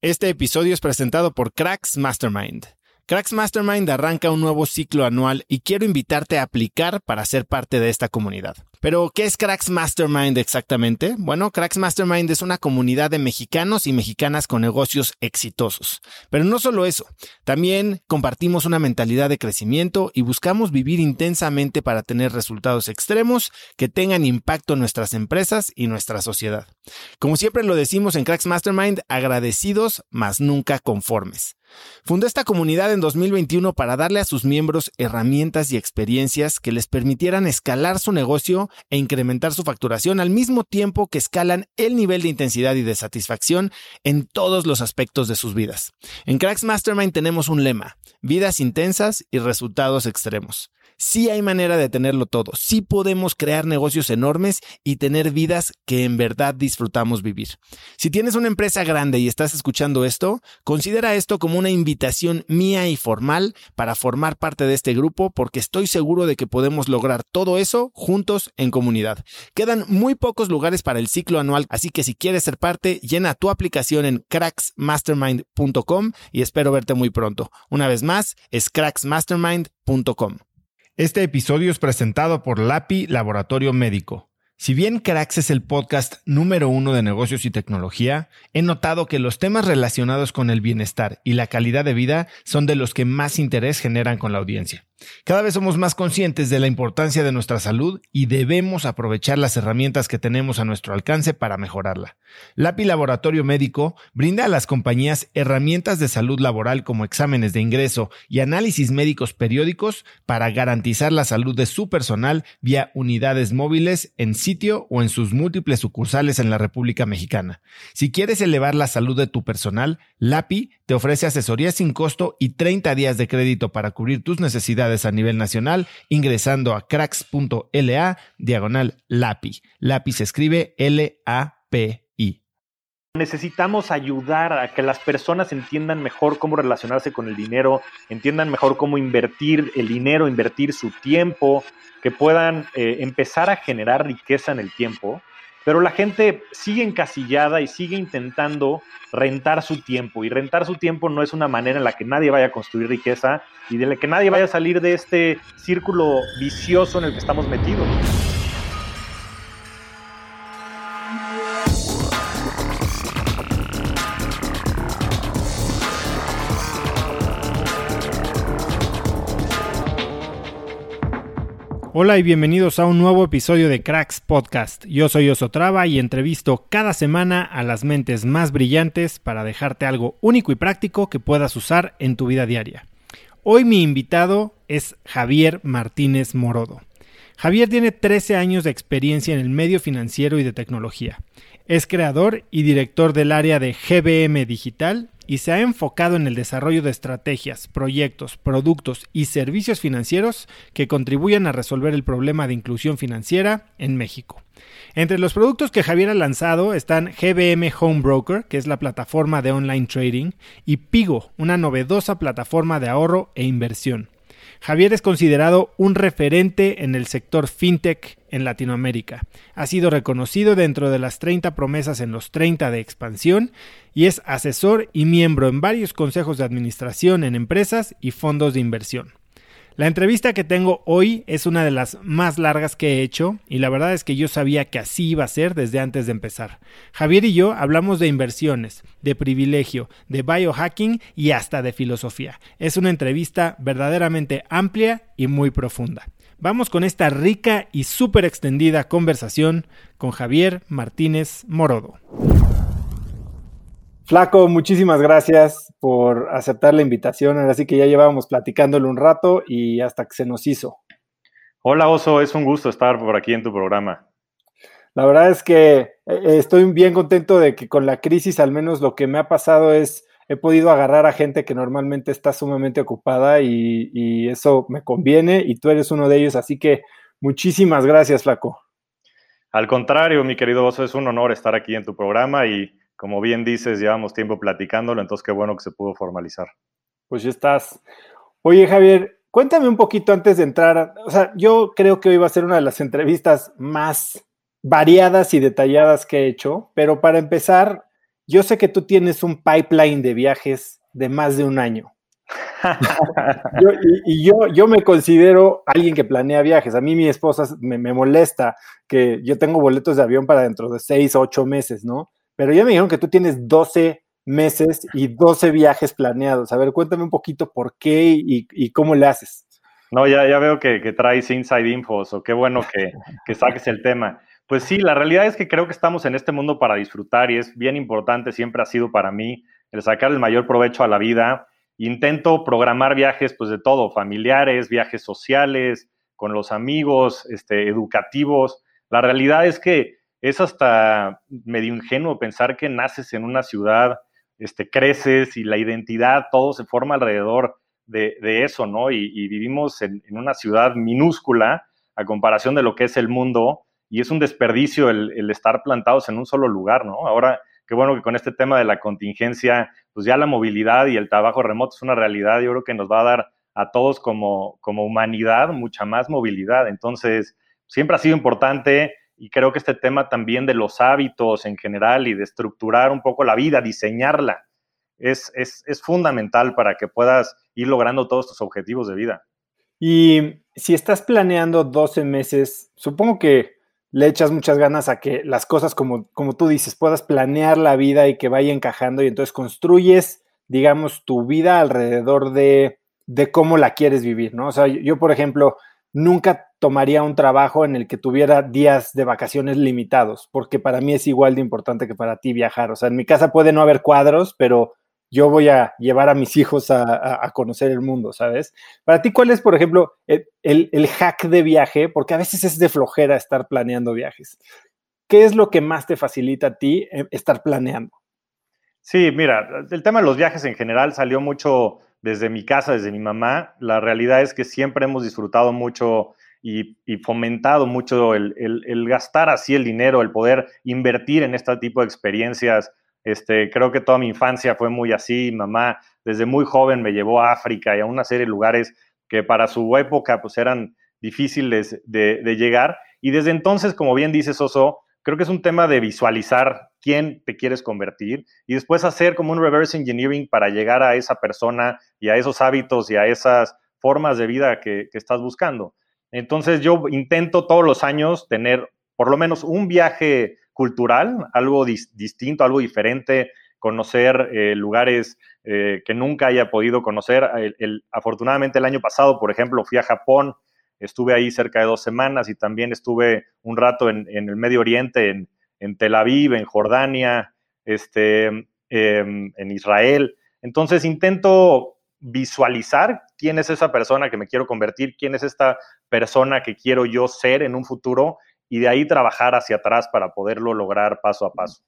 Este episodio es presentado por Cracks Mastermind. Cracks Mastermind arranca un nuevo ciclo anual y quiero invitarte a aplicar para ser parte de esta comunidad. Pero, ¿qué es Cracks Mastermind exactamente? Bueno, Cracks Mastermind es una comunidad de mexicanos y mexicanas con negocios exitosos. Pero no solo eso, también compartimos una mentalidad de crecimiento y buscamos vivir intensamente para tener resultados extremos que tengan impacto en nuestras empresas y nuestra sociedad. Como siempre lo decimos en Cracks Mastermind, agradecidos, mas nunca conformes. Fundó esta comunidad en 2021 para darle a sus miembros herramientas y experiencias que les permitieran escalar su negocio e incrementar su facturación al mismo tiempo que escalan el nivel de intensidad y de satisfacción en todos los aspectos de sus vidas. En Cracks Mastermind tenemos un lema, vidas intensas y resultados extremos. Sí hay manera de tenerlo todo, sí podemos crear negocios enormes y tener vidas que en verdad disfrutamos vivir. Si tienes una empresa grande y estás escuchando esto, considera esto como una invitación mía y formal para formar parte de este grupo porque estoy seguro de que podemos lograr todo eso juntos en comunidad. Quedan muy pocos lugares para el ciclo anual, así que si quieres ser parte, llena tu aplicación en cracksmastermind.com y espero verte muy pronto. Una vez más, es cracksmastermind.com. Este episodio es presentado por LAPI Laboratorio Médico. Si bien Cracks es el podcast número uno de negocios y tecnología, he notado que los temas relacionados con el bienestar y la calidad de vida son de los que más interés generan con la audiencia. Cada vez somos más conscientes de la importancia de nuestra salud y debemos aprovechar las herramientas que tenemos a nuestro alcance para mejorarla. LAPI Laboratorio Médico brinda a las compañías herramientas de salud laboral como exámenes de ingreso y análisis médicos periódicos para garantizar la salud de su personal vía unidades móviles en sitio o en sus múltiples sucursales en la República Mexicana. Si quieres elevar la salud de tu personal, LAPI te ofrece asesoría sin costo y 30 días de crédito para cubrir tus necesidades a nivel nacional ingresando a cracks.la diagonal LAPI. LAPI se escribe L-A-P-I. Necesitamos ayudar a que las personas entiendan mejor cómo relacionarse con el dinero, entiendan mejor cómo invertir el dinero, invertir su tiempo, que puedan eh, empezar a generar riqueza en el tiempo pero la gente sigue encasillada y sigue intentando rentar su tiempo. Y rentar su tiempo no es una manera en la que nadie vaya a construir riqueza y de la que nadie vaya a salir de este círculo vicioso en el que estamos metidos. Hola y bienvenidos a un nuevo episodio de Cracks Podcast. Yo soy Osotrava y entrevisto cada semana a las mentes más brillantes para dejarte algo único y práctico que puedas usar en tu vida diaria. Hoy mi invitado es Javier Martínez Morodo. Javier tiene 13 años de experiencia en el medio financiero y de tecnología. Es creador y director del área de GBM Digital y se ha enfocado en el desarrollo de estrategias, proyectos, productos y servicios financieros que contribuyan a resolver el problema de inclusión financiera en México. Entre los productos que Javier ha lanzado están GBM Home Broker, que es la plataforma de online trading, y Pigo, una novedosa plataforma de ahorro e inversión. Javier es considerado un referente en el sector fintech en Latinoamérica. Ha sido reconocido dentro de las 30 promesas en los 30 de expansión y es asesor y miembro en varios consejos de administración en empresas y fondos de inversión. La entrevista que tengo hoy es una de las más largas que he hecho y la verdad es que yo sabía que así iba a ser desde antes de empezar. Javier y yo hablamos de inversiones, de privilegio, de biohacking y hasta de filosofía. Es una entrevista verdaderamente amplia y muy profunda. Vamos con esta rica y súper extendida conversación con Javier Martínez Morodo. Flaco, muchísimas gracias por aceptar la invitación. Así que ya llevábamos platicándolo un rato y hasta que se nos hizo. Hola Oso, es un gusto estar por aquí en tu programa. La verdad es que eh, estoy bien contento de que con la crisis al menos lo que me ha pasado es he podido agarrar a gente que normalmente está sumamente ocupada y, y eso me conviene y tú eres uno de ellos. Así que muchísimas gracias, Flaco. Al contrario, mi querido Oso, es un honor estar aquí en tu programa y como bien dices, llevamos tiempo platicándolo, entonces qué bueno que se pudo formalizar. Pues ya estás. Oye, Javier, cuéntame un poquito antes de entrar. O sea, yo creo que hoy va a ser una de las entrevistas más variadas y detalladas que he hecho, pero para empezar, yo sé que tú tienes un pipeline de viajes de más de un año. y, yo, yo me considero alguien que planea viajes. A mí mi esposa me, me, molesta que yo tengo boletos de avión para dentro de seis o ocho meses, ¿no? Pero ya me dijeron que tú tienes 12 meses y 12 viajes planeados. A ver, cuéntame un poquito por qué y, cómo le haces. No, ya, ya veo que, que traes inside infos o qué bueno que, que saques el tema. Pues sí, la realidad es que creo que estamos en este mundo para disfrutar y es bien importante, siempre ha sido para mí el sacar el mayor provecho a la vida. Intento programar viajes pues de todo, familiares, viajes sociales, con los amigos, este, educativos. La realidad es que es hasta medio ingenuo pensar que naces en una ciudad, este, creces y la identidad, todo se forma alrededor de, eso, ¿no? Y, vivimos en, una ciudad minúscula a comparación de lo que es el mundo y es un desperdicio el, estar plantados en un solo lugar, ¿no? Ahora, qué bueno que con este tema de la contingencia, pues ya la movilidad y el trabajo remoto es una realidad, yo creo que nos va a dar a todos como, como humanidad mucha más movilidad. Entonces, siempre ha sido importante y creo que este tema también de los hábitos en general y de estructurar un poco la vida, diseñarla, es, es, fundamental para que puedas ir logrando todos tus objetivos de vida. Y si estás planeando 12 meses, supongo que le echas muchas ganas a que las cosas, como, como tú dices, puedas planear la vida y que vaya encajando y entonces construyes, digamos, tu vida alrededor de, de cómo la quieres vivir, ¿no? O sea, yo, por ejemplo, nunca tomaría un trabajo en el que tuviera días de vacaciones limitados, porque para mí es igual de importante que para ti viajar. O sea, en mi casa puede no haber cuadros, pero yo voy a llevar a mis hijos a, conocer el mundo, ¿sabes? Para ti, ¿cuál es, por ejemplo, el, hack de viaje? Porque a veces es de flojera estar planeando viajes. ¿Qué es lo que más te facilita a ti eh, estar planeando? Sí, mira, el tema de los viajes en general salió mucho desde mi casa, desde mi mamá, la realidad es que siempre hemos disfrutado mucho y, fomentado mucho el, gastar así el dinero, el poder invertir en este tipo de experiencias. Este, creo que toda mi infancia fue muy así. mamá desde muy joven me llevó a África y a una serie de lugares que para su época pues eran difíciles de, llegar. Y desde entonces, como bien dice Soso, creo que es un tema de visualizar quién te quieres convertir y después hacer como un reverse engineering para llegar a esa persona y a esos hábitos y a esas formas de vida que, estás buscando. Entonces yo intento todos los años tener por lo menos un viaje cultural, algo distinto, algo diferente, conocer eh, lugares eh, que nunca haya podido conocer. afortunadamente el año pasado, por ejemplo, fui a Japón, estuve ahí cerca de dos semanas y también estuve un rato en, el Medio Oriente, en, en Tel Aviv, en Jordania, este, em, en Israel. Entonces intento visualizar quién es esa persona que me quiero convertir, quién es esta persona que quiero yo ser en un futuro y de ahí trabajar hacia atrás para poderlo lograr paso a paso.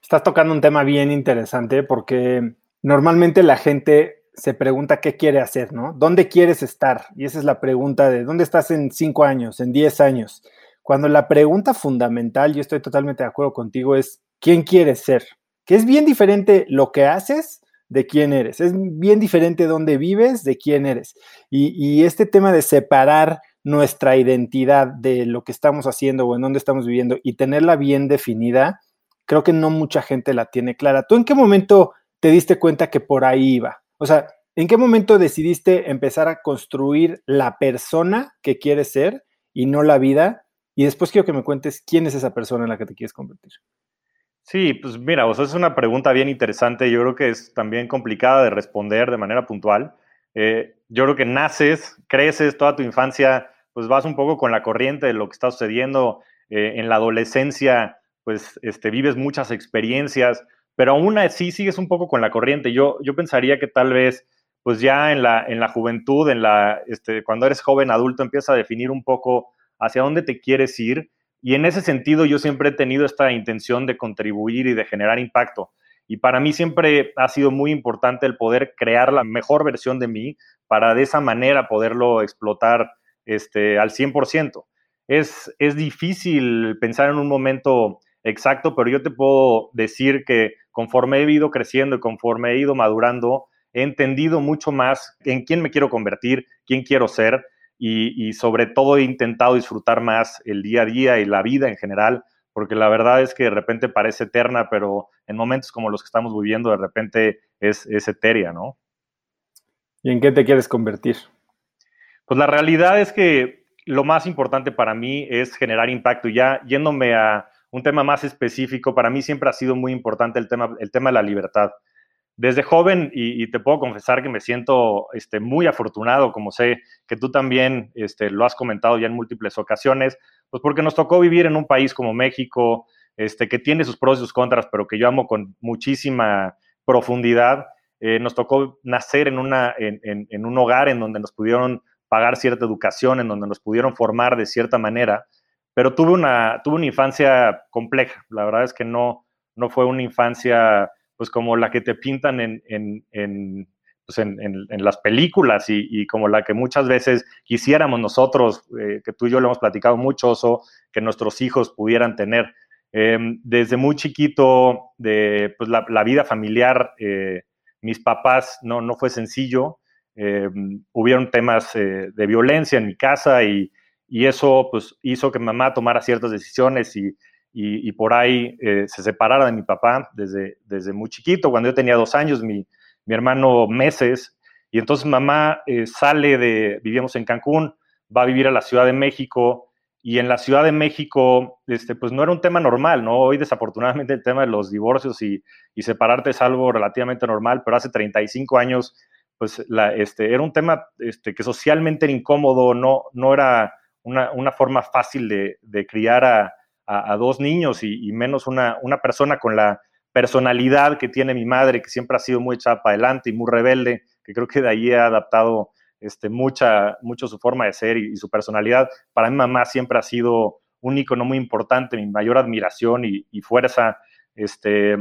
Estás tocando un tema bien interesante porque normalmente la gente se pregunta qué quiere hacer, ¿no? ¿Dónde quieres estar? Y esa es la pregunta de ¿dónde estás en cinco años, en diez años? Cuando la pregunta fundamental, yo estoy totalmente de acuerdo contigo, es ¿quién quieres ser? Que es bien diferente lo que haces de quién eres. Es bien diferente dónde vives de quién eres. Y, este tema de separar nuestra identidad de lo que estamos haciendo o en dónde estamos viviendo y tenerla bien definida, creo que no mucha gente la tiene clara. ¿Tú en qué momento te diste cuenta que por ahí iba? O sea, ¿en qué momento decidiste empezar a construir la persona que quieres ser y no la vida? Y después quiero que me cuentes quién es esa persona en la que te quieres convertir. Sí, pues mira, o sea, es una pregunta bien interesante. Yo creo que es también complicada de responder de manera puntual. Eh, yo creo que naces, creces toda tu infancia, pues vas un poco con la corriente de lo que está sucediendo. Eh, en la adolescencia, pues este, vives muchas experiencias, pero aún así sigues un poco con la corriente. Yo, yo pensaría que tal vez, pues ya en la, en la juventud, en la, este, cuando eres joven adulto, empieza a definir un poco hacia dónde te quieres ir. Y en ese sentido yo siempre he tenido esta intención de contribuir y de generar impacto. Y para mí siempre ha sido muy importante el poder crear la mejor versión de mí para de esa manera poderlo explotar este, al 100%. Es, es difícil pensar en un momento exacto, pero yo te puedo decir que conforme he ido creciendo y conforme he ido madurando, he entendido mucho más en quién me quiero convertir, quién quiero ser y, sobre todo he intentado disfrutar más el día a día y la vida en general porque la verdad es que de repente parece eterna, pero en momentos como los que estamos viviendo, de repente es, es etérea, ¿no? ¿Y en qué te quieres convertir? Pues la realidad es que lo más importante para mí es generar impacto. Y ya yéndome a un tema más específico, para mí siempre ha sido muy importante el tema, el tema de la libertad. Desde joven, y, te puedo confesar que me siento este, muy afortunado, como sé que tú también este, lo has comentado ya en múltiples ocasiones, pues porque nos tocó vivir en un país como México, este, que tiene sus pros y sus contras, pero que yo amo con muchísima profundidad. Eh, nos tocó nacer en, una, en, en, un hogar en donde nos pudieron pagar cierta educación, en donde nos pudieron formar de cierta manera, pero tuve una, tuve una infancia compleja. La verdad es que no, no fue una infancia pues como la que te pintan en, en, en, pues las películas y, como la que muchas veces quisiéramos nosotros, eh, que tú y yo lo hemos platicado mucho, o que nuestros hijos pudieran tener. Em, desde muy chiquito, de, pues la, la vida familiar, eh, mis papás no, no fue sencillo. Eh, hubieron temas eh, de violencia en mi casa y, eso pues, hizo que mamá tomara ciertas decisiones y, y, por ahí eh, se separara de mi papá desde, desde muy chiquito. Cuando yo tenía dos años, mi, mi hermano meses, y entonces mamá sale de, vivíamos en Cancún, va a vivir a la Ciudad de México y en la Ciudad de México, este, pues no era un tema normal, ¿no? Hoy desafortunadamente el tema de los divorcios y, y separarte es algo relativamente normal, pero hace 35 años pues la, este, era un tema este, que socialmente era incómodo, no, no era una, una forma fácil de, de criar a, a, dos niños y, menos una, una, persona con la personalidad que tiene mi madre, que siempre ha sido muy echada para adelante y muy rebelde, que creo que de ahí ha adaptado este, mucha, mucho su forma de ser y, su personalidad. Para mi mamá siempre ha sido un icono muy importante, mi mayor admiración y, fuerza, este,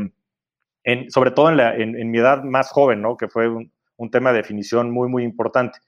en, sobre todo en, la, mi edad más joven, ¿no? que fue un, un tema de definición muy, muy importante.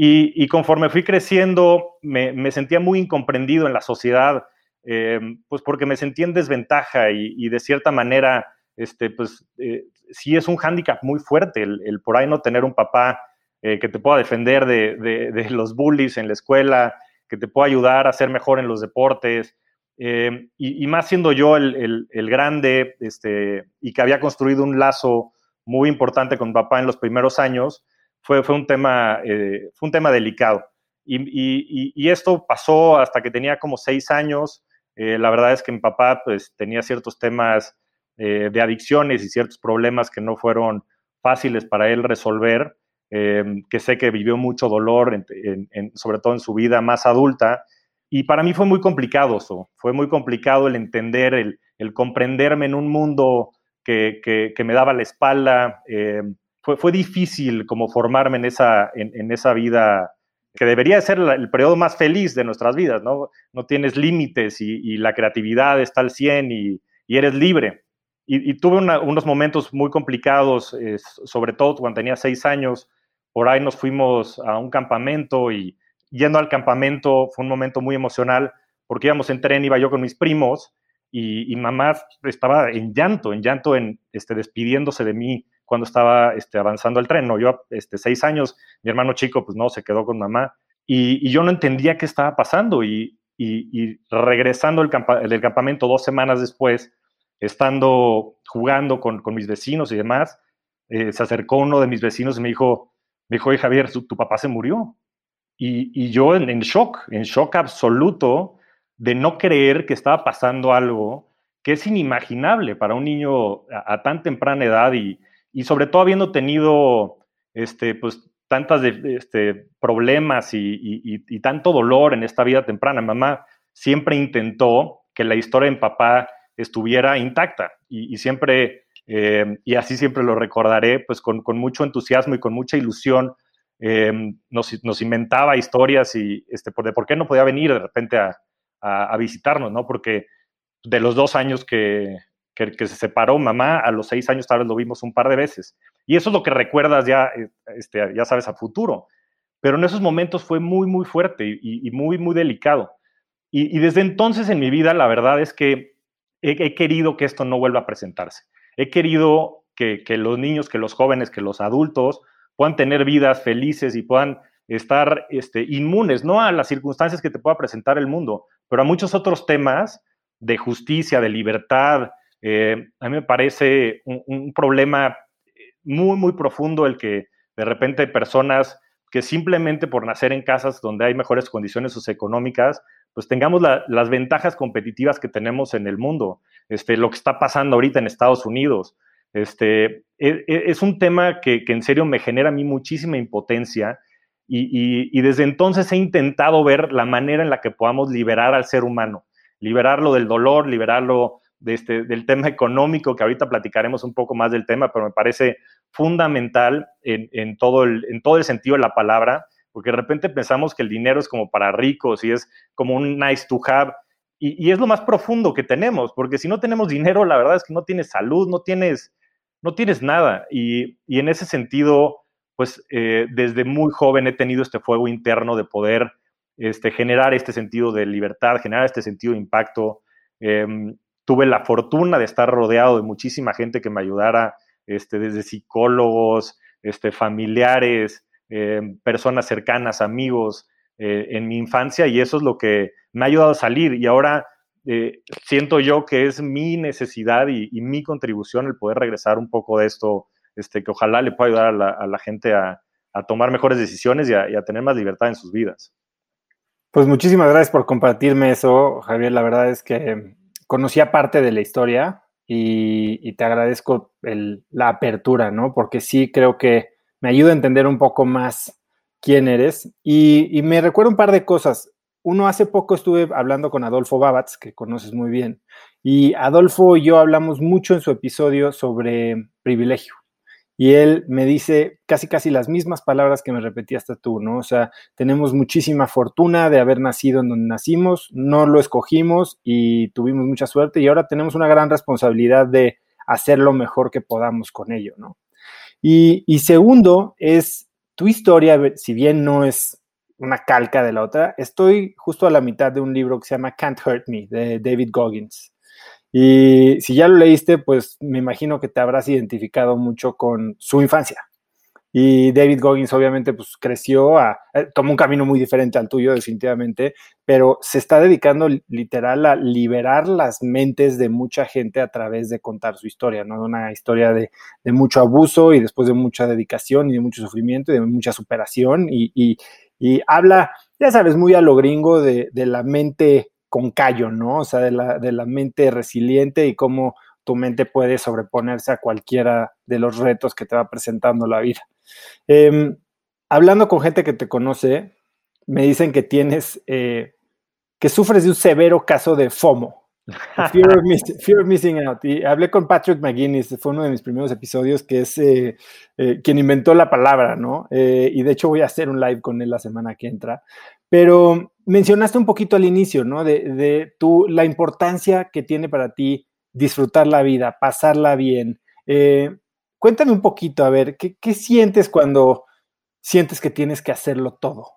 Y, conforme fui creciendo, me, sentía muy incomprendido en la sociedad, eh, pues porque me sentía en desventaja y, de cierta manera, este, pues eh, sí es un hándicap muy fuerte el, por ahí no tener un papá eh, que te pueda defender de, los bullies en la escuela, que te pueda ayudar a ser mejor en los deportes. y, más siendo yo el, el, grande este, y que había construido un lazo muy importante con papá en los primeros años, fue, fue, un, tema, eh, fue un tema delicado. Y, esto pasó hasta que tenía como seis años. Eh, la verdad es que mi papá pues, tenía ciertos temas eh, de adicciones y ciertos problemas que no fueron fáciles para él resolver, que sé que vivió mucho dolor, sobre todo en su vida más adulta. Y para mí fue muy complicado eso, fue muy complicado el entender, el, el comprenderme en un mundo que, me daba la espalda. Eh, fue, fue difícil como formarme en esa, en, esa vida que debería ser el periodo más feliz de nuestras vidas, ¿no? No tienes límites y, la creatividad está al 100 y, eres libre. Y, tuve unos momentos muy complicados, eh, sobre todo cuando tenía seis años. Por ahí nos fuimos a un campamento y yendo al campamento fue un momento muy emocional porque íbamos en tren, iba yo con mis primos y, mamá estaba en llanto, en llanto, en, este, despidiéndose de mí cuando estaba este, avanzando el tren. ¿no? Yo, este, seis años, mi hermano chico, pues no, se quedó con mamá y, yo no entendía qué estaba pasando y, y regresando del campamento dos semanas después, estando jugando con, con mis vecinos y demás, eh, se acercó uno de mis vecinos y me dijo, me dijo, Javier, tu, papá se murió. Y, yo en, en, shock, en shock absoluto, de no creer que estaba pasando algo que es inimaginable para un niño a, tan temprana edad y, y, sobre todo habiendo tenido este, pues, tantas este, problemas y, y, tanto dolor en esta vida temprana. Mamá siempre intentó que la historia en papá estuviera intacta y, siempre, eh, y así siempre lo recordaré, pues con, con, mucho entusiasmo y con mucha ilusión. Eh, nos, nos, inventaba historias y este, por, de por qué no podía venir de repente a, a, visitarnos, ¿no? Porque de los dos años que, que, se separó mamá, a los seis años tal vez lo vimos un par de veces. Y eso es lo que recuerdas ya, eh, este, ya sabes, a futuro. Pero en esos momentos fue muy, muy fuerte y, muy, muy delicado. Y, desde entonces en mi vida, la verdad es que he, querido que esto no vuelva a presentarse. He querido que, que, los niños, que los jóvenes, que los adultos puedan tener vidas felices y puedan estar este, inmunes, no a las circunstancias que te pueda presentar el mundo, pero a muchos otros temas de justicia, de libertad. Eh, a mí me parece un, problema muy, muy profundo el que de repente personas que simplemente por nacer en casas donde hay mejores condiciones socioeconómicas, pues tengamos las ventajas competitivas que tenemos en el mundo. Este, lo que está pasando ahorita en Estados Unidos. Este, e, e, es, un tema que, en serio me genera a mí muchísima impotencia y, desde entonces he intentado ver la manera en la que podamos liberar al ser humano, liberarlo del dolor, liberarlo de este, del tema económico, que ahorita platicaremos un poco más del tema, pero me parece fundamental en, todo, el, en todo el sentido de la palabra, porque de repente pensamos que el dinero es como para ricos y es como un nice to have, y, es lo más profundo que tenemos, porque si no tenemos dinero, la verdad es que no tienes salud, no tienes, no tienes nada. Y, en ese sentido, pues eh, desde muy joven he tenido este fuego interno de poder este, generar este sentido de libertad, generar este sentido de impacto. Em, tuve la fortuna de estar rodeado de muchísima gente que me ayudara, este, desde psicólogos, este, familiares, em, personas cercanas, amigos, eh, en mi infancia y eso es lo que me ha ayudado a salir y ahora eh, siento yo que es mi necesidad y, mi contribución el poder regresar un poco de esto, este, que ojalá le pueda ayudar a la, gente a, tomar mejores decisiones y a, tener más libertad en sus vidas. Pues muchísimas gracias por compartirme eso, Javier. La verdad es que conocía parte de la historia y, te agradezco la apertura, ¿no? Porque sí creo que me ayuda a entender un poco más quién eres. Y, me recuerda un par de cosas. Uno, hace poco estuve hablando con Adolfo Babatz, que conoces muy bien, y Adolfo y yo hablamos mucho en su episodio sobre privilegio. Y él me dice casi casi las mismas palabras que me repetí hasta tú, ¿no? O sea, tenemos muchísima fortuna de haber nacido en donde nacimos, no lo escogimos y tuvimos mucha suerte y ahora tenemos una gran responsabilidad de hacer lo mejor que podamos con ello, ¿no? Y, y segundo es tu historia, si bien no es una calca de la otra, estoy justo a la mitad de un libro que se llama Can't Hurt Me, de David Goggins. Y si ya lo leíste, pues me imagino que te habrás identificado mucho con su infancia. Y David Goggins obviamente pues creció, a, eh, tomó un camino muy diferente al tuyo definitivamente, pero se está dedicando literal a liberar las mentes de mucha gente a través de contar su historia, ¿no? Una historia de, mucho abuso y después de mucha dedicación y de mucho sufrimiento y de mucha superación y, habla, ya sabes, muy a lo gringo de, la mente con callo, ¿no? O sea, de la, de la mente resiliente y cómo tu mente puede sobreponerse a cualquiera de los retos que te va presentando la vida. Em, hablando con gente que te conoce, me dicen que tienes, eh, que sufres de un severo caso de FOMO. Fear of, missing out. Y hablé con Patrick McGuinness, fue uno de mis primeros episodios, que es eh, eh, quien inventó la palabra, ¿no? y de hecho voy a hacer un live con él la semana que entra. Pero mencionaste un poquito al inicio, ¿no? De, de la importancia que tiene para ti disfrutar la vida, pasarla bien. Cuéntame un poquito, a ver, ¿qué, sientes cuando sientes que tienes que hacerlo todo?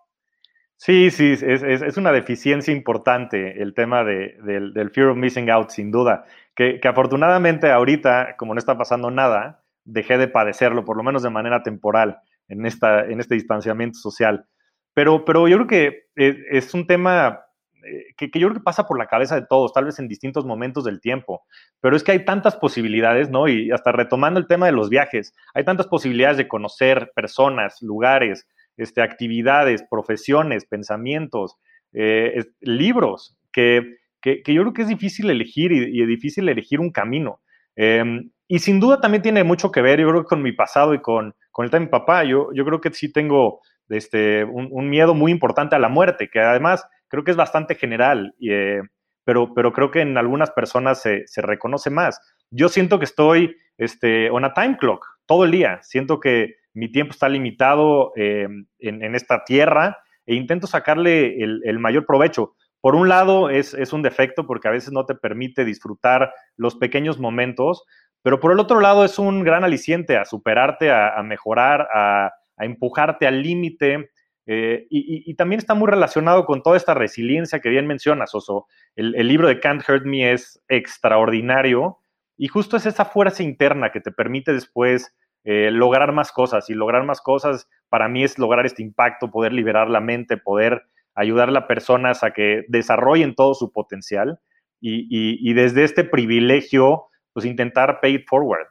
Sí, sí, es, una deficiencia importante el tema del, fear of missing out, sin duda. Que, afortunadamente ahorita, como no está pasando nada, dejé de padecerlo, por lo menos de manera temporal, en, esta, en este distanciamiento social. Pero, pero yo creo que es, es un tema eh, que, yo creo que pasa por la cabeza de todos, tal vez en distintos momentos del tiempo, pero es que hay tantas posibilidades, ¿no? Y hasta retomando el tema de los viajes, hay tantas posibilidades de conocer personas, lugares, este, actividades, profesiones, pensamientos, eh, libros, que, que, yo creo que es difícil elegir y, es difícil elegir un camino. Em, y sin duda también tiene mucho que ver, yo creo, con mi pasado y con, con el tema de mi papá. Yo, yo creo que sí tengo este, un, miedo muy importante a la muerte, que además creo que es bastante general, eh, pero, pero creo que en algunas personas se, reconoce más. Yo siento que estoy este, on a time clock todo el día. Siento que mi tiempo está limitado eh, en, esta tierra e intento sacarle el, mayor provecho. Por un lado, es, un defecto porque a veces no te permite disfrutar los pequeños momentos, pero por el otro lado es un gran aliciente a superarte, a, mejorar, a, a empujarte al límite, eh, y, también está muy relacionado con toda esta resiliencia que bien mencionas, Oso. El, libro de Can't Hurt Me es extraordinario y justo es esa fuerza interna que te permite después eh, lograr más cosas. Y lograr más cosas para mí es lograr este impacto, poder liberar la mente, poder ayudar a las personas a que desarrollen todo su potencial. y, desde este privilegio, pues intentar pay it forward.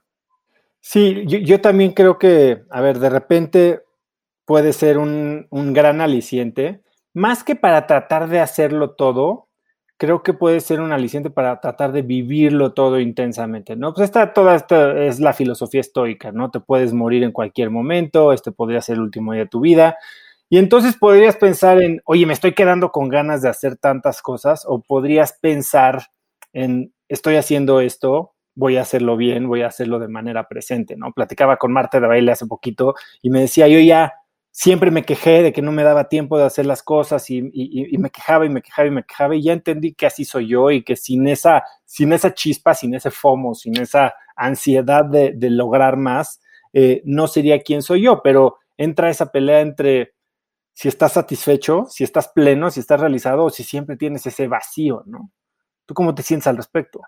Sí, yo, también creo que, a ver, de repente puede ser un, un gran aliciente, más que para tratar de hacerlo todo, creo que puede ser un aliciente para tratar de vivirlo todo intensamente, ¿no? Pues esta, toda esta es la filosofía estoica, ¿no? Te puedes morir en cualquier momento, este podría ser el último día de tu vida. Y entonces podrías pensar en, oye, me estoy quedando con ganas de hacer tantas cosas, o podrías pensar en, estoy haciendo esto, voy a hacerlo bien, voy a hacerlo de manera presente, ¿no? Platicaba con Marta de Baile hace poquito y me decía, yo ya siempre me quejé de que no me daba tiempo de hacer las cosas y, me quejaba y me quejaba y me quejaba y ya entendí que así soy yo y que sin esa, sin esa chispa, sin ese FOMO, sin esa ansiedad de, lograr más, eh, no sería quien soy yo, pero entra esa pelea entre si estás satisfecho, si estás pleno, si estás realizado o si siempre tienes ese vacío, ¿no? ¿Tú cómo te sientes al respecto?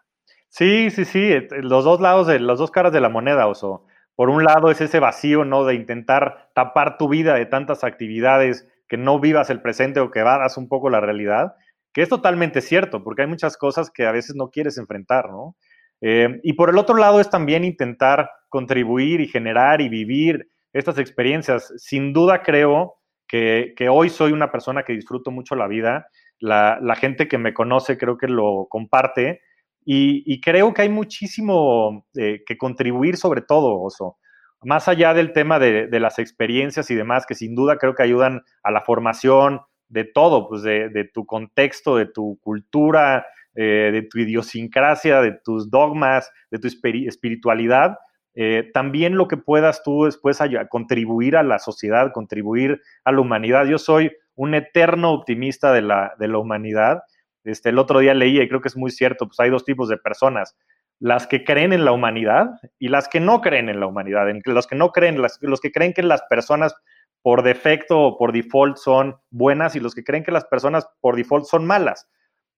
Sí, sí, sí, los dos lados de las dos caras de la moneda, Oso por un lado es ese vacío, ¿no? De intentar tapar tu vida de tantas actividades, que no vivas el presente o que vadas un poco la realidad, que es totalmente cierto, porque hay muchas cosas que a veces no quieres enfrentar, ¿no? Eh, y por el otro lado es también intentar contribuir y generar y vivir estas experiencias. Sin duda creo que, hoy soy una persona que disfruto mucho la vida. La, la gente que me conoce creo que lo comparte y, creo que hay muchísimo eh, que contribuir sobre todo, Oso. Más allá del tema de, las experiencias y demás, que sin duda creo que ayudan a la formación de todo, pues de, tu contexto, de tu cultura, eh, de tu idiosincrasia, de tus dogmas, de tu espiritualidad, eh, también lo que puedas tú después contribuir a la sociedad, contribuir a la humanidad. Yo soy un eterno optimista de la, de la humanidad este, el otro día leí y creo que es muy cierto, pues hay dos tipos de personas, las que creen en la humanidad y las que no creen en la humanidad. los que no creen, los que creen que las personas por defecto o por default son buenas y los que creen que las personas por default son malas.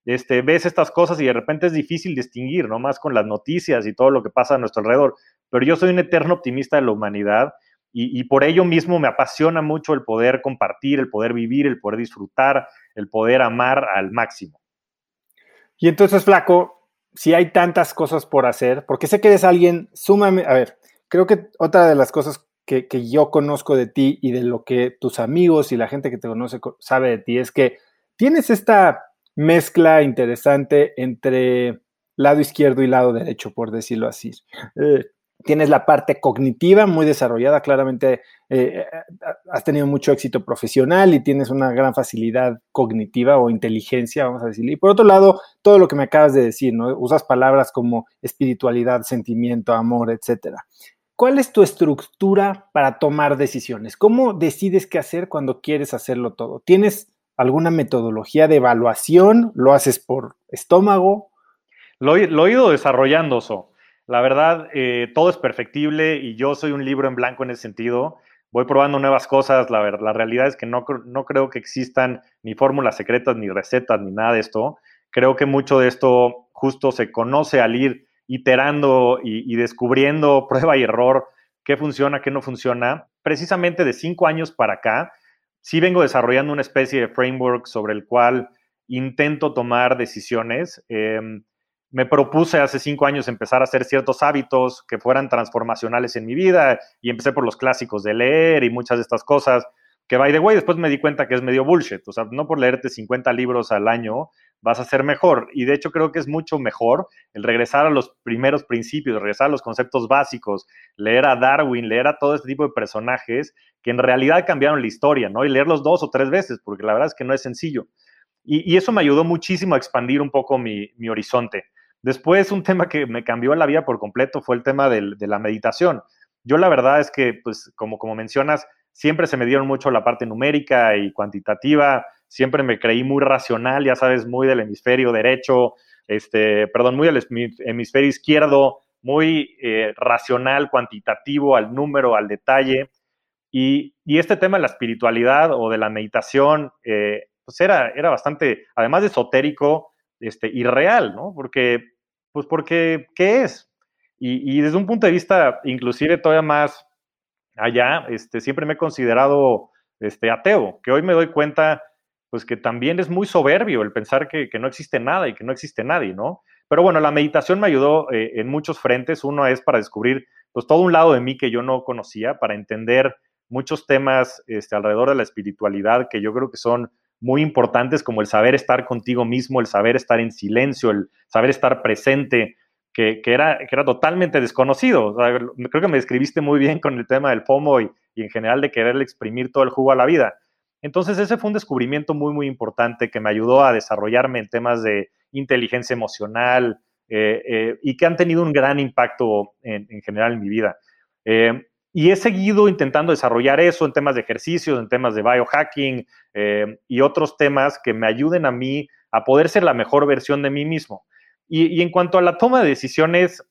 Este, ves estas cosas y de repente es difícil distinguir, ¿no? Más con las noticias y todo lo que pasa a nuestro alrededor. Pero yo soy un eterno optimista de la humanidad y, y, por ello mismo me apasiona mucho el poder compartir, el poder vivir, el poder disfrutar, el poder amar al máximo. Y entonces, flaco, si hay tantas cosas por hacer, porque sé que eres alguien sumamente, a ver, creo que otra de las cosas que, yo conozco de ti y de lo que tus amigos y la gente que te conoce sabe de ti es que tienes esta mezcla interesante entre lado izquierdo y lado derecho, por decirlo así. Eh, tienes la parte cognitiva muy desarrollada, claramente eh, has tenido mucho éxito profesional y tienes una gran facilidad cognitiva o inteligencia, vamos a decirlo. Y por otro lado, todo lo que me acabas de decir, ¿no? Usas palabras como espiritualidad, sentimiento, amor, etcétera. ¿Cuál es tu estructura para tomar decisiones? ¿Cómo decides qué hacer cuando quieres hacerlo todo? ¿Tienes alguna metodología de evaluación? ¿Lo haces por estómago? Lo, lo he ido desarrollando, eso. La verdad, eh, todo es perfectible y yo soy un libro en blanco en ese sentido. Voy probando nuevas cosas. La, la realidad es que no, no creo que existan ni fórmulas secretas, ni recetas, ni nada de esto. Creo que mucho de esto justo se conoce al ir iterando y, descubriendo prueba y error qué funciona, qué no funciona. Precisamente de cinco años para acá, sí vengo desarrollando una especie de framework sobre el cual intento tomar decisiones. Eh, me propuse hace cinco años empezar a hacer ciertos hábitos que fueran transformacionales en mi vida y empecé por los clásicos de leer y muchas de estas cosas que, by the way, después me di cuenta que es medio bullshit. O sea, no por leerte 50 libros al año vas a ser mejor. Y de hecho creo que es mucho mejor el regresar a los primeros principios, regresar a los conceptos básicos, leer a Darwin, leer a todo este tipo de personajes que en realidad cambiaron la historia, ¿no? Y leerlos dos o tres veces, porque la verdad es que no es sencillo. Y, eso me ayudó muchísimo a expandir un poco mi, mi horizonte. Después, un tema que me cambió la vida por completo fue el tema de la meditación. Yo la verdad es que, pues, como, como mencionas, siempre se me dieron mucho la parte numérica y cuantitativa, siempre me creí muy racional, ya sabes, muy del hemisferio derecho, este, perdón, muy del hemisferio izquierdo, muy eh, racional, cuantitativo, al número, al detalle. Y, este tema de la espiritualidad o de la meditación, eh, pues era, era bastante, además de esotérico, este, irreal, ¿no? Porque pues porque, ¿qué es? Y, desde un punto de vista inclusive todavía más allá, este, siempre me he considerado este, ateo, que hoy me doy cuenta, pues que también es muy soberbio el pensar que, no existe nada y que no existe nadie, ¿no? Pero bueno, la meditación me ayudó eh, en muchos frentes. Uno es para descubrir pues todo un lado de mí que yo no conocía, para entender muchos temas este, alrededor de la espiritualidad que yo creo que son muy importantes, como el saber estar contigo mismo, el saber estar en silencio, el saber estar presente, que, era, que era totalmente desconocido. creo que me describiste muy bien con el tema del FOMO y, en general de quererle exprimir todo el jugo a la vida. Entonces ese fue un descubrimiento muy, muy importante que me ayudó a desarrollarme en temas de inteligencia emocional eh, eh, y que han tenido un gran impacto en, general en mi vida. Eh, y he seguido intentando desarrollar eso en temas de ejercicios, en temas de biohacking y otros temas que me ayuden a mí a poder ser la mejor versión de mí mismo. Y, en cuanto a la toma de decisiones,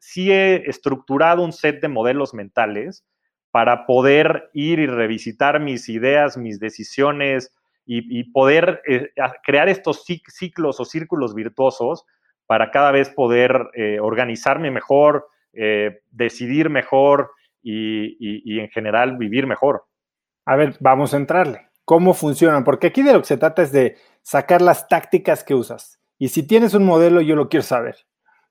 sí he estructurado un set de modelos mentales para poder ir y revisitar mis ideas, mis decisiones y, poder eh, crear estos ciclos o círculos virtuosos para cada vez poder eh, organizarme mejor, eh, decidir mejor y, en general vivir mejor. A ver, vamos a entrarle. ¿Cómo funcionan? Porque aquí de lo que se trata es de sacar las tácticas que usas. Y si tienes un modelo, yo lo quiero saber.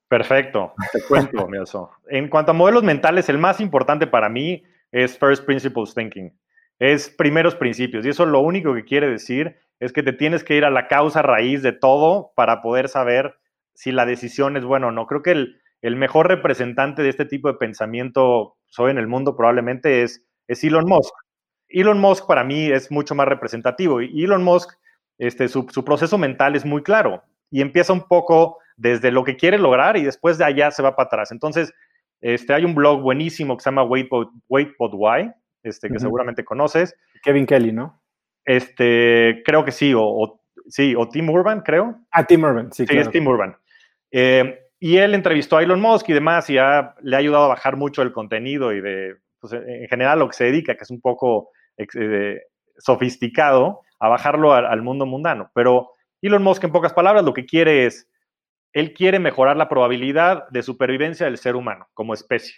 Perfecto, te cuento, Milso. En cuanto a modelos mentales, el más importante para mí es First Principles Thinking. Es primeros principios. Y eso lo único que quiere decir es que te tienes que ir a la causa raíz de todo para poder saber si la decisión es buena o no. Creo que el, el mejor representante de este tipo de pensamiento hoy en el mundo probablemente es, es Elon Musk. Elon Musk para mí es mucho más representativo. Y Elon Musk, este, su, su proceso mental es muy claro y empieza un poco desde lo que quiere lograr y después de allá se va para atrás. Entonces, este, hay un blog buenísimo que se llama Wait But, Wait Why, este, que seguramente conoces. Kevin Kelly, ¿no? Este, creo que sí, o, sí, o Tim Urban, creo. Ah, Tim Urban, sí. Sí, es Tim Urban. Eh, y él entrevistó a Elon Musk y demás y le ha ayudado a bajar mucho el contenido y de, pues, en general, lo que se dedica, que es un poco eh, sofisticado, a bajarlo al mundo mundano. Pero Elon Musk, en pocas palabras, lo que quiere es, él quiere mejorar la probabilidad de supervivencia del ser humano como especie.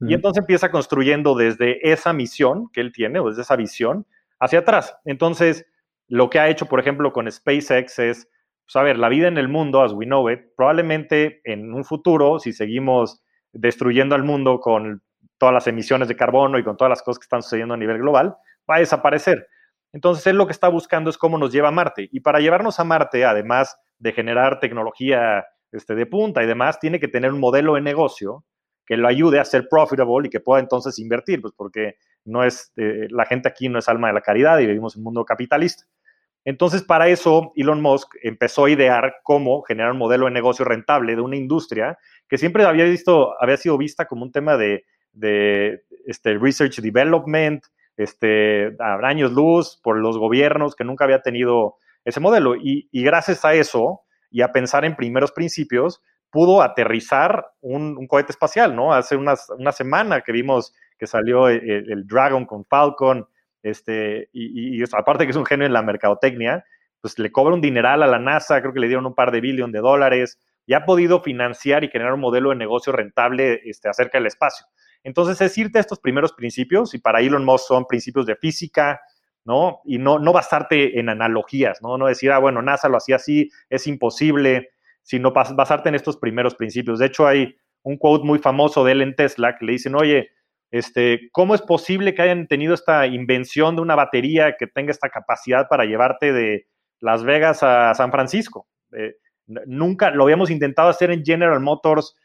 Y entonces empieza construyendo desde esa misión que él tiene, o desde esa visión, hacia atrás. Entonces, lo que ha hecho, por ejemplo, con SpaceX es, pues, a ver, la vida en el mundo, as we know it, probablemente en un futuro, si seguimos destruyendo al mundo con todas las emisiones de carbono y con todas las cosas que están sucediendo a nivel global, va a desaparecer. Entonces, él lo que está buscando es cómo nos lleva a Marte. Y para llevarnos a Marte, además de generar tecnología este, de punta y demás, tiene que tener un modelo de negocio que lo ayude a ser profitable y que pueda entonces invertir, pues porque no es, eh, la gente aquí no es alma de la caridad y vivimos en un mundo capitalista. Entonces, para eso, Elon Musk empezó a idear cómo generar un modelo de negocio rentable de una industria que siempre había, visto, había sido vista como un tema de, este, research development, este, a años luz por los gobiernos que nunca había tenido ese modelo. Y, gracias a eso y a pensar en primeros principios, pudo aterrizar un, cohete espacial, ¿no? Hace una semana que vimos que salió el, Dragon con Falcon, este, y, aparte que es un genio en la mercadotecnia, pues le cobra un dineral a la NASA, creo que le dieron un par de billón de dólares, y ha podido financiar y generar un modelo de negocio rentable este, acerca del espacio. Entonces es irte a estos primeros principios y para Elon Musk son principios de física, ¿no? Y no, no basarte en analogías, ¿no? No decir, ah, bueno, NASA lo hacía así, es imposible, sino basarte en estos primeros principios. De hecho, hay un quote muy famoso de él Tesla que le dicen, oye, este, ¿cómo es posible que hayan tenido esta invención de una batería que tenga esta capacidad para llevarte de Las Vegas a San Francisco? Eh, nunca lo habíamos intentado hacer en General Motors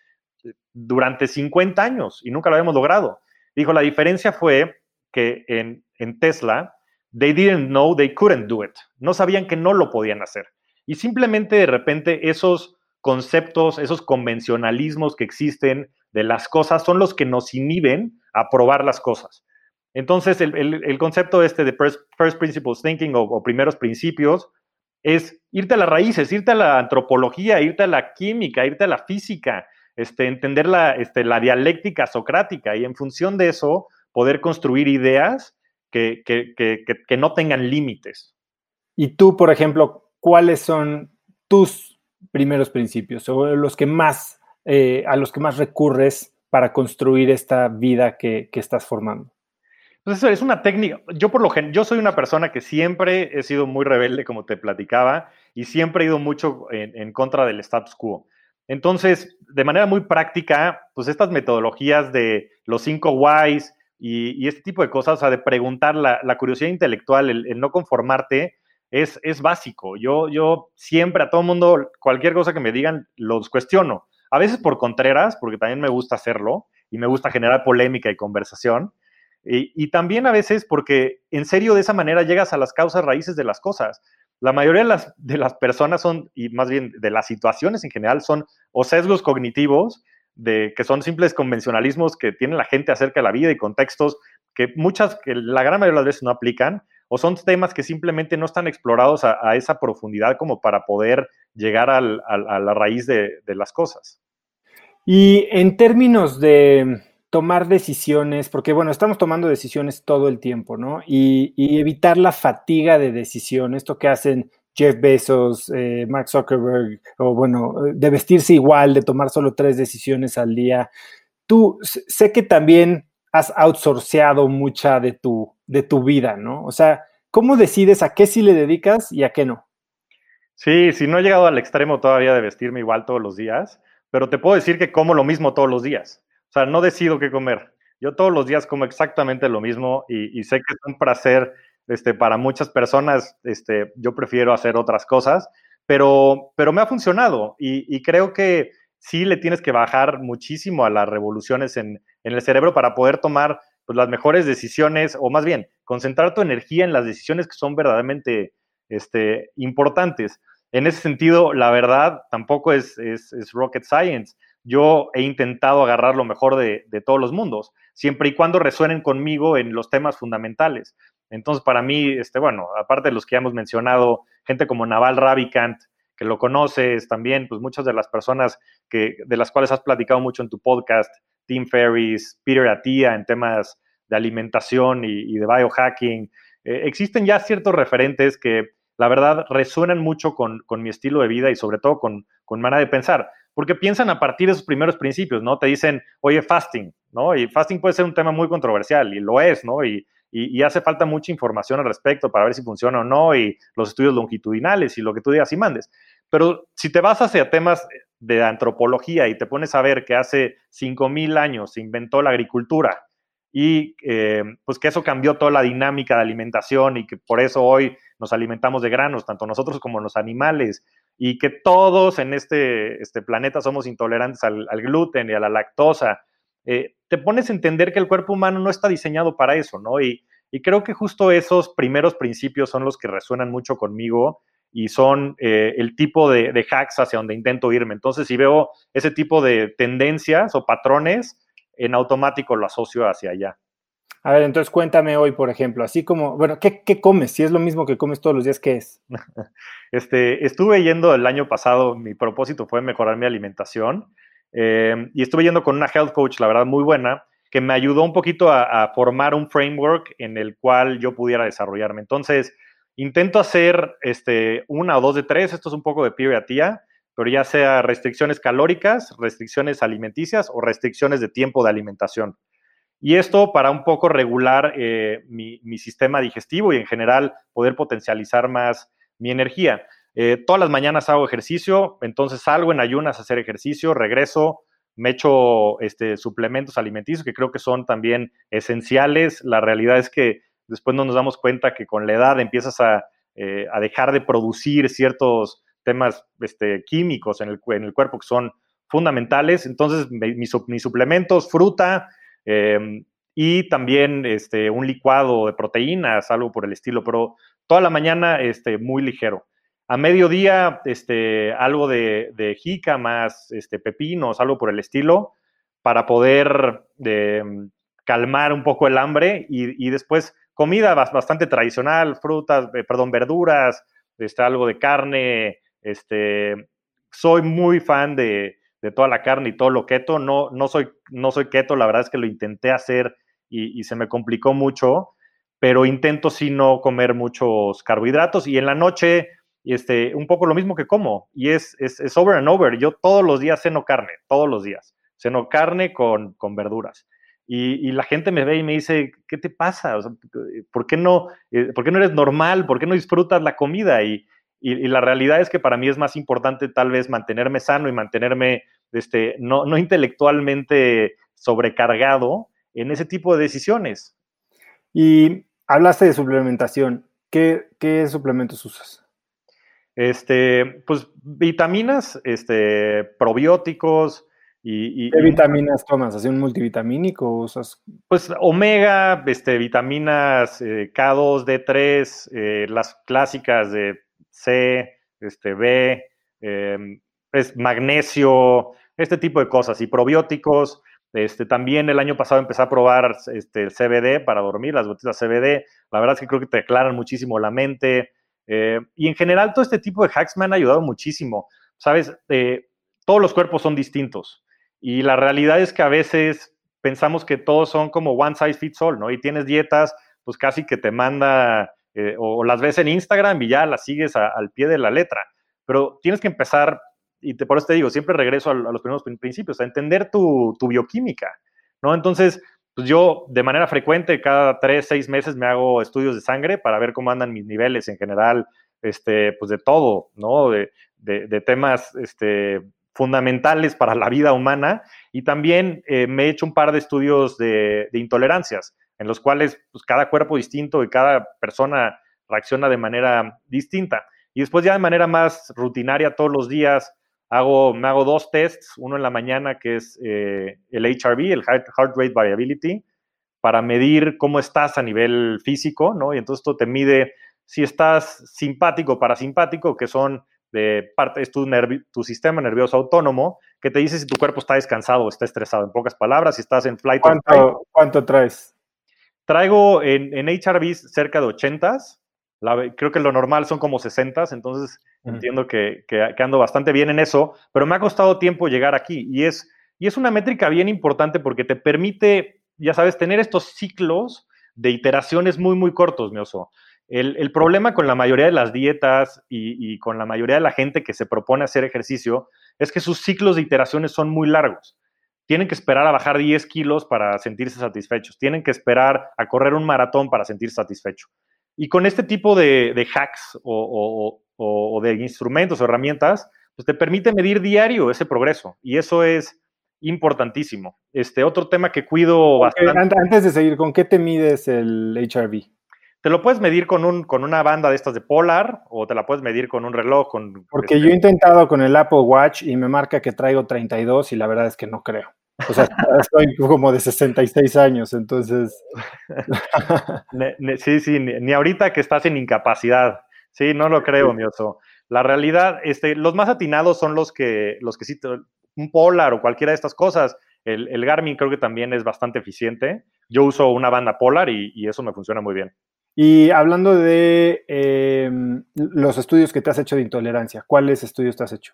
durante 50 años y nunca lo habíamos logrado. Dijo, la diferencia fue que en, en Tesla, they didn't know they couldn't do it. No sabían que no lo podían hacer. Y simplemente de repente esos conceptos, esos convencionalismos que existen de las cosas son los que nos inhiben a probar las cosas. Entonces, el, concepto este de first, principles thinking o, o, primeros principios es irte a las raíces, irte a la antropología, irte a la química, irte a la física, este, entender la, este, la dialéctica socrática y en función de eso poder construir ideas que, no tengan límites. Y tú, por ejemplo, ¿cuáles son tus primeros principios o los que más, eh, a los que más recurres para construir esta vida que, estás formando? Pues eso es una técnica. Yo por lo general, yo soy una persona que siempre he sido muy rebelde, como te platicaba, y siempre he ido mucho en, contra del status quo. Entonces, de manera muy práctica, pues estas metodologías de los cinco whys y, este tipo de cosas, o sea, de preguntar la, curiosidad intelectual, el, no conformarte, es, es básico. Yo, yo siempre a todo mundo, cualquier cosa que me digan, los cuestiono. A veces por contreras, porque también me gusta hacerlo y me gusta generar polémica y conversación. Y, también a veces porque en serio de esa manera llegas a las causas raíces de las cosas. La mayoría de las, de las personas son, y más bien de las situaciones en general, son o sesgos cognitivos, de, que son simples convencionalismos que tiene la gente acerca de la vida y contextos que muchas, la gran mayoría de las veces no aplican, o son temas que simplemente no están explorados a, esa profundidad como para poder llegar a la raíz de las cosas. Y en términos de tomar decisiones, porque bueno, estamos tomando decisiones todo el tiempo, ¿no? Y, evitar la fatiga de decisión, esto que hacen Jeff Bezos, eh, Mark Zuckerberg, o bueno, de vestirse igual, de tomar solo tres decisiones al día. Tú sé que también has outsourceado mucha de tu, de tu vida, ¿no? O sea, ¿cómo decides a qué sí le dedicas y a qué no? Sí, sí, no he llegado al extremo todavía de vestirme igual todos los días, pero te puedo decir que como lo mismo todos los días. O sea, no decido qué comer. Yo todos los días como exactamente lo mismo y, sé que es un placer este, para muchas personas. Este, yo prefiero hacer otras cosas, pero, pero me ha funcionado y, creo que sí le tienes que bajar muchísimo a las revoluciones en, el cerebro para poder tomar pues, las mejores decisiones o más bien concentrar tu energía en las decisiones que son verdaderamente este, importantes. En ese sentido, la verdad tampoco es, rocket science. Yo he intentado agarrar lo mejor de, todos los mundos, siempre y cuando resuenen conmigo en los temas fundamentales. Entonces, para mí, este, bueno, aparte de los que ya hemos mencionado, gente como Naval Ravikant, que lo conoces también, pues muchas de las personas que, de las cuales has platicado mucho en tu podcast, Tim Ferriss, Peter Attia, en temas de alimentación y, de biohacking. Eh, existen ya ciertos referentes que la verdad, resuenan mucho con, mi estilo de vida y sobre todo con, con manera de pensar, porque piensan a partir de esos primeros principios, ¿no? Te dicen, oye, fasting, ¿no? Y fasting puede ser un tema muy controversial y lo es, ¿no? Y, y, hace falta mucha información al respecto para ver si funciona o no y los estudios longitudinales y lo que tú digas y mandes. Pero si te vas hacia temas de antropología y te pones a ver que hace 5.000 años se inventó la agricultura y eh, pues que eso cambió toda la dinámica de alimentación y que por eso hoy nos alimentamos de granos, tanto nosotros como los animales, y que todos en este, este planeta somos intolerantes al, gluten y a la lactosa, eh, te pones a entender que el cuerpo humano no está diseñado para eso, ¿no? Y, creo que justo esos primeros principios son los que resuenan mucho conmigo y son eh, el tipo de, de, hacks hacia donde intento irme. Entonces, si veo ese tipo de tendencias o patrones, en automático lo asocio hacia allá. A ver, entonces cuéntame hoy, por ejemplo, así como, bueno, ¿qué, comes? Si es lo mismo que comes todos los días, ¿qué es? Este, estuve yendo el año pasado, mi propósito fue mejorar mi alimentación eh, y estuve yendo con una health coach, la verdad, muy buena, que me ayudó un poquito a, formar un framework en el cual yo pudiera desarrollarme. Entonces, intento hacer este, una o dos de tres, esto es un poco de tía, pero ya sea restricciones calóricas, restricciones alimenticias o restricciones de tiempo de alimentación. Y esto para un poco regular eh, mi, sistema digestivo y en general poder potencializar más mi energía. Eh, todas las mañanas hago ejercicio, entonces salgo en ayunas a hacer ejercicio, regreso, me echo este, suplementos alimenticios que creo que son también esenciales. La realidad es que después no nos damos cuenta que con la edad empiezas a, eh, dejar de producir ciertos temas este, químicos en el, en el, cuerpo que son fundamentales. Entonces, mis suplementos, fruta, Em, y también este, un licuado de proteínas, algo por el estilo, pero toda la mañana este, muy ligero. A mediodía, este, algo de, de más este, pepinos, algo por el estilo, para poder em, calmar un poco el hambre y, después comida bastante tradicional, frutas, eh, perdón, verduras, este, algo de carne. Este, soy muy fan de, de toda la carne y todo lo keto. No, no, soy, no soy keto, la verdad es que lo intenté hacer y, se me complicó mucho, pero intento sí no comer muchos carbohidratos y en la noche este, un poco lo mismo que como y es, es, over and over. Yo todos los días ceno carne, todos los días. Ceno carne con, con verduras. Y, la gente me ve y me dice, ¿qué te pasa? ¿por, qué no, eh, ¿Por qué no eres normal? ¿Por qué no disfrutas la comida? Y, la realidad es que para mí es más importante tal vez mantenerme sano y mantenerme este, no, no intelectualmente sobrecargado en ese tipo de decisiones. Y hablaste de suplementación. ¿Qué, qué suplementos usas? Este, pues vitaminas, este, probióticos, y, ¿Qué vitaminas tomas? ¿Así un multivitamínico o usas? Pues omega, este, vitaminas eh, K2, D3, eh, las clásicas de C, este, B, em, es magnesio, este tipo de cosas. Y probióticos. Este, también el año pasado empecé a probar este, CBD para dormir, las gotitas CBD. La verdad es que creo que te aclaran muchísimo la mente. Eh, y en general todo este tipo de hacks me han ayudado muchísimo. Sabes, todos los cuerpos son distintos. Y la realidad es que a veces pensamos que todos son como one size fits all, ¿no? Y tienes dietas, pues casi que te manda, eh, o, las ves en Instagram y ya las sigues al pie de la letra. Pero tienes que empezar, y por eso te digo, siempre regreso a, los primeros principios, a entender tu, bioquímica, ¿no? Entonces, pues yo de manera frecuente, cada tres, seis meses me hago estudios de sangre para ver cómo andan mis niveles en general, este, pues de todo, ¿no? De, de, de temas, este, fundamentales para la vida humana y también eh, me he hecho un par de estudios de, intolerancias, en los cuales pues, cada cuerpo distinto y cada persona reacciona de manera distinta. Y después ya de manera más rutinaria todos los días hago, me hago dos tests, uno en la mañana que es eh, el HRV, el Heart, Rate Variability, para medir cómo estás a nivel físico, ¿no? Y entonces esto te mide si estás simpático o parasimpático, que son de parte, es tu, tu sistema nervioso autónomo que te dice si tu cuerpo está descansado o está estresado. En pocas palabras, si estás en flight ¿Cuánto, ¿cuánto traes? Traigo en, en HRVs cerca de 80s. Creo que lo normal son como 60, entonces entiendo que, que, ando bastante bien en eso, pero me ha costado tiempo llegar aquí y es, y es una métrica bien importante porque te permite, ya sabes, tener estos ciclos de iteraciones muy, muy cortos, mi oso. El, problema con la mayoría de las dietas y, con la mayoría de la gente que se propone hacer ejercicio es que sus ciclos de iteraciones son muy largos. Tienen que esperar a bajar 10 kilos para sentirse satisfechos. Tienen que esperar a correr un maratón para sentirse satisfecho. Y con este tipo de, hacks o, de instrumentos o herramientas, pues te permite medir diario ese progreso. Y eso es importantísimo. Este otro tema que cuido bastante. Antes de seguir, ¿con qué te mides el HRV? te lo puedes medir con, un, con una banda de estas de Polar o te la puedes medir con un reloj. Con, Porque este yo he intentado con el Apple Watch y me marca que traigo 32 y la verdad es que no creo. O sea, estoy como de 66 años, entonces... sí, sí, ni, ahorita que estás en incapacidad. Sí, no lo creo, mi oso. La realidad, este, los más atinados son los que, los que sí, un Polar o cualquiera de estas cosas. El, el Garmin creo que también es bastante eficiente. Yo uso una banda Polar y, y eso me funciona muy bien. Y hablando de em, los estudios que te has hecho de intolerancia, ¿cuáles estudios te has hecho?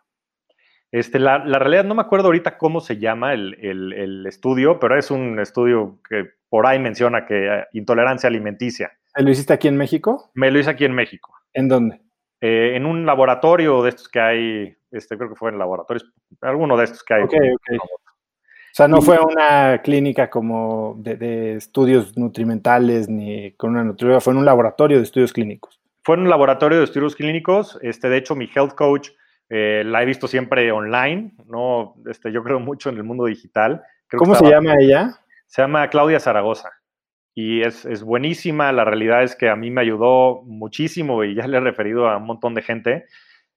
Este, la, realidad, no me acuerdo ahorita cómo se llama el, estudio, pero es un estudio que por ahí menciona que eh, intolerancia alimenticia. ¿Lo hiciste aquí en México? Me lo hice aquí en México. ¿En dónde? Eh, en un laboratorio de estos que hay, este, creo que fue en laboratorios, alguno de estos que hay. O sea, no fue una clínica como de, estudios nutrimentales ni con una nutrióloga, fue en un laboratorio de estudios clínicos. Fue en un laboratorio de estudios clínicos. Este, de hecho, mi health coach eh, la he visto siempre online. No, este, yo creo mucho en el mundo digital. ¿Cómo se llama ella? Se llama Claudia Zaragoza. Y es, es, buenísima. La realidad es que a mí me ayudó muchísimo y ya le he referido a un montón de gente.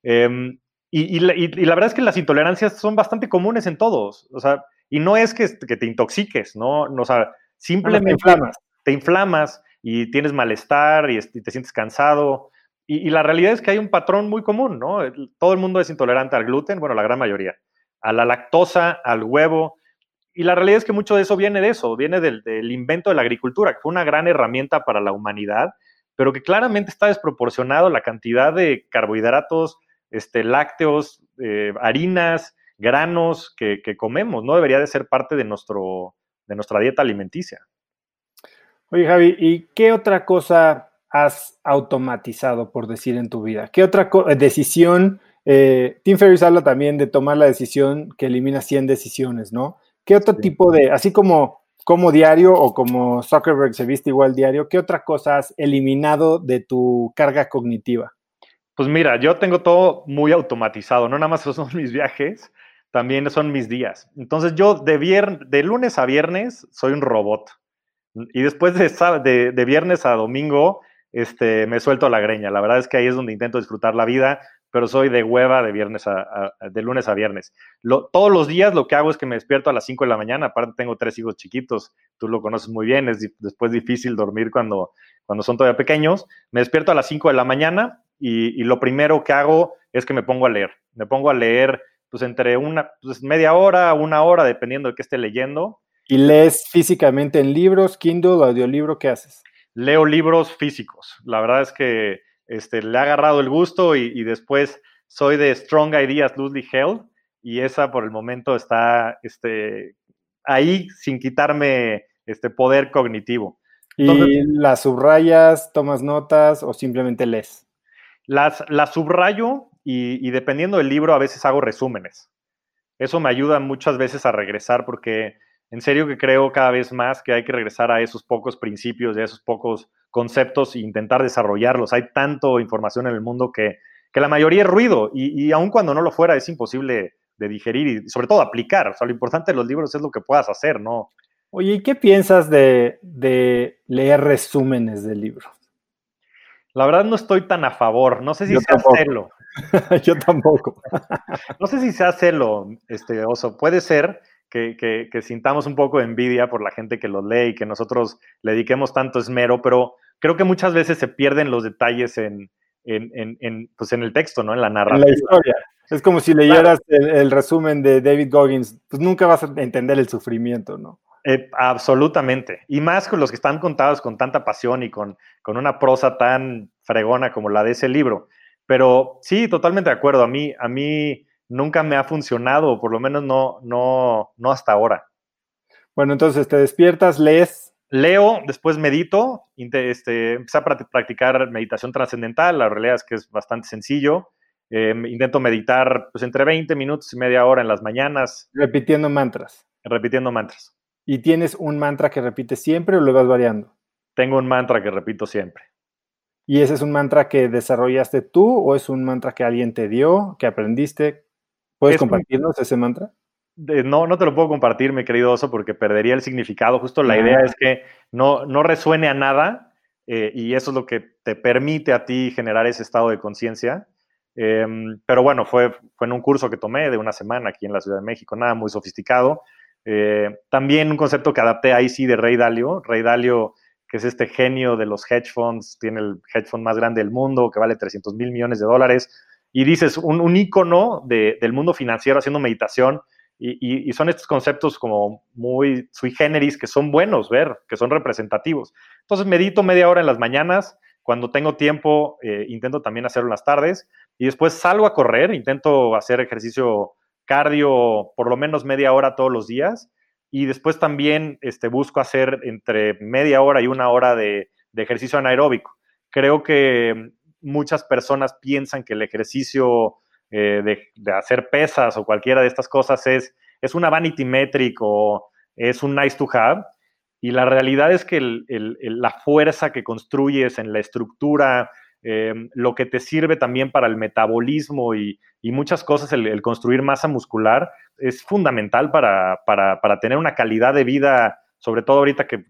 Em, y, y, la verdad es que las intolerancias son bastante comunes en todos. O sea, y no es que, te intoxiques, ¿no? O sea, simplemente te, inflamas. te inflamas y tienes malestar y, te sientes cansado. Y, la realidad es que hay un patrón muy común, ¿no? Todo el mundo es intolerante al gluten, bueno, la gran mayoría, a la lactosa, al huevo. Y la realidad es que mucho de eso viene de eso, viene del, invento de la agricultura, que fue una gran herramienta para la humanidad, pero que claramente está desproporcionado la cantidad de carbohidratos, este, lácteos, eh, harinas, granos que, comemos, no debería de ser parte de, nuestro, de nuestra dieta alimenticia. Oye, Javi, ¿y qué otra cosa has automatizado, por decir, en tu vida? ¿Qué otra eh, decisión? Eh, Tim Ferriss habla también de tomar la decisión que elimina 100 decisiones, ¿no? ¿Qué otro tipo de, así como como diario o como Zuckerberg se viste igual diario, ¿qué otra cosa has eliminado de tu carga cognitiva? Pues mira, yo tengo todo muy automatizado, no nada más son mis viajes, también son mis días. Entonces yo de, de lunes a viernes soy un robot. Y después de, de, viernes a domingo este, me suelto la greña. La verdad es que ahí es donde intento disfrutar la vida, pero soy de hueva de, viernes a, de lunes a viernes. todos los días lo que hago es que me despierto a las 5 de la mañana. Aparte tengo tres hijos chiquitos, tú lo conoces muy bien, es después difícil dormir cuando, cuando son todavía pequeños. Me despierto a las 5 de la mañana y, lo primero que hago es que me pongo a leer. Me pongo a leer pues entre una pues, media hora, una hora, dependiendo de qué esté leyendo. ¿Y lees físicamente en libros, Kindle, audiolibro? ¿Qué haces? Leo libros físicos. La verdad es que este, le ha agarrado el gusto y, después soy de Strong Ideas Loosely Held y esa por el momento está este, ahí sin quitarme este poder cognitivo. ¿Y las subrayas, tomas notas o simplemente lees? Las, subrayo y, dependiendo del libro a veces hago resúmenes. Eso me ayuda muchas veces a regresar porque en serio que creo cada vez más que hay que regresar a esos pocos principios, a esos pocos conceptos e intentar desarrollarlos. Hay tanto información en el mundo que, la mayoría es ruido y, y aun cuando no lo fuera es imposible de digerir y sobre todo aplicar. O sea, lo importante de los libros es lo que puedas hacer, ¿no? Oye, ¿y qué piensas de, de leer resúmenes de libros? La verdad no estoy tan a favor. No sé si sea hacerlo. Yo tampoco. no sé si sea hacerlo, este oso. Puede ser que, que, sintamos un poco de envidia por la gente que los lee y que nosotros le dediquemos tanto esmero, pero creo que muchas veces se pierden los detalles en, en, en, pues en el texto, ¿no? En la narrativa. la historia. Es como si leyeras el, resumen de David Goggins, pues nunca vas a entender el sufrimiento, ¿no? Eh, absolutamente. Y más con los que están contados con tanta pasión y con, con una prosa tan fregona como la de ese libro. Pero sí, totalmente de acuerdo. A mí, a mí nunca me ha funcionado, o por lo menos no, no, no hasta ahora. Bueno, entonces te despiertas, lees. Leo, después medito, este, empecé a practicar meditación trascendental, la realidad es que es bastante sencillo. Em, intento meditar pues, entre 20 minutos y media hora en las mañanas. Repitiendo mantras. Repitiendo mantras. ¿Y tienes un mantra que repites siempre o lo vas variando? Tengo un mantra que repito siempre. ¿Y ese es un mantra que desarrollaste tú o es un mantra que alguien te dio, que aprendiste? ¿Puedes compartirnos ese mantra? no, no te lo puedo compartir, mi querido oso, porque perdería el significado. Justo la idea ah. es que no, no resuene a nada eh, y eso es lo que te permite a ti generar ese estado de conciencia. Em, pero bueno, fue, fue en un curso que tomé de una semana aquí en la Ciudad de México, nada muy sofisticado. Eh, también un concepto que adapté ahí sí de Rey Dalio. Rey Dalio, que es este genio de los hedge funds, tiene el hedge fund más grande del mundo, que vale 300 mil millones de dólares. Y dices, un, un ícono del mundo financiero haciendo meditación. Y, son estos conceptos como muy sui generis que son buenos ver, que son representativos. Entonces medito media hora en las mañanas, cuando tengo tiempo eh, intento también hacerlo en las tardes y después salgo a correr, intento hacer ejercicio cardio por lo menos media hora todos los días y después también este, busco hacer entre media hora y una hora de, ejercicio anaeróbico. Creo que muchas personas piensan que el ejercicio eh, de, hacer pesas o cualquiera de estas cosas es, es una vanity metric o es un nice to have. Y la realidad es que la fuerza que construyes en la estructura, Em, lo que te sirve también para el metabolismo y, muchas cosas, el, construir masa muscular, es fundamental para, tener una calidad de vida, sobre todo ahorita que,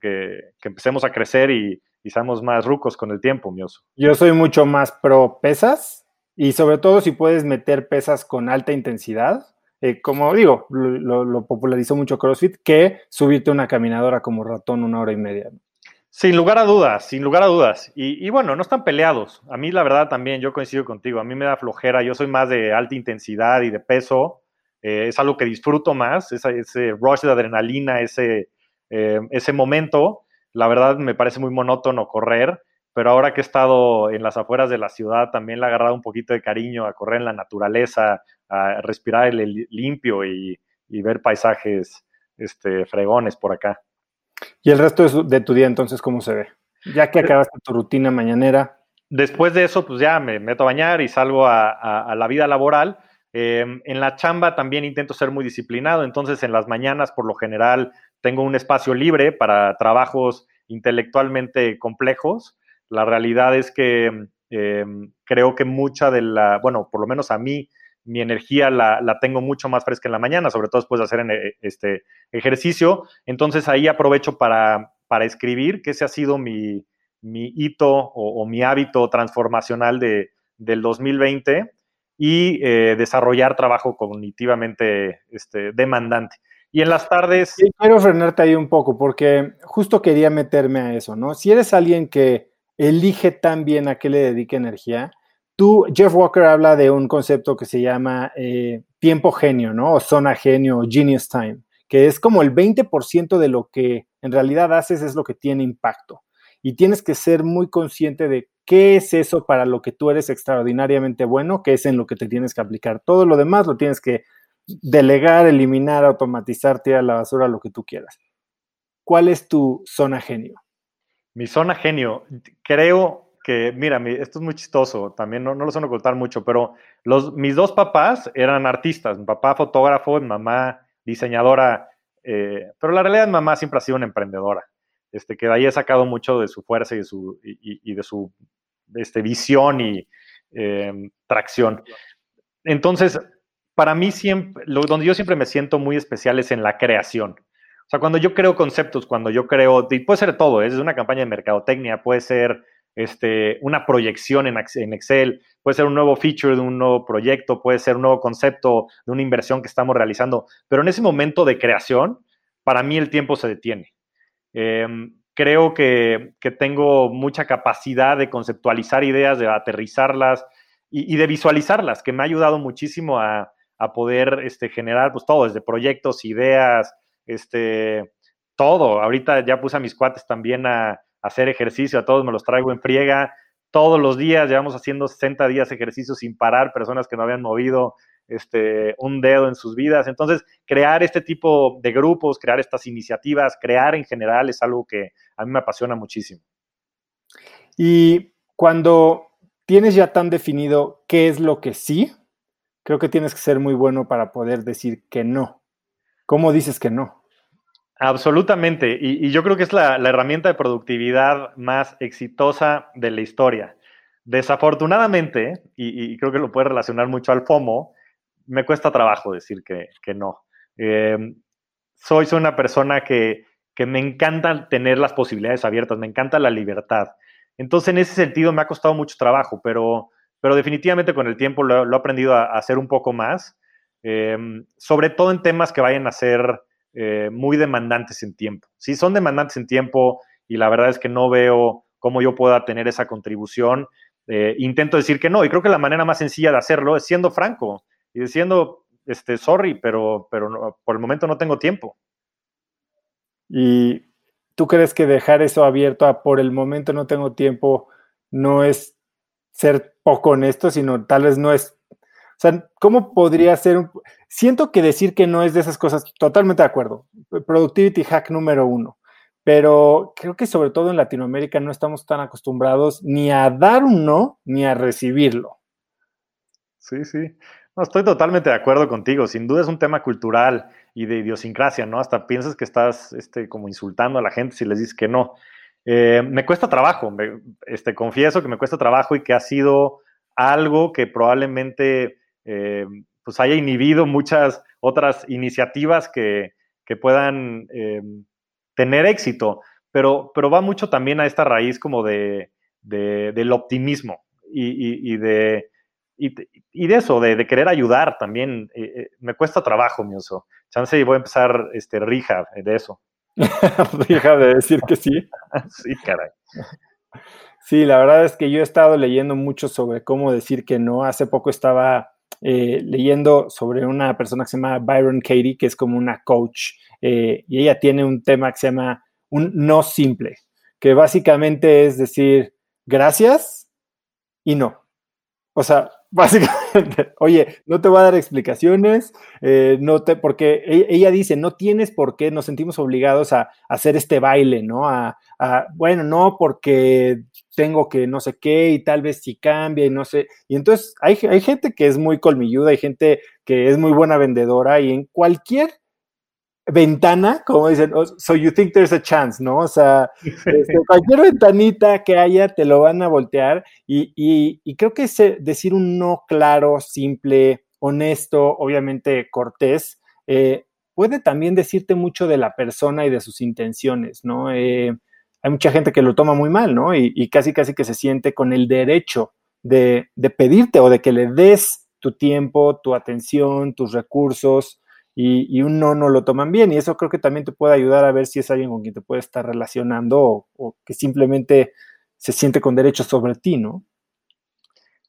empecemos a crecer y, y, seamos más rucos con el tiempo, mioso. Yo soy mucho más pro pesas y sobre todo si puedes meter pesas con alta intensidad. Eh, como digo, lo, lo, popularizó mucho CrossFit, que subirte una caminadora como ratón una hora y media. Sin lugar a dudas, sin lugar a dudas. Y, bueno, no están peleados. A mí la verdad también, yo coincido contigo, a mí me da flojera, yo soy más de alta intensidad y de peso, eh, es algo que disfruto más, ese, ese rush de adrenalina, ese, eh, ese momento, la verdad me parece muy monótono correr, pero ahora que he estado en las afueras de la ciudad, también le he agarrado un poquito de cariño a correr en la naturaleza, a respirar el limpio y, y ver paisajes este, fregones por acá. ¿Y el resto de, tu día entonces cómo se ve? Ya que acabaste tu rutina mañanera. Después de eso, pues ya me meto a bañar y salgo a, la vida laboral. Em, en la chamba también intento ser muy disciplinado, entonces en las mañanas por lo general tengo un espacio libre para trabajos intelectualmente complejos. La realidad es que em, creo que mucha de la, bueno, por lo menos a mí, mi energía la, tengo mucho más fresca en la mañana, sobre todo después de hacer eh, este ejercicio. Entonces ahí aprovecho para, para escribir, que ese ha sido mi, hito o, mi hábito transformacional de, del 2020 y eh, desarrollar trabajo cognitivamente este, demandante. Y en las tardes... quiero frenarte ahí un poco porque justo quería meterme a eso, ¿no? Si eres alguien que elige tan bien a qué le dedique energía, tú, Jeff Walker habla de un concepto que se llama eh, tiempo genio, ¿no? O zona genio, o genius time, que es como el 20% de lo que en realidad haces es lo que tiene impacto. Y tienes que ser muy consciente de qué es eso para lo que tú eres extraordinariamente bueno, qué es en lo que te tienes que aplicar. Todo lo demás lo tienes que delegar, eliminar, automatizar, tirar a la basura, lo que tú quieras. ¿Cuál es tu zona genio? Mi zona genio, creo que, mira, esto es muy chistoso, también no, lo suelo ocultar mucho, pero los, mis dos papás eran artistas, mi papá fotógrafo, mi mamá diseñadora, eh, pero la realidad mi mamá siempre ha sido una emprendedora, este, que de ahí he sacado mucho de su fuerza y de su, y, de su este, visión y em, tracción. Entonces, para mí siempre, lo, donde yo siempre me siento muy especial es en la creación. O sea, cuando yo creo conceptos, cuando yo creo, y puede ser todo, ¿eh? es una campaña de mercadotecnia, puede ser este, una proyección en, en, Excel, puede ser un nuevo feature de un nuevo proyecto, puede ser un nuevo concepto de una inversión que estamos realizando, pero en ese momento de creación, para mí el tiempo se detiene. Em, creo que, que, tengo mucha capacidad de conceptualizar ideas, de aterrizarlas y, y de visualizarlas, que me ha ayudado muchísimo a, a poder este, generar pues todo, desde proyectos, ideas, este, todo. Ahorita ya puse a mis cuates también a, hacer ejercicio, a todos me los traigo en friega. Todos los días llevamos haciendo 60 días ejercicio sin parar, personas que no habían movido este, un dedo en sus vidas. Entonces, crear este tipo de grupos, crear estas iniciativas, crear en general es algo que a mí me apasiona muchísimo. Y cuando tienes ya tan definido qué es lo que sí, creo que tienes que ser muy bueno para poder decir que no. ¿Cómo dices que no? Absolutamente. Y, yo creo que es la, herramienta de productividad más exitosa de la historia. Desafortunadamente, y, creo que lo puede relacionar mucho al FOMO, me cuesta trabajo decir que, no. Em, soy, soy, una persona que, me encanta tener las posibilidades abiertas, me encanta la libertad. Entonces, en ese sentido, me ha costado mucho trabajo, pero, pero definitivamente con el tiempo lo, he aprendido a, hacer un poco más, em, sobre todo en temas que vayan a ser eh, muy demandantes en tiempo. Sí, son demandantes en tiempo y la verdad es que no veo cómo yo pueda tener esa contribución. Eh, intento decir que no y creo que la manera más sencilla de hacerlo es siendo franco y diciendo, este, sorry, pero, pero por el momento no tengo tiempo. ¿Y tú crees que dejar eso abierto a por el momento no tengo tiempo no es ser poco honesto, sino tal vez no es o sea, ¿cómo podría ser? Siento que decir que no es de esas cosas, totalmente de acuerdo. Productivity hack número uno. Pero creo que sobre todo en Latinoamérica no estamos tan acostumbrados ni a dar un no, ni a recibirlo. Sí, sí. No, estoy totalmente de acuerdo contigo. Sin duda es un tema cultural y de idiosincrasia, ¿no? Hasta piensas que estás este, como insultando a la gente si les dices que no. Eh, me cuesta trabajo, este, confieso que me cuesta trabajo y que ha sido algo que probablemente eh, pues haya inhibido muchas otras iniciativas que, puedan eh, tener éxito, pero, pero va mucho también a esta raíz como de, del optimismo y, de, y, de eso, de, querer ayudar también. Eh, me cuesta trabajo, mi uso. Chance y voy a empezar este, rija de eso. rija de decir que sí. sí, caray. Sí, la verdad es que yo he estado leyendo mucho sobre cómo decir que no. Hace poco estaba eh, leyendo sobre una persona que se llama Byron Katie, que es como una coach, eh, y ella tiene un tema que se llama un no simple, que básicamente es decir gracias y no. O sea, básicamente, oye, no te voy a dar explicaciones, eh, no te, porque e, ella dice, no tienes por qué, nos sentimos obligados a, hacer este baile, ¿no? A, bueno, no, porque tengo que no sé qué y tal vez si cambia y no sé. Y entonces hay, hay gente que es muy colmilluda, hay gente que es muy buena vendedora y en cualquier ventana, como dicen, so you think there's a chance, ¿no? O sea, este, cualquier ventanita que haya te lo van a voltear y, creo que es decir un no claro, simple, honesto, obviamente cortés, eh, puede también decirte mucho de la persona y de sus intenciones, ¿no? Eh, hay mucha gente que lo toma muy mal, ¿no? Y, casi, casi que se siente con el derecho de, de pedirte o de que le des tu tiempo, tu atención, tus recursos, y, un no no lo toman bien. Y eso creo que también te puede ayudar a ver si es alguien con quien te puede estar relacionando o, que simplemente se siente con derecho sobre ti, ¿no?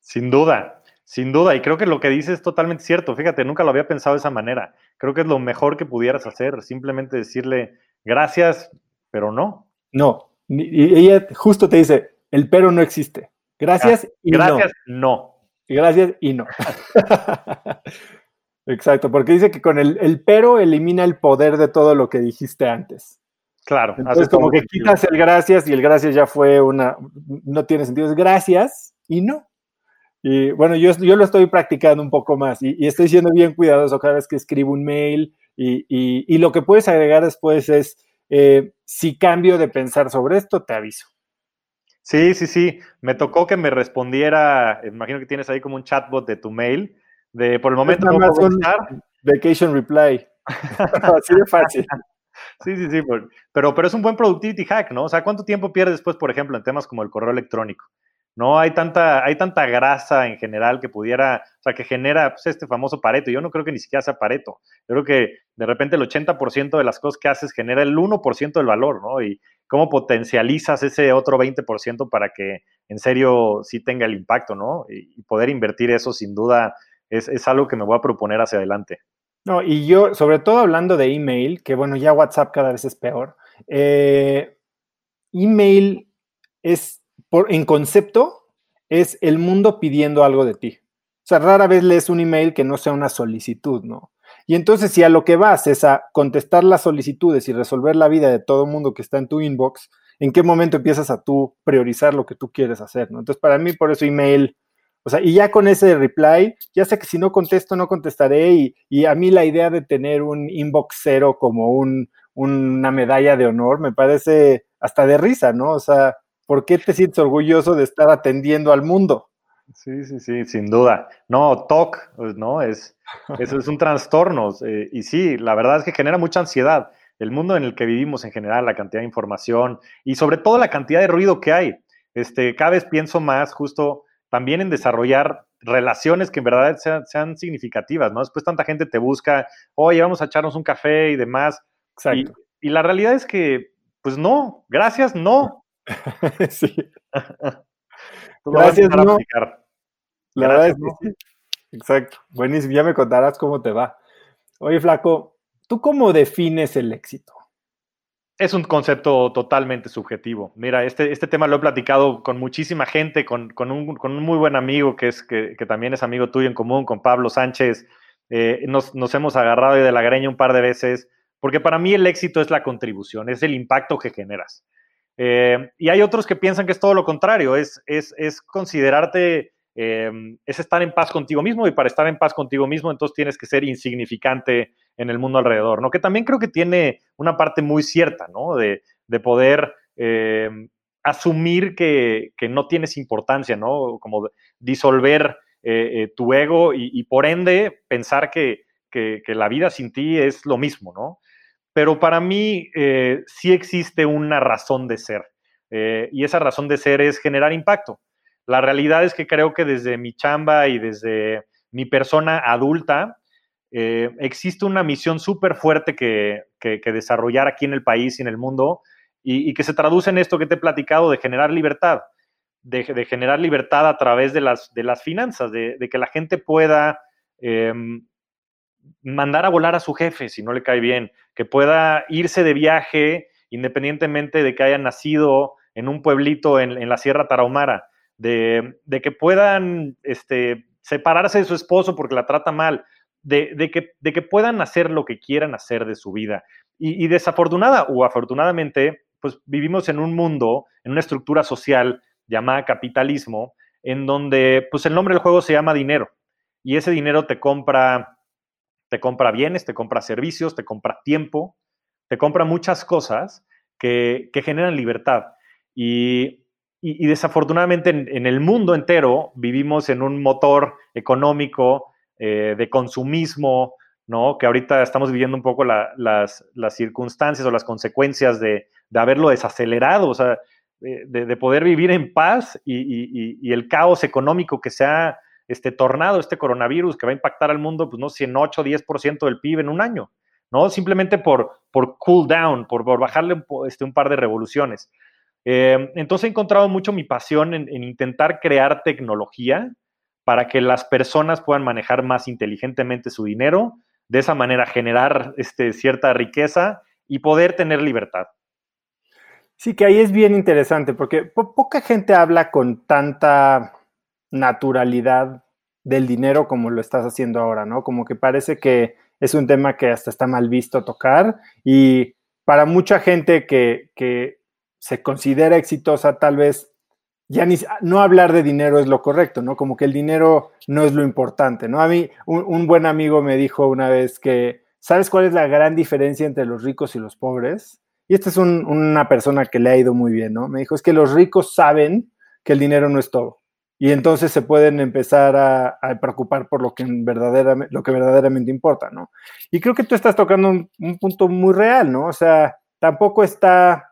Sin duda, sin duda. Y creo que lo que dices es totalmente cierto. Fíjate, nunca lo había pensado de esa manera. Creo que es lo mejor que pudieras hacer, simplemente decirle gracias, pero no. No. Y ella justo te dice, el pero no existe. Gracias y gracias, no. Gracias y no. Exacto, porque dice que con el, pero elimina el poder de todo lo que dijiste antes. Claro. Entonces, como que quitas el gracias y el gracias ya fue una, no tiene sentido, es gracias y no. Y bueno, yo, yo lo estoy practicando un poco más y, estoy siendo bien cuidadoso cada vez que escribo un mail y, lo que puedes agregar después es, eh, si cambio de pensar sobre esto, te aviso. Sí, sí, sí. Me tocó que me respondiera, imagino que tienes ahí como un chatbot de tu mail de por el momento no puedo Vacation reply. Así de fácil. Sí, sí, sí, pero, pero es un buen productivity hack, ¿no? O sea, ¿cuánto tiempo pierdes después, por ejemplo, en temas como el correo electrónico? No hay tanta, hay tanta grasa en general que pudiera, o sea, que genera pues, este famoso Pareto. Yo no creo que ni siquiera sea Pareto. Yo creo que de repente el 80% de las cosas que haces genera el 1% del valor, ¿no? Y cómo potencializas ese otro 20% para que en serio sí tenga el impacto, ¿no? y poder invertir eso sin duda es, algo que me voy a proponer hacia adelante. No, y yo, sobre todo hablando de email, que bueno, ya WhatsApp cada vez es peor, eh, email es, por, en concepto, es el mundo pidiendo algo de ti. O sea, rara vez lees un email que no sea una solicitud, ¿no? Y entonces, si a lo que vas es a contestar las solicitudes y resolver la vida de todo el mundo que está en tu inbox, ¿en qué momento empiezas a tú priorizar lo que tú quieres hacer, ¿no? Entonces, para mí, por eso email o sea, y ya con ese reply, ya sé que si no contesto, no contestaré. Y, a mí la idea de tener un inbox cero como un, una medalla de honor me parece hasta de risa, ¿no? O sea, ¿por qué te sientes orgulloso de estar atendiendo al mundo? Sí, sí, sí, sin duda. No, TOC, ¿no? Es, eso es un trastorno. Eh, y sí, la verdad es que genera mucha ansiedad. El mundo en el que vivimos en general, la cantidad de información y sobre todo la cantidad de ruido que hay. Este, cada vez pienso más justo también en desarrollar relaciones que en verdad sean, significativas, ¿no? Después tanta gente te busca, oye, vamos a echarnos un café y demás. Exacto. Y, la realidad es que, pues no, gracias, no. sí. gracias, no. La verdad es que sí. Exacto. Buenísimo, ya me contarás cómo te va. Oye, Flaco, ¿tú cómo defines el éxito? Es un concepto totalmente subjetivo. Mira, este, este tema lo he platicado con muchísima gente, con, un, muy buen amigo que, es, que, también es amigo tuyo en común, con Pablo Sánchez. Eh, nos, hemos agarrado de la greña un par de veces, porque para mí el éxito es la contribución, es el impacto que generas. Eh, y hay otros que piensan que es todo lo contrario, es, es, es considerarte, eh, es estar en paz contigo mismo y para estar en paz contigo mismo entonces tienes que ser insignificante en el mundo alrededor, ¿no? Que también creo que tiene una parte muy cierta, ¿no? De, poder eh, asumir que, no tienes importancia, ¿no? Como disolver eh, eh, tu ego y, por ende pensar que, la vida sin ti es lo mismo, ¿no? Pero para mí sí existe una razón de ser y esa razón de ser es generar impacto. La realidad es que creo que desde mi chamba y desde mi persona adulta, eh, existe una misión súper fuerte que, desarrollar aquí en el país y en el mundo y, que se traduce en esto que te he platicado de generar libertad, de, generar libertad a través de las, de las finanzas, de, que la gente pueda em, mandar a volar a su jefe si no le cae bien, que pueda irse de viaje independientemente de que haya nacido en un pueblito en, la Sierra Tarahumara, de, que puedan este, separarse de su esposo porque la trata mal, de, que, que, puedan hacer lo que quieran hacer de su vida. Y, desafortunada o afortunadamente, pues vivimos en un mundo, en una estructura social llamada capitalismo, en donde pues el nombre del juego se llama dinero. Y ese dinero te compra, te compra bienes, te compra servicios, te compra tiempo, te compra muchas cosas que, generan libertad. Y, desafortunadamente en, el mundo entero vivimos en un motor económico eh, de consumismo, ¿no? Que ahorita estamos viviendo un poco las, circunstancias o las consecuencias de, haberlo desacelerado, o sea, de, poder vivir en paz y, el caos económico que se ha este, tornado, este coronavirus que va a impactar al mundo, pues no sé, en 8 o 10% del PIB en un año, ¿no? Simplemente por, por cool down, por, bajarle un, este, un par de revoluciones. Eh, entonces he encontrado mucho mi pasión en intentar crear tecnología para que las personas puedan manejar más inteligentemente su dinero, de esa manera generar este, cierta riqueza y poder tener libertad. Sí, que ahí es bien interesante porque poca gente habla con tanta naturalidad del dinero como lo estás haciendo ahora, ¿no? Como que parece que es un tema que hasta está mal visto tocar y para mucha gente que, que se considera exitosa, tal vez ya ni, no hablar de dinero es lo correcto, ¿no? Como que el dinero no es lo importante, ¿no? A mí un, buen amigo me dijo una vez que, ¿sabes cuál es la gran diferencia entre los ricos y los pobres? Y esta es una persona que le ha ido muy bien, ¿no? Me dijo, es que los ricos saben que el dinero no es todo. Y entonces se pueden empezar a, preocupar por lo que, verdaderamente, lo que verdaderamente importa, ¿no? Y creo que tú estás tocando un punto muy real, ¿no? O sea, tampoco está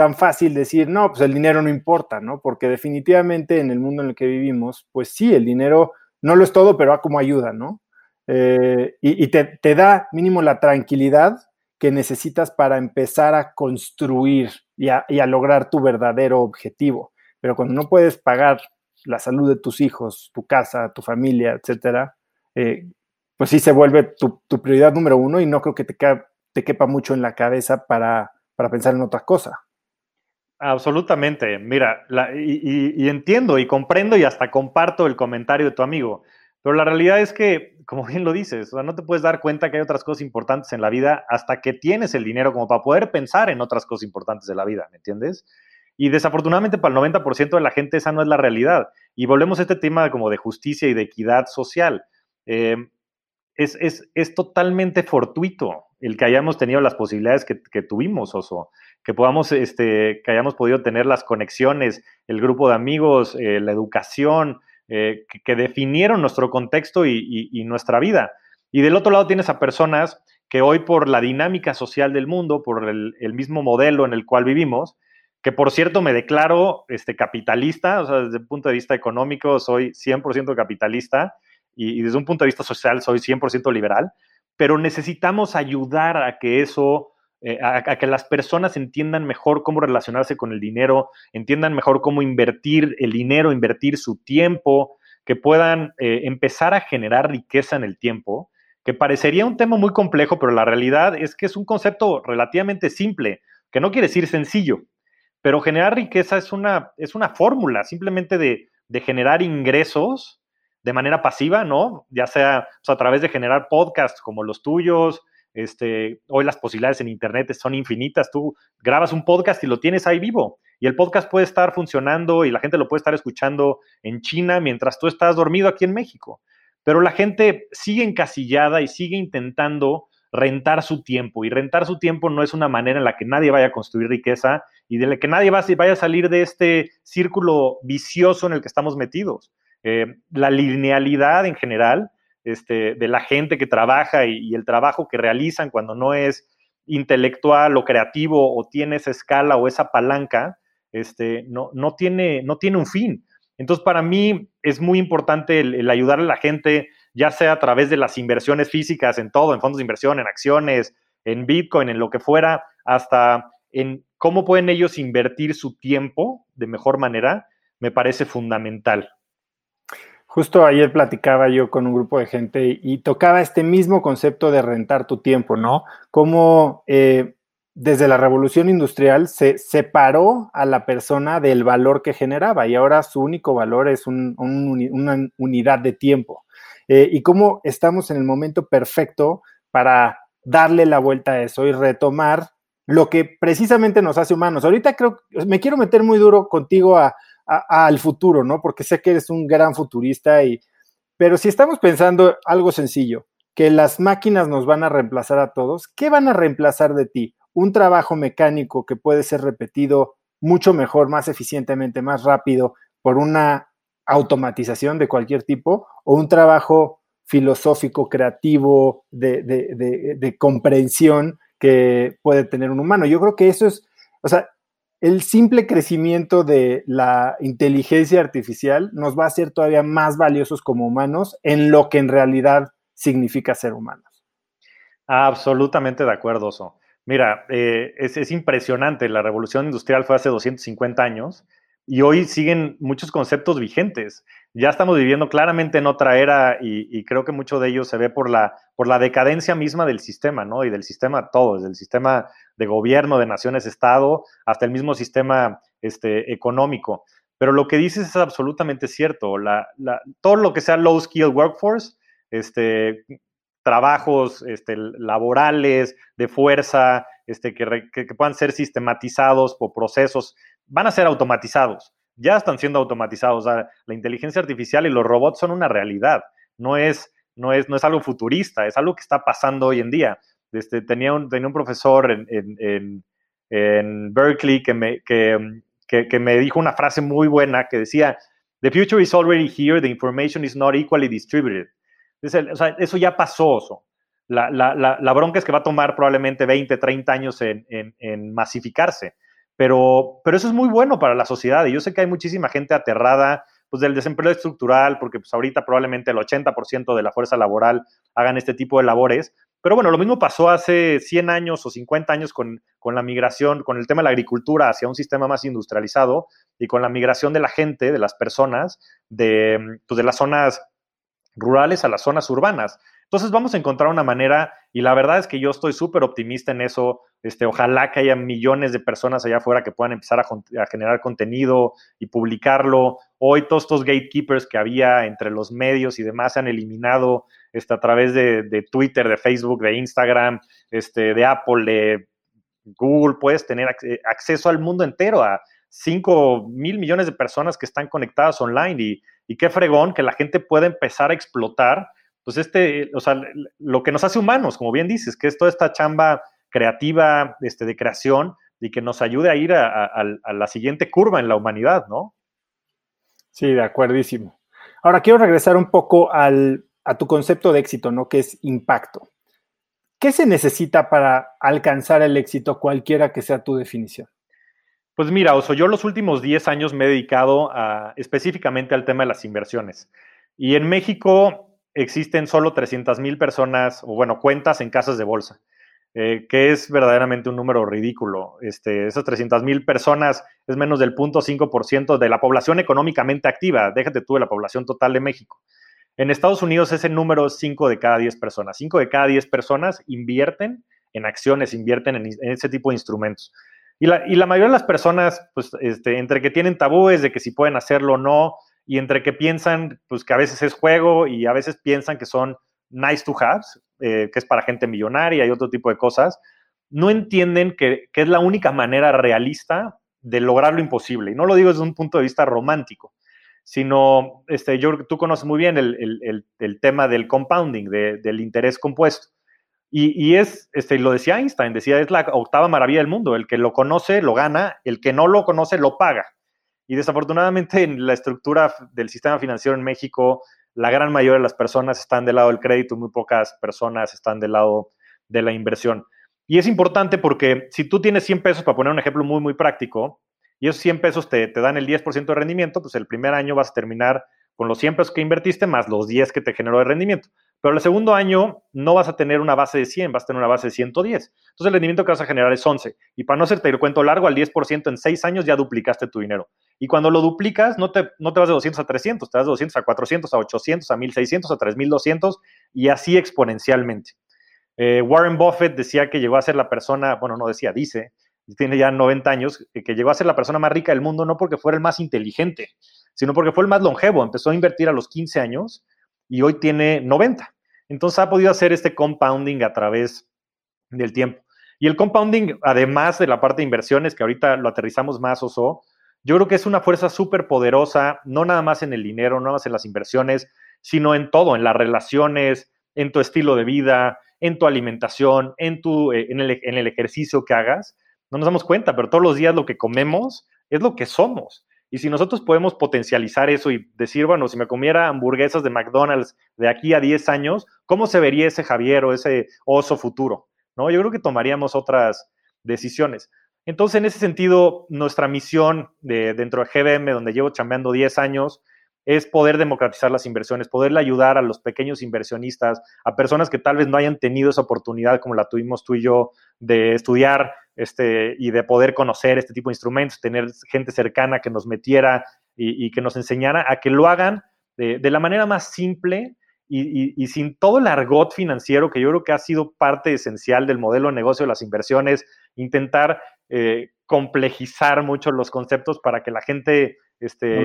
tan fácil decir, no, pues el dinero no importa, ¿no? Porque definitivamente en el mundo en el que vivimos, pues sí, el dinero no lo es todo, pero va como ayuda, ¿no? Eh, y, te, da mínimo la tranquilidad que necesitas para empezar a construir y a, lograr tu verdadero objetivo. Pero cuando no puedes pagar la salud de tus hijos, tu casa, tu familia, etcétera, eh, pues sí se vuelve tu, prioridad número uno y no creo que te, quepa mucho en la cabeza para pensar en otra cosa. Absolutamente. Mira, y, entiendo y comprendo y hasta comparto el comentario de tu amigo, pero la realidad es que, como bien lo dices, no te puedes dar cuenta que hay otras cosas importantes en la vida hasta que tienes el dinero como para poder pensar en otras cosas importantes de la vida, ¿me entiendes? Y desafortunadamente para el 90% de la gente esa no es la realidad. Y volvemos a este tema como de justicia y de equidad social. Eh, es, es, totalmente fortuito el que hayamos tenido las posibilidades que, que tuvimos, Oso que podamos, este, que hayamos podido tener las conexiones, el grupo de amigos, eh, la educación, eh, que, definieron nuestro contexto y, nuestra vida. Y del otro lado tienes a personas que hoy por la dinámica social del mundo, por el, mismo modelo en el cual vivimos, que por cierto me declaro este, capitalista, o sea, desde el punto de vista económico soy 100% capitalista y, y desde un punto de vista social soy 100% liberal, pero necesitamos ayudar a que eso eh, a, que las personas entiendan mejor cómo relacionarse con el dinero, entiendan mejor cómo invertir el dinero, invertir su tiempo, que puedan eh, empezar a generar riqueza en el tiempo, que parecería un tema muy complejo, pero la realidad es que es un concepto relativamente simple, que no quiere decir sencillo, pero generar riqueza es una, es una fórmula simplemente de, generar ingresos de manera pasiva, ¿no? Ya sea a través de generar podcasts como los tuyos, este, hoy las posibilidades en Internet son infinitas. Tú grabas un podcast y lo tienes ahí vivo. Y el podcast puede estar funcionando y la gente lo puede estar escuchando en China mientras tú estás dormido aquí en México. Pero la gente sigue encasillada y sigue intentando rentar su tiempo. Y rentar su tiempo no es una manera en la que nadie vaya a construir riqueza y de la que nadie vaya a salir de este círculo vicioso en el que estamos metidos. Eh, la linealidad en general este, de la gente que trabaja y, el trabajo que realizan cuando no es intelectual o creativo o tiene esa escala o esa palanca, este, no, no, tiene, no tiene un fin. Entonces, para mí es muy importante el, ayudar a la gente, ya sea a través de las inversiones físicas en todo, en fondos de inversión, en acciones, en Bitcoin, en lo que fuera, hasta en cómo pueden ellos invertir su tiempo de mejor manera, me parece fundamental. Justo ayer platicaba yo con un grupo de gente y, tocaba este mismo concepto de rentar tu tiempo, ¿no? Cómo eh, desde la revolución industrial se separó a la persona del valor que generaba y ahora su único valor es una unidad de tiempo. Eh, y cómo estamos en el momento perfecto para darle la vuelta a eso y retomar lo que precisamente nos hace humanos. Ahorita creo, me quiero meter muy duro contigo a al futuro, ¿no? Porque sé que eres un gran futurista y, pero si estamos pensando algo sencillo, que las máquinas nos van a reemplazar a todos, ¿qué van a reemplazar de ti? Un trabajo mecánico que puede ser repetido mucho mejor, más eficientemente, más rápido por una automatización de cualquier tipo o un trabajo filosófico, creativo, de, comprensión que puede tener un humano. Yo creo que eso es, o sea, el simple crecimiento de la inteligencia artificial nos va a hacer todavía más valiosos como humanos en lo que en realidad significa ser humanos. Absolutamente de acuerdo, Oso. Mira, eh, es, es, impresionante. La revolución industrial fue hace 250 años y hoy siguen muchos conceptos vigentes. Ya estamos viviendo claramente en otra era y, creo que mucho de ello se ve por la, por la decadencia misma del sistema, ¿no? Y del sistema todo, desde el sistema de gobierno, de naciones-estado, hasta el mismo sistema este, económico. Pero lo que dices es absolutamente cierto. Todo lo que sea low skill workforce, este, trabajos este, laborales, de fuerza, este, que, que, puedan ser sistematizados por procesos van a ser automatizados. Ya están siendo automatizados. la inteligencia artificial y los robots son una realidad. No es, no es, no es algo futurista, es algo que está pasando hoy en día. Este, tenía, un, profesor en, Berkeley que me, que, me dijo una frase muy buena que decía, The future is already here, the information is not equally distributed. eso ya pasó. La, la, bronca es que va a tomar probablemente 20, 30 años en masificarse. Pero, pero eso es muy bueno para la sociedad y yo sé que hay muchísima gente aterrada pues, del desempleo estructural, porque pues, ahorita probablemente el 80% de la fuerza laboral hagan este tipo de labores. Pero bueno, lo mismo pasó hace 100 años o 50 años con, con la migración, con el tema de la agricultura hacia un sistema más industrializado y con la migración de la gente, de las personas, de, pues, de las zonas rurales a las zonas urbanas. Entonces vamos a encontrar una manera y la verdad es que yo estoy súper optimista en eso. Este, ojalá que haya millones de personas allá afuera que puedan empezar a, generar contenido y publicarlo. Hoy todos estos gatekeepers que había entre los medios y demás se han eliminado este, a través de, Twitter, de Facebook, de Instagram, este, de Apple, de Google. Puedes tener acceso al mundo entero, a 5 mil millones de personas que están conectadas online y, y qué fregón que la gente pueda empezar a explotar pues este, o sea, lo que nos hace humanos, como bien dices, que es toda esta chamba creativa, este, de creación, y que nos ayude a ir a, la siguiente curva en la humanidad, ¿no? Sí, de acuerdísimo. Ahora quiero regresar un poco al, a tu concepto de éxito, ¿no? Que es impacto. ¿Qué se necesita para alcanzar el éxito, cualquiera que sea tu definición? Pues mira, Oso, yo los últimos 10 años me he dedicado a, específicamente al tema de las inversiones. Y en México existen solo 300 mil personas, o bueno, cuentas en casas de bolsa, eh, que es verdaderamente un número ridículo. Este, esas 300 mil personas es menos del 0.5% de la población económicamente activa, déjate tú de la población total de México. En Estados Unidos ese número es 5 de cada 10 personas. 5 de cada 10 personas invierten en acciones, invierten en, ese tipo de instrumentos. Y la, y la, mayoría de las personas, pues, este, entre que tienen tabúes de que si pueden hacerlo o no, y entre que piensan pues que a veces es juego y a veces piensan que son nice to have, eh, que es para gente millonaria y otro tipo de cosas, no entienden que, es la única manera realista de lograr lo imposible. Y no lo digo desde un punto de vista romántico, sino, este, yo, tú conoces muy bien el, tema del compounding, del interés compuesto. Y, y, es, este, lo decía Einstein, decía, es la octava maravilla del mundo. El que lo conoce, lo gana, el que no lo conoce, lo paga. Y desafortunadamente en la estructura del sistema financiero en México, la gran mayoría de las personas están del lado del crédito, muy pocas personas están del lado de la inversión. Y es importante porque si tú tienes 100 pesos, para poner un ejemplo muy, muy práctico, y esos 100 pesos te, te dan el 10% de rendimiento, pues el primer año vas a terminar con los 100 pesos que invertiste más los 10 que te generó de rendimiento. Pero el segundo año no vas a tener una base de 100, vas a tener una base de 110. Entonces el rendimiento que vas a generar es 11. Y para no hacerte el cuento largo, al 10% en 6 años ya duplicaste tu dinero. Y cuando lo duplicas, no te, no te vas de 200 a 300, te vas de 200 a 400, a 800, a 1600, a 3200 y así exponencialmente. Eh, Warren Buffett decía que llegó a ser la persona, bueno, no decía, dice, tiene ya 90 años, que llegó a ser la persona más rica del mundo no porque fuera el más inteligente, sino porque fue el más longevo. Empezó a invertir a los 15 años y hoy tiene 90. Entonces ha podido hacer este compounding a través del tiempo. Y el compounding, además de la parte de inversiones, que ahorita lo aterrizamos más, Oso, yo creo que es una fuerza súper poderosa, no nada más en el dinero, no nada más en las inversiones, sino en todo, en las relaciones, en tu estilo de vida, en tu alimentación, en, tu, eh, en, el, en el ejercicio que hagas. No nos damos cuenta, pero todos los días lo que comemos es lo que somos. Y si nosotros podemos potencializar eso y decir, bueno, si me comiera hamburguesas de McDonald's de aquí a 10 años, ¿cómo se vería ese Javier o ese oso futuro? ¿No? Yo creo que tomaríamos otras decisiones. Entonces, en ese sentido, nuestra misión de, dentro de GBM, donde llevo chambeando 10 años, es poder democratizar las inversiones, poderle ayudar a los pequeños inversionistas, a personas que tal vez no hayan tenido esa oportunidad como la tuvimos tú y yo de estudiar este, y de poder conocer este tipo de instrumentos, tener gente cercana que nos metiera y, que nos enseñara a que lo hagan de, la manera más simple y, sin todo el argot financiero que yo creo que ha sido parte esencial del modelo de negocio de las inversiones, intentar eh, complejizar mucho los conceptos para que la gente este, no,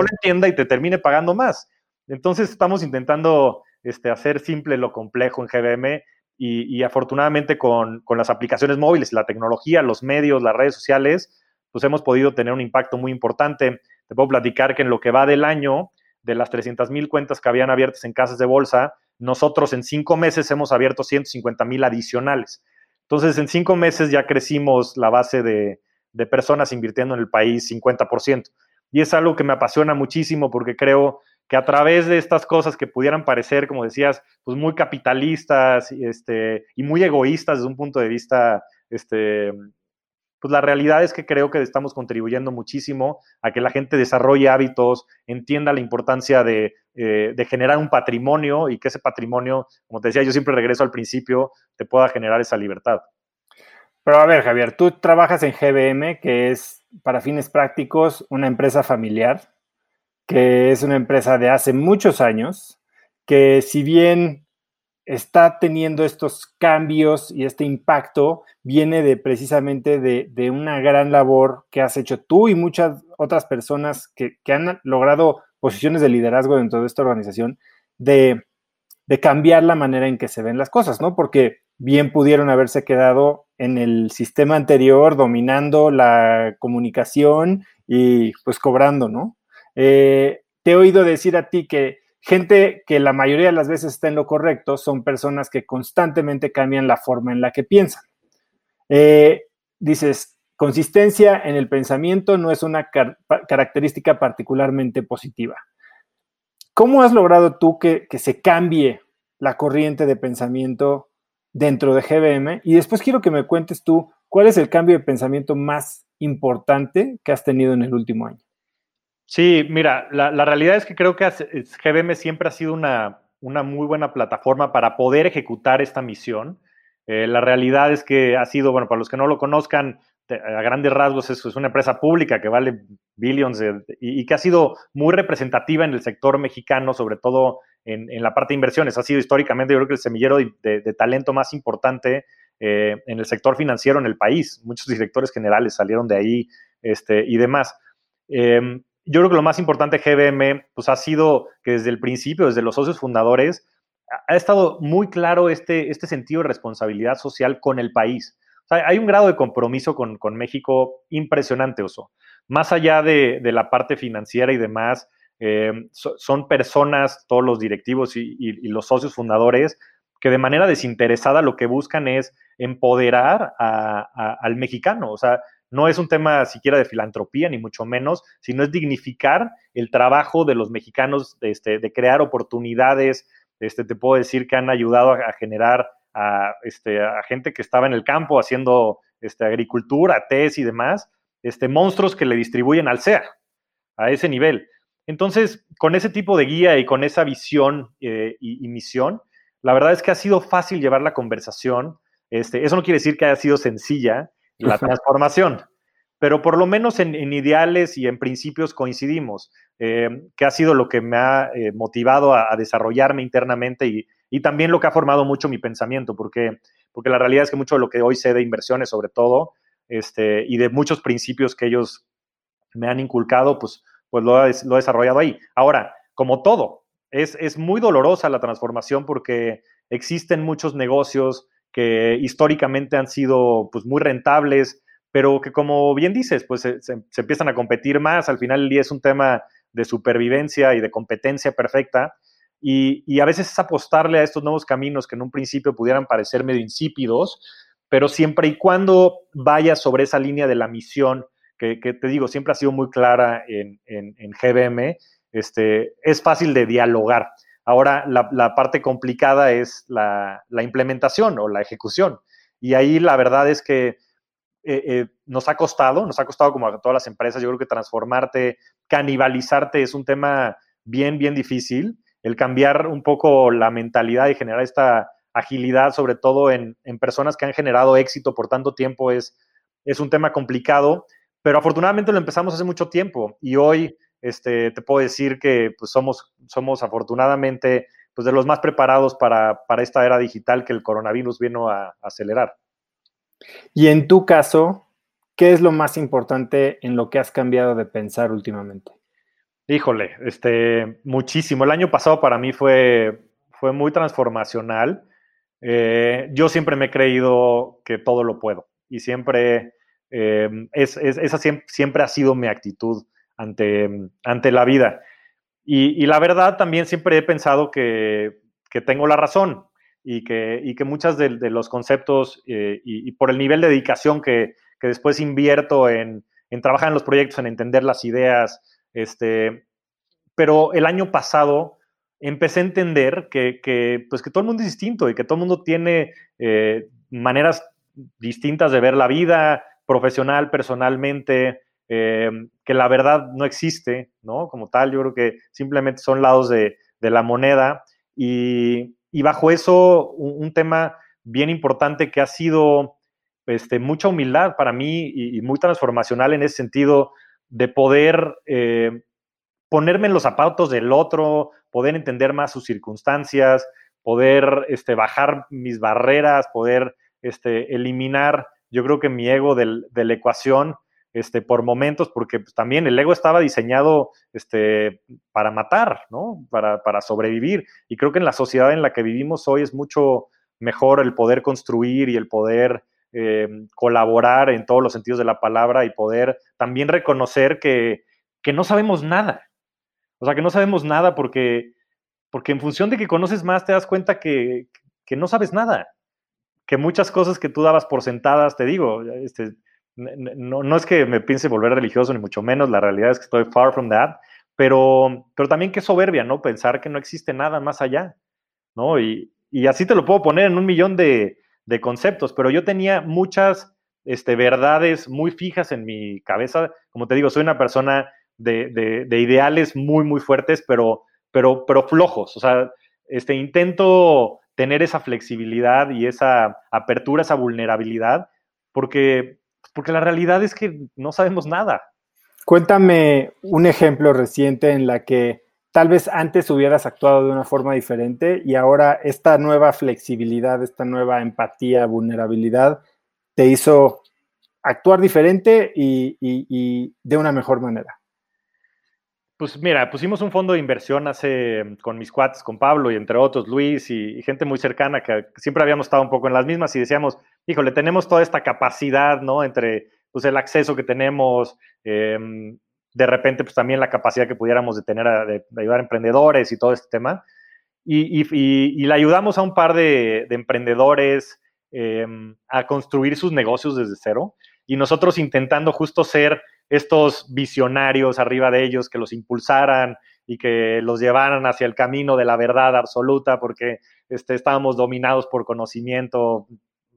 lo entienda. y te termine pagando más. Entonces estamos intentando este, hacer simple lo complejo en GBM y, afortunadamente con, las aplicaciones móviles, la tecnología, los medios, las redes sociales, pues hemos podido tener un impacto muy importante. Te puedo platicar que en lo que va del año, de las 300 mil cuentas que habían abiertas en casas de bolsa, nosotros en cinco meses hemos abierto 150 mil adicionales. Entonces, en cinco meses ya crecimos la base de, de personas invirtiendo en el país 50%. Y es algo que me apasiona muchísimo porque creo que a través de estas cosas que pudieran parecer, como decías, pues muy capitalistas este, y muy egoístas desde un punto de vista, este, pues la realidad es que creo que estamos contribuyendo muchísimo a que la gente desarrolle hábitos, entienda la importancia de, eh, de generar un patrimonio y que ese patrimonio, como te decía, yo siempre regreso al principio, te pueda generar esa libertad. Pero a ver, Javier, tú trabajas en GBM, que es, para fines prácticos, una empresa familiar que es una empresa de hace muchos años, que si bien está teniendo estos cambios y este impacto, viene de precisamente de, una gran labor que has hecho tú y muchas otras personas que, han logrado posiciones de liderazgo dentro de esta organización, de, cambiar la manera en que se ven las cosas, ¿no? Porque bien pudieron haberse quedado en el sistema anterior dominando la comunicación y pues cobrando, ¿no? Eh, te he oído decir a ti que gente que la mayoría de las veces está en lo correcto son personas que constantemente cambian la forma en la que piensan. Eh, dices, consistencia en el pensamiento no es una característica particularmente positiva. ¿Cómo has logrado tú que, que, se cambie la corriente de pensamiento dentro de GBM? Y después quiero que me cuentes tú cuál es el cambio de pensamiento más importante que has tenido en el último año. Sí, mira, la, realidad es que creo que GBM siempre ha sido una, muy buena plataforma para poder ejecutar esta misión. Eh, la realidad es que ha sido, bueno, para los que no lo conozcan, a grandes rasgos es, una empresa pública que vale billions y, que ha sido muy representativa en el sector mexicano, sobre todo en, la parte de inversiones. Ha sido históricamente, yo creo que el semillero de, talento más importante eh, en el sector financiero en el país. Muchos directores generales salieron de ahí este, y demás. Em, yo creo que lo más importante de GBM pues, ha sido que desde el principio, desde los socios fundadores, ha estado muy claro este, este sentido de responsabilidad social con el país. hay un grado de compromiso con, México impresionante, Oso. Más allá de, la parte financiera y demás, eh, son personas, todos los directivos y, los socios fundadores, que de manera desinteresada lo que buscan es empoderar al mexicano. O sea, no es un tema siquiera de filantropía, ni mucho menos, sino es dignificar el trabajo de los mexicanos, de, este, crear oportunidades. Este, te puedo decir que han ayudado a, generar a, este, a gente que estaba en el campo haciendo este, agricultura, test y demás, este, monstruos que le distribuyen al SEA, a ese nivel. Entonces, con ese tipo de guía y con esa visión eh, y, misión, la verdad es que ha sido fácil llevar la conversación. Eso no quiere decir que haya sido sencilla, la transformación. Pero por lo menos en, ideales y en principios coincidimos, eh, que ha sido lo que me ha eh, motivado a, desarrollarme internamente y, también lo que ha formado mucho mi pensamiento, porque, porque la realidad es que mucho de lo que hoy sé de inversiones, sobre todo, este, y de muchos principios que ellos me han inculcado, pues, pues lo, he, lo he desarrollado ahí. Ahora, como todo, es, es muy dolorosa la transformación porque existen muchos negocios que históricamente han sido pues, muy rentables, pero que como bien dices, pues se, empiezan a competir más, al final el día es un tema de supervivencia y de competencia perfecta, y, a veces es apostarle a estos nuevos caminos que en un principio pudieran parecer medio insípidos, pero siempre y cuando vaya sobre esa línea de la misión, que, te digo, siempre ha sido muy clara en, GBM, este, es fácil de dialogar. Ahora, la, parte complicada es la, implementación o la ejecución. Y ahí la verdad es que eh, eh, nos ha costado, nos ha costado como a todas las empresas, yo creo que transformarte, canibalizarte es un tema bien, bien difícil. El cambiar un poco la mentalidad y generar esta agilidad, sobre todo en, personas que han generado éxito por tanto tiempo, es, es un tema complicado, pero afortunadamente lo empezamos hace mucho tiempo y hoy este, te puedo decir que pues, somos, somos afortunadamente pues, de los más preparados para, esta era digital que el coronavirus vino a, acelerar. Y en tu caso, ¿qué es lo más importante en lo que has cambiado de pensar últimamente? Híjole, este, muchísimo. El año pasado para mí fue, fue muy transformacional. Eh, yo siempre me he creído que todo lo puedo y siempre, eh, esa siempre, ha sido mi actitud ante, ante la vida. Y, la verdad también siempre he pensado que, tengo la razón y que, y que muchas de, los conceptos eh, y, por el nivel de dedicación que, después invierto en, trabajar en los proyectos, en entender las ideas, este, pero el año pasado empecé a entender que, pues que todo el mundo es distinto y que todo el mundo tiene eh, maneras distintas de ver la vida, profesional, personalmente, eh, que la verdad no existe, ¿no? Como tal, yo creo que simplemente son lados de, la moneda y, bajo eso un, tema bien importante que ha sido este, mucha humildad para mí y, muy transformacional en ese sentido de poder eh, ponerme en los zapatos del otro, poder entender más sus circunstancias, poder este, bajar mis barreras, poder este, eliminar, yo creo que mi ego de la ecuación este, por momentos, porque pues, también el ego estaba diseñado este, para matar. Para, sobrevivir. Y creo que en la sociedad en la que vivimos hoy es mucho mejor el poder construir y el poder eh, colaborar en todos los sentidos de la palabra y poder también reconocer que, no sabemos nada. O sea, que no sabemos nada porque, porque en función de que conoces más te das cuenta que, que no sabes nada. Que muchas cosas que tú dabas por sentadas, te digo, este, no, es que me piense volver religioso, ni mucho menos, la realidad es que estoy far from that, pero, pero también qué soberbia, ¿no? Pensar que no existe nada más allá, ¿no? Y, así te lo puedo poner en un millón de, conceptos, pero yo tenía muchas este, verdades muy fijas en mi cabeza. Como te digo, soy una persona de, ideales muy, muy fuertes, pero, pero, pero flojos. O sea, este, intento tener esa flexibilidad y esa apertura, esa vulnerabilidad, porque porque la realidad es que no sabemos nada. Cuéntame un ejemplo reciente en la que tal vez antes hubieras actuado de una forma diferente y ahora esta nueva flexibilidad, esta nueva empatía, vulnerabilidad, te hizo actuar diferente y, de una mejor manera. Pues mira, pusimos un fondo de inversión hace con mis cuates, con Pablo y entre otros, Luis y, gente muy cercana que siempre habíamos estado un poco en las mismas y decíamos, híjole, tenemos toda esta capacidad, ¿no? Entre pues, el acceso que tenemos, em, de repente, pues también la capacidad que pudiéramos de tener de, ayudar a emprendedores y todo este tema. Y, le ayudamos a un par de, emprendedores em, a construir sus negocios desde cero y nosotros intentando justo ser estos visionarios arriba de ellos que los impulsaran y que los llevaran hacia el camino de la verdad absoluta porque este, estábamos dominados por conocimiento,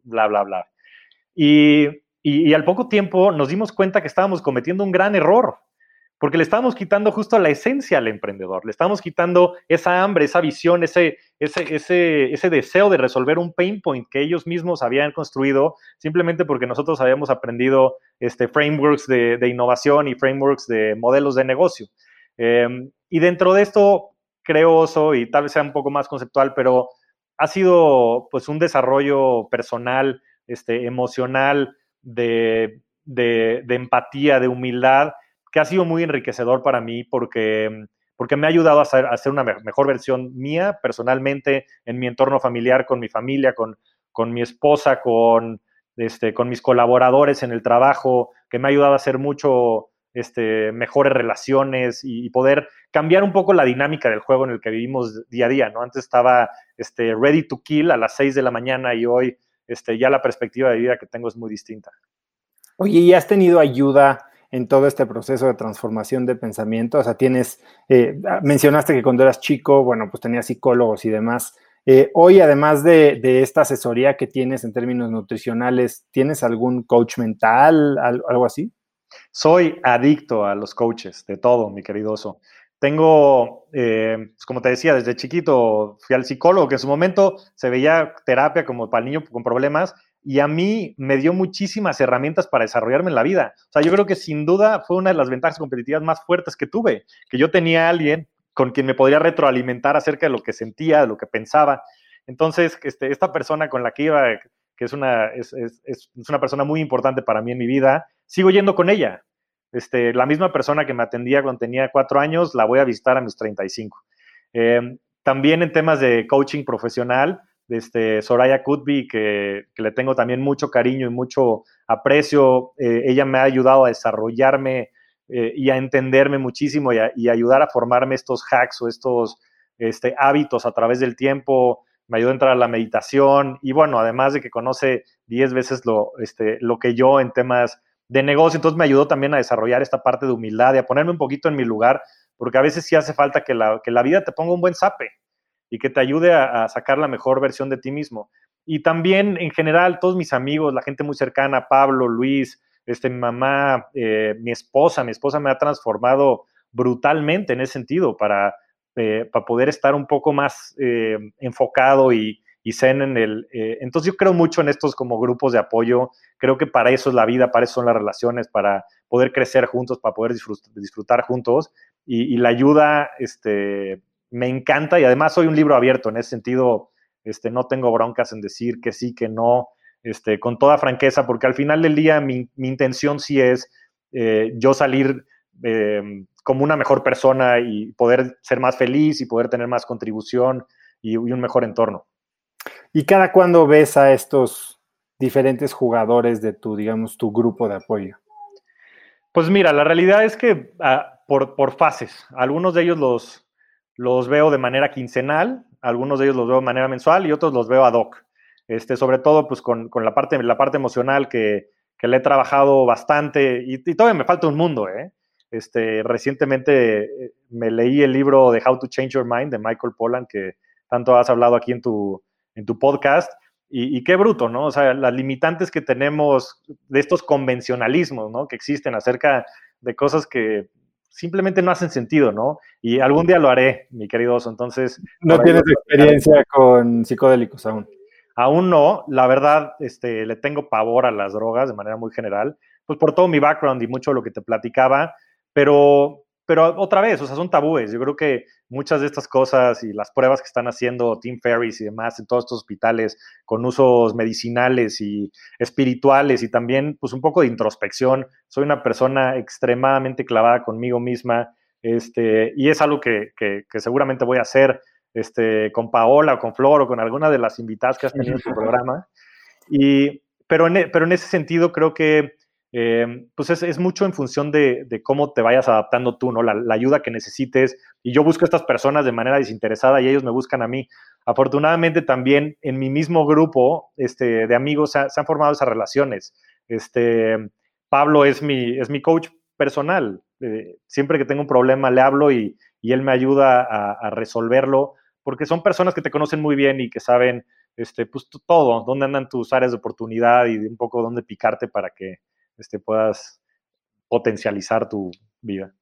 bla, bla, bla. Y, y, al poco tiempo nos dimos cuenta que estábamos cometiendo un gran error, porque le estábamos quitando justo la esencia al emprendedor, le estábamos quitando esa hambre, esa visión, ese, ese, ese, ese deseo de resolver un pain point que ellos mismos habían construido, simplemente porque nosotros habíamos aprendido este, frameworks de, de innovación y frameworks de modelos de negocio. Em, y dentro de esto, creo, Oso, y tal vez sea un poco más conceptual, pero ha sido pues un desarrollo personal, este, emocional, de, de empatía, de humildad, que ha sido muy enriquecedor para mí porque, porque me ha ayudado a hacer, una mejor versión mía personalmente en mi entorno familiar, con mi familia, con, con mi esposa, con, este, con mis colaboradores en el trabajo, que me ha ayudado a ser mucho, este, mejores relaciones y, poder cambiar un poco la dinámica del juego en el que vivimos día a día, ¿no? Antes estaba este, ready to kill a las 6 de la mañana y hoy este, ya la perspectiva de vida que tengo es muy distinta. Oye, ¿y has tenido ayuda en todo este proceso de transformación de pensamiento? O sea, tienes, eh, mencionaste que cuando eras chico, bueno, pues tenías psicólogos y demás. Eh, hoy, además de, esta asesoría que tienes en términos nutricionales, ¿tienes algún coach mental, algo así? Soy adicto a los coaches, de todo, mi querido oso. Tengo, eh, pues, como te decía, desde chiquito fui al psicólogo, que en su momento se veía terapia como para el niño con problemas, y a mí me dio muchísimas herramientas para desarrollarme en la vida. O sea, yo creo que sin duda fue una de las ventajas competitivas más fuertes que tuve, que yo tenía a alguien con quien me podría retroalimentar acerca de lo que sentía, de lo que pensaba. Entonces, este, esta persona con la que iba, que es una, es, una persona muy importante para mí en mi vida, sigo yendo con ella. Este, la misma persona que me atendía cuando tenía cuatro años, la voy a visitar a mis 35. Eh, también en temas de coaching profesional, este, Soraya Kutby, que, le tengo también mucho cariño y mucho aprecio. Eh, ella me ha ayudado a desarrollarme eh, y a entenderme muchísimo y, ayudar a formarme estos hacks o estos este, hábitos a través del tiempo. Me ayudó a entrar a la meditación y bueno, además de que conoce 10 veces lo, este, lo que yo en temas de negocio, entonces me ayudó también a desarrollar esta parte de humildad y a ponerme un poquito en mi lugar, porque a veces sí hace falta que la, que la vida te ponga un buen zape y que te ayude a, sacar la mejor versión de ti mismo. Y también en general, todos mis amigos, la gente muy cercana, Pablo, Luis, este, mi mamá, eh, mi esposa, mi esposa me ha transformado brutalmente en ese sentido para, eh, para poder estar un poco más eh, enfocado y, y zen en el... entonces yo creo mucho en estos como grupos de apoyo, creo que para eso es la vida, para eso son las relaciones, para poder crecer juntos, para poder disfrutar, juntos y, y, la ayuda, este, me encanta y además soy un libro abierto, en ese sentido, este, no tengo broncas en decir que sí, que no, este, con toda franqueza, porque al final del día mi, intención sí es eh, yo salir eh, como una mejor persona y poder ser más feliz y poder tener más contribución y, un mejor entorno. ¿Y cada cuándo ves a estos diferentes jugadores de tu, digamos, tu grupo de apoyo? Pues mira, la realidad es que ah, por, por fases, algunos de ellos los, los veo de manera quincenal, algunos de ellos los veo de manera mensual y otros los veo ad hoc. Este, sobre todo pues con, la, parte, la parte emocional que, le he trabajado bastante y, todavía me falta un mundo. ¿eh? Este, recientemente eh, me leí el libro de How to Change Your Mind de Michael Pollan, que tanto has hablado aquí en tu, en tu podcast. Y, y, qué bruto, ¿no? O sea, las limitantes que tenemos de estos convencionalismos, ¿no? Que existen acerca de cosas que simplemente no hacen sentido, ¿no? Y algún día lo haré, mi querido oso. Entonces. ¿No tienes experiencia con psicodélicos aún? Aún no, la verdad, este, le tengo pavor a las drogas de manera muy general, pues por todo mi background y mucho de lo que te platicaba, pero, pero otra vez, o sea, son tabúes. Yo creo que muchas de estas cosas y las pruebas que están haciendo Tim Ferris y demás en todos estos hospitales con usos medicinales y espirituales y también pues un poco de introspección. Soy una persona extremadamente clavada conmigo misma este, y es algo que, que, seguramente voy a hacer este, con Paola o con Flor o con alguna de las invitadas que has tenido en tu programa. Y, pero, en, pero en ese sentido creo que eh, pues es, mucho en función de, cómo te vayas adaptando tú, ¿no? La, ayuda que necesites. Y yo busco a estas personas de manera desinteresada y ellos me buscan a mí. Afortunadamente también en mi mismo grupo este, de amigos se, han formado esas relaciones. Este, Pablo es mi, es mi coach personal. Eh, siempre que tengo un problema le hablo y, él me ayuda a, resolverlo, porque son personas que te conocen muy bien y que saben este, pues, todo, dónde andan tus áreas de oportunidad y un poco dónde picarte para que, este, puedas potencializar tu vida.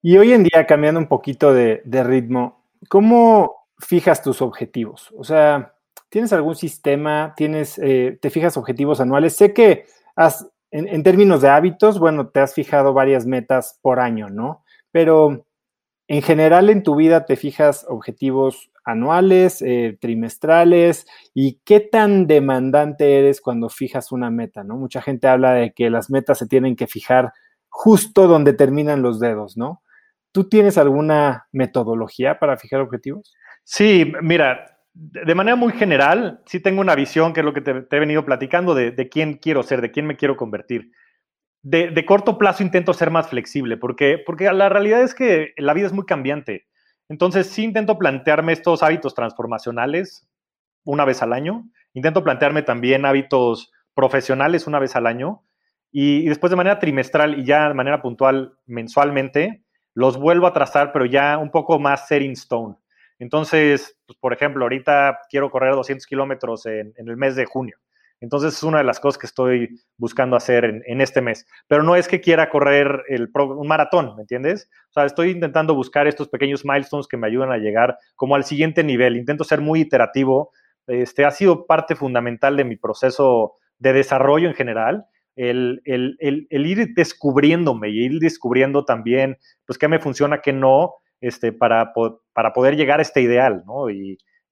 Y hoy en día, cambiando un poquito de, ritmo, ¿cómo fijas tus objetivos? O sea, ¿tienes algún sistema? ¿Tienes, eh, ¿Te fijas objetivos anuales? Sé que has, en, términos de hábitos, bueno, te has fijado varias metas por año, ¿no? Pero en general en tu vida te fijas objetivos anuales, eh, trimestrales y qué tan demandante eres cuando fijas una meta, ¿no? Mucha gente habla de que las metas se tienen que fijar justo donde terminan los dedos, ¿no? ¿Tú tienes alguna metodología para fijar objetivos? Sí, mira, de manera muy general, sí tengo una visión, que es lo que te, he venido platicando, de, quién quiero ser, de quién me quiero convertir. de, corto plazo intento ser más flexible, porque, porque la realidad es que la vida es muy cambiante. Entonces sí intento plantearme estos hábitos transformacionales una vez al año. Intento plantearme también hábitos profesionales una vez al año. Y, después de manera trimestral y ya de manera puntual mensualmente, los vuelvo a trazar, pero ya un poco más set in stone. Entonces, pues, por ejemplo, ahorita quiero correr 200 kilómetros en, el mes de junio. Entonces es una de las cosas que estoy buscando hacer en, este mes. Pero no es que quiera correr el un maratón, ¿me entiendes? O sea, estoy intentando buscar estos pequeños milestones que me ayudan a llegar como al siguiente nivel. Intento ser muy iterativo. Este ha sido parte fundamental de mi proceso de desarrollo en general. El, ir descubriéndome y ir descubriendo también, pues, qué me funciona, qué no, este, para, para poder llegar a este ideal, ¿no?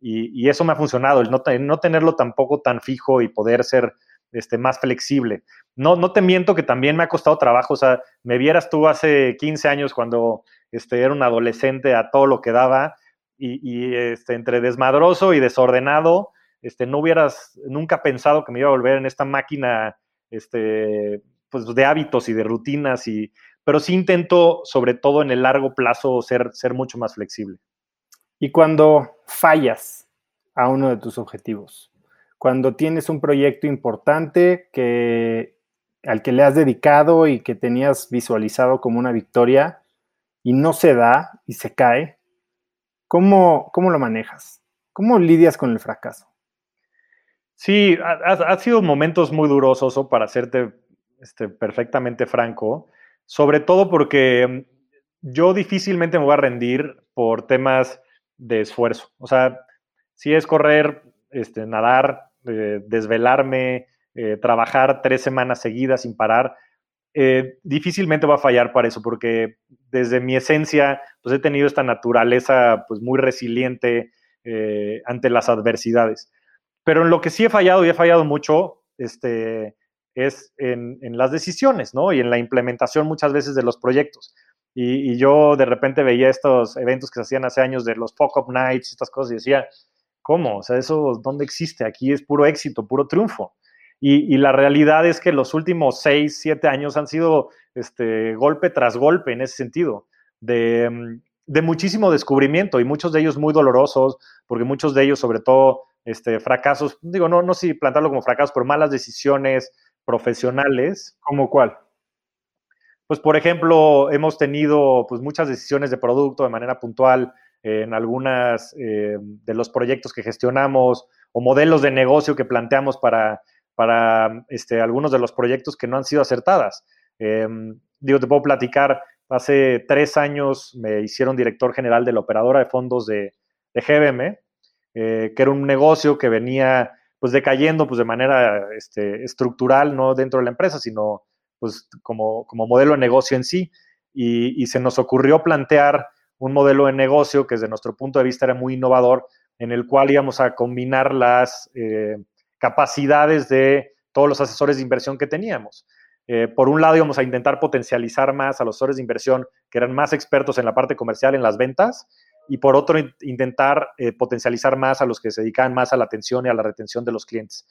Y, eso me ha funcionado, el no, tenerlo tampoco tan fijo y poder ser este, más flexible. No, no te miento que también me ha costado trabajo, o sea, me vieras tú hace 15 años cuando este, era un adolescente a todo lo que daba y, este, entre desmadroso y desordenado, este, no hubieras nunca pensado que me iba a volver en esta máquina este, pues, de hábitos y de rutinas, pero sí intento, sobre todo en el largo plazo, ser mucho más flexible. Y cuando fallas a uno de tus objetivos, cuando tienes un proyecto importante que, al que le has dedicado y que tenías visualizado como una victoria y no se da y se cae, ¿cómo, cómo lo manejas? ¿Cómo lidias con el fracaso? Sí, ha, sido momentos muy duros, Oso, para serte este, perfectamente franco, sobre todo porque mm, yo difícilmente me voy a rendir por temas de esfuerzo. O sea, si es correr, este, nadar, eh, desvelarme, eh, trabajar tres semanas seguidas sin parar, eh, difícilmente va a fallar para eso, porque desde mi esencia, pues he tenido esta naturaleza pues muy resiliente ante las adversidades. Pero en lo que sí he fallado y he fallado mucho, este, es en, las decisiones, ¿no? Y en la implementación muchas veces de los proyectos. Y, yo de repente veía estos eventos que se hacían hace años de los fuck-up nights, estas cosas, y decía, ¿cómo? O sea, ¿eso dónde existe? Aquí es puro éxito, puro triunfo. Y, la realidad es que los últimos seis, siete años han sido este, golpe tras golpe en ese sentido, de, de muchísimo descubrimiento y muchos de ellos muy dolorosos, porque muchos de ellos, sobre todo este, fracasos, digo, no, no si plantarlo como fracasos, pero malas decisiones profesionales. ¿Como cuál? Pues, por ejemplo, hemos tenido pues, muchas decisiones de producto de manera puntual en algunas eh, de los proyectos que gestionamos o modelos de negocio que planteamos para, para este, algunos de los proyectos que no han sido acertadas. Em, digo, te puedo platicar, hace tres años me hicieron director general de la operadora de fondos de, de GBM eh, que era un negocio que venía pues decayendo pues de manera este, estructural, no dentro de la empresa, sino pues como, como modelo de negocio en sí. Y, se nos ocurrió plantear un modelo de negocio que desde nuestro punto de vista era muy innovador, en el cual íbamos a combinar las eh, capacidades de todos los asesores de inversión que teníamos. Eh, por un lado íbamos a intentar potencializar más a los asesores de inversión que eran más expertos en la parte comercial, en las ventas, y por otro intentar eh, potencializar más a los que se dedican más a la atención y a la retención de los clientes.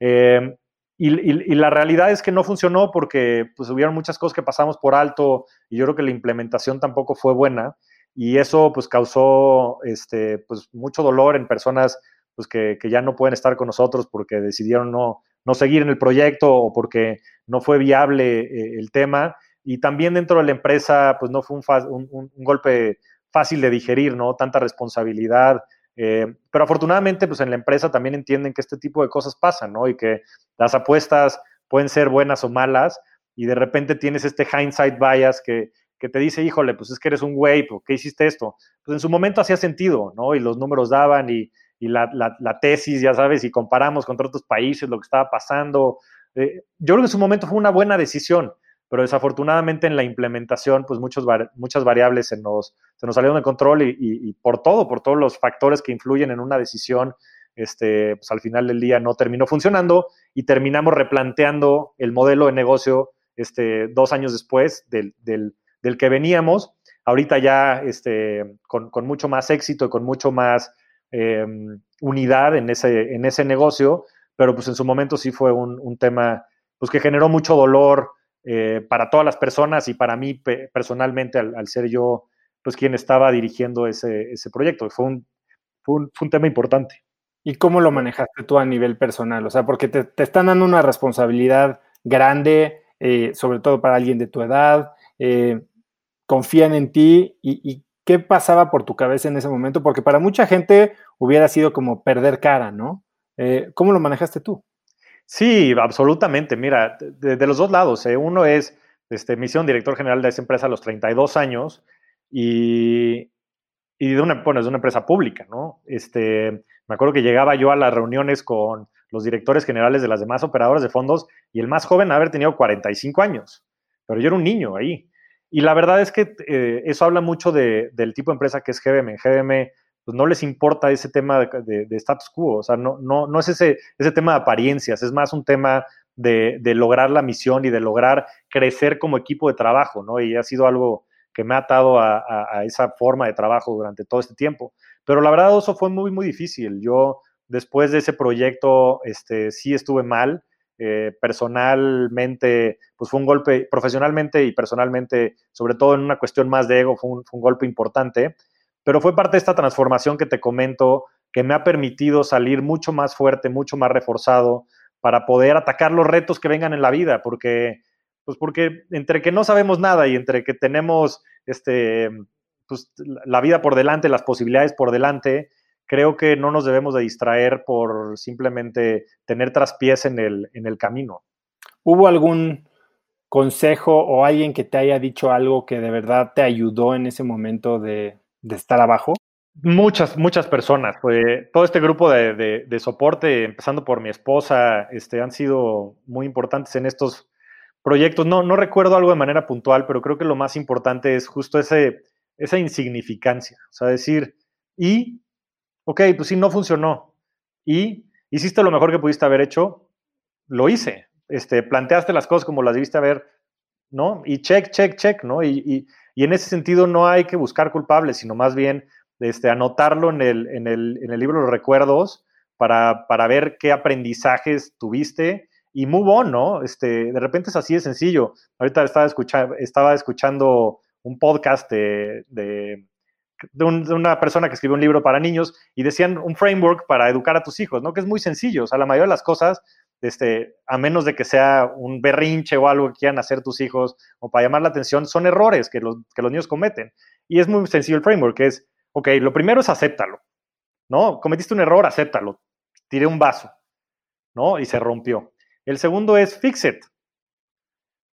Eh, y, la realidad es que no funcionó porque pues hubieron muchas cosas que pasamos por alto y yo creo que la implementación tampoco fue buena y eso pues causó este, pues, mucho dolor en personas pues, que, ya no pueden estar con nosotros porque decidieron no, no seguir en el proyecto o porque no fue viable eh, el tema y también dentro de la empresa pues no fue un, un golpe fácil de digerir, ¿no? Tanta responsabilidad. Eh, pero afortunadamente, pues en la empresa también entienden que este tipo de cosas pasan. Y que las apuestas pueden ser buenas o malas y de repente tienes este hindsight bias que, te dice, híjole, pues es que eres un güey, ¿por qué hiciste esto? Pues en su momento hacía sentido, ¿no? Y los números daban y, la, tesis, ya sabes, y comparamos contra otros países lo que estaba pasando. Eh, yo creo que en su momento fue una buena decisión pero desafortunadamente en la implementación, pues muchos, muchas variables se nos, se nos salieron de control y, por todo, por todos los factores que influyen en una decisión, este, pues al final del día no terminó funcionando y terminamos replanteando el modelo de negocio este, dos años después del, que veníamos. Ahorita ya este, con, mucho más éxito y con mucho más em, unidad en ese, en ese negocio, pero pues en su momento sí fue un, un tema pues que generó mucho dolor, eh, para todas las personas y para mí personalmente, al, ser yo pues quien estaba dirigiendo ese, ese proyecto. Fue un, fue un, fue un, tema importante. ¿Y cómo lo manejaste tú a nivel personal? O sea, porque te, te están dando una responsabilidad grande, eh, sobre todo para alguien de tu edad, eh, confían en ti y, qué pasaba por tu cabeza en ese momento, porque para mucha gente hubiera sido como perder cara, ¿no? ¿Cómo lo manejaste tú? Sí, absolutamente. Mira, de, los dos lados. Uno es este, misión director general de esa empresa a los 32 años y, de una, es una empresa pública, ¿no? Este, me acuerdo que llegaba yo a las reuniones con los directores generales de las demás operadoras de fondos y el más joven haber tenido 45 años, pero yo era un niño ahí. Y la verdad es que eh, eso habla mucho de, del tipo de empresa que es GBM. En pues no les importa ese tema de, status quo, o sea, no, no, no es ese, ese tema de apariencias, es más un tema de, de, lograr la misión y de lograr crecer como equipo de trabajo, ¿no? Y ha sido algo que me ha atado a, a, esa forma de trabajo durante todo este tiempo. Pero la verdad eso fue muy, muy difícil. Yo después de ese proyecto este, sí estuve mal. Eh, personalmente, pues fue un golpe, profesionalmente y personalmente, sobre todo en una cuestión más de ego, fue un, fue un golpe importante. Pero fue parte de esta transformación que te comento, que me ha permitido salir mucho más fuerte, mucho más reforzado para poder atacar los retos que vengan en la vida, porque, pues porque entre que no sabemos nada y entre que tenemos este, pues, la vida por delante, las posibilidades por delante, creo que no nos debemos de distraer por simplemente tener traspiés en el, en el camino. ¿Hubo algún consejo o alguien que te haya dicho algo que de verdad te ayudó en ese momento de, estar abajo? Muchas, muchas personas. todo este grupo de, de, soporte, empezando por mi esposa, este, han sido muy importantes en estos proyectos. No, no recuerdo algo de manera puntual, pero creo que lo más importante es justo ese, esa insignificancia. O sea, decir, y, ok, pues sí, no funcionó. Y hiciste lo mejor que pudiste haber hecho, lo hice. Este, planteaste las cosas como las debiste haber, ¿no? Y check, check, check, ¿no? Y, en ese sentido no hay que buscar culpables, sino más bien este, anotarlo en el, en, el, en el libro de los recuerdos para, para ver qué aprendizajes tuviste y move on, ¿no? Este, de repente es así de sencillo. Ahorita estaba, escuchando, estaba escuchando un podcast de, de, una persona que escribió un libro para niños y decían un framework para educar a tus hijos, ¿no? Que es muy sencillo. O sea, la mayoría de las cosas, este, a menos de que sea un berrinche o algo que quieran hacer tus hijos o para llamar la atención, son errores que los, que los niños cometen. Y es muy sencillo el framework, que es, ok, lo primero es acéptalo, ¿no? Cometiste un error, acéptalo. Tiré un vaso, ¿no? Y se rompió. El segundo es fix it,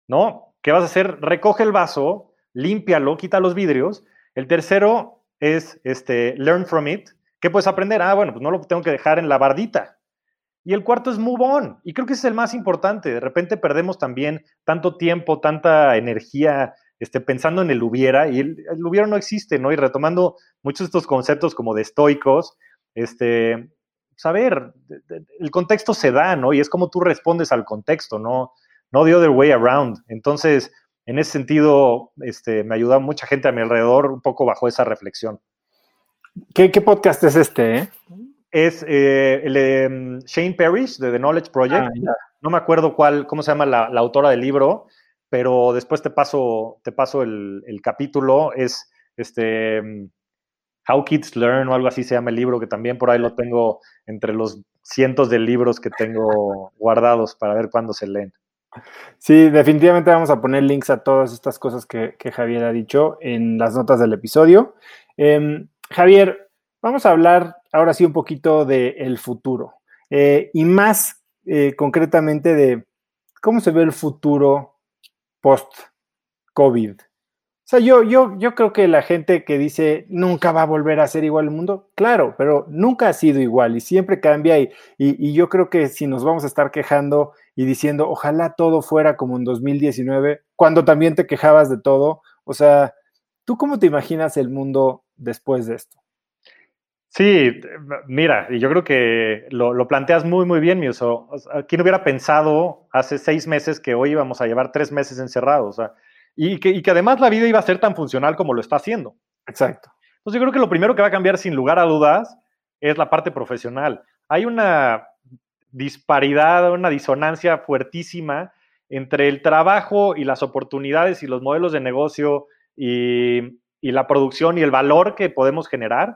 ¿no? ¿Qué vas a hacer? Recoge el vaso, límpialo, quita los vidrios. El tercero es este, learn from it. ¿Qué puedes aprender? Ah, bueno, pues no lo tengo que dejar en la bardita. Y el cuarto es move on. Y creo que ese es el más importante. De repente perdemos también tanto tiempo, tanta energía este, pensando en el hubiera, y el, hubiera no existe, ¿no? Y retomando muchos de estos conceptos como de estoicos, este, saber, pues, el contexto se da, ¿no? Y es como tú respondes al contexto, ¿no? No the other way around. Entonces, en ese sentido, este, me ayuda mucha gente a mi alrededor un poco bajo esa reflexión. ¿Qué, podcast es este? Eh? Es eh, el de Shane Parrish, de The Knowledge Project. Ah, no me acuerdo cuál, cómo se llama la, autora del libro, pero después te paso, te paso el, capítulo. Es este How Kids Learn o algo así se llama el libro, que también por ahí lo tengo entre los cientos de libros que tengo guardados para ver cuándo se leen. Sí, definitivamente vamos a poner links a todas estas cosas que, Javier ha dicho en las notas del episodio. Em, Javier, vamos a hablar ahora sí un poquito del futuro eh, y más eh, concretamente de cómo se ve el futuro post-COVID. O sea, yo, yo, yo creo que la gente que dice nunca va a volver a ser igual el mundo, claro, pero nunca ha sido igual y siempre cambia y, y, yo creo que si nos vamos a estar quejando y diciendo ojalá todo fuera como en 2019, cuando también te quejabas de todo, o sea, ¿tú cómo te imaginas el mundo después de esto? Sí, mira, y yo creo que lo, planteas muy, muy bien, Miuso. ¿Quién hubiera pensado hace seis meses que hoy íbamos a llevar tres meses encerrados? O sea, y que, además la vida iba a ser tan funcional como lo está haciendo. Exacto. Entonces yo creo que lo primero que va a cambiar sin lugar a dudas es la parte profesional. Hay una disparidad, una disonancia fuertísima entre el trabajo y las oportunidades y los modelos de negocio y, la producción y el valor que podemos generar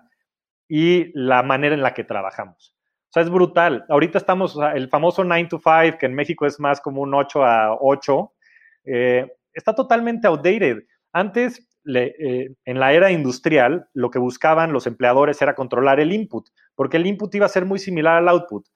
y la manera en la que trabajamos. O sea, es brutal. Ahorita estamos, el famoso 9 to 5, que en México es más como un 8 a 8, eh, está totalmente outdated. Antes, eh, en la era industrial, lo que buscaban los empleadores era controlar el input, porque el input iba a ser muy similar al output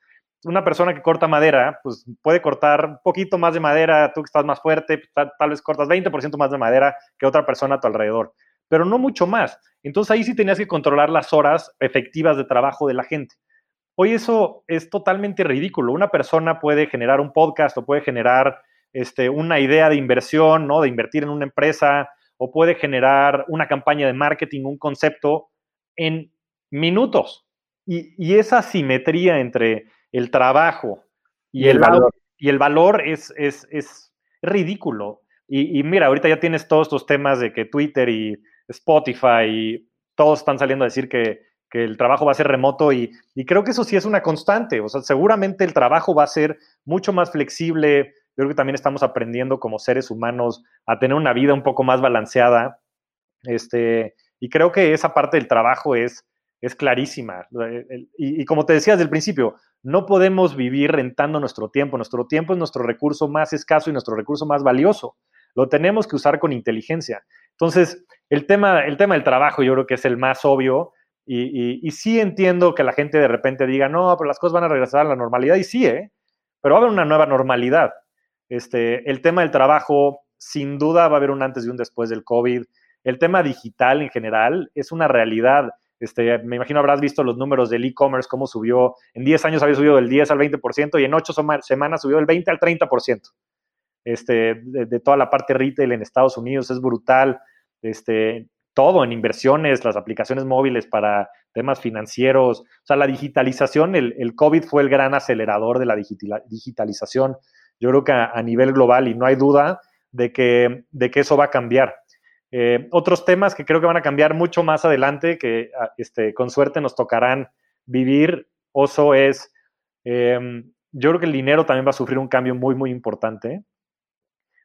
una persona que corta madera, pues puede cortar un poquito más de madera, tú que estás más fuerte, tal, vez cortas 20% más de madera que otra persona a tu alrededor, pero no mucho más. Entonces ahí sí tenías que controlar las horas efectivas de trabajo de la gente. Hoy eso es totalmente ridículo. Una persona puede generar un podcast o puede generar este, una idea de inversión, ¿no? De invertir en una empresa o puede generar una campaña de marketing, un concepto en minutos. Y, y esa simetría entre el trabajo y, el, valor. Y el valor es, es, es ridículo. Y, mira, ahorita ya tienes todos estos temas de que Twitter y Spotify todos están saliendo a decir que, el trabajo va a ser remoto y, creo que eso sí es una constante. O sea, seguramente el trabajo va a ser mucho más flexible. Yo creo que también estamos aprendiendo como seres humanos a tener una vida un poco más balanceada. Este, y creo que esa parte del trabajo es, es clarísima. Y, y, como te decía desde el principio, no podemos vivir rentando nuestro tiempo. Nuestro tiempo es nuestro recurso más escaso y nuestro recurso más valioso. Lo tenemos que usar con inteligencia. Entonces, el tema, el tema del trabajo yo creo que es el más obvio. Y, sí entiendo que la gente de repente diga, no, pero las cosas van a regresar a la normalidad. Y sí, ¿eh? pero va a haber una nueva normalidad. Este, el tema del trabajo, sin duda, va a haber un antes y un después del COVID. El tema digital en general es una realidad. Este, me imagino habrás visto los números del e-commerce, cómo subió, en 10 años había subido del 10 al 20% y en 8 semanas subió del 20 al 30%. Este, de, toda la parte retail en Estados Unidos es brutal. Este, todo en inversiones, las aplicaciones móviles para temas financieros. O sea, la digitalización, el, el COVID fue el gran acelerador de la digitalización. Yo creo que a, nivel global y no hay duda de que, de que eso va a cambiar. Eh, otros temas que creo que van a cambiar mucho más adelante, que ah, este, con suerte nos tocarán vivir, oso es, em, yo creo que el dinero también va a sufrir un cambio muy, muy importante.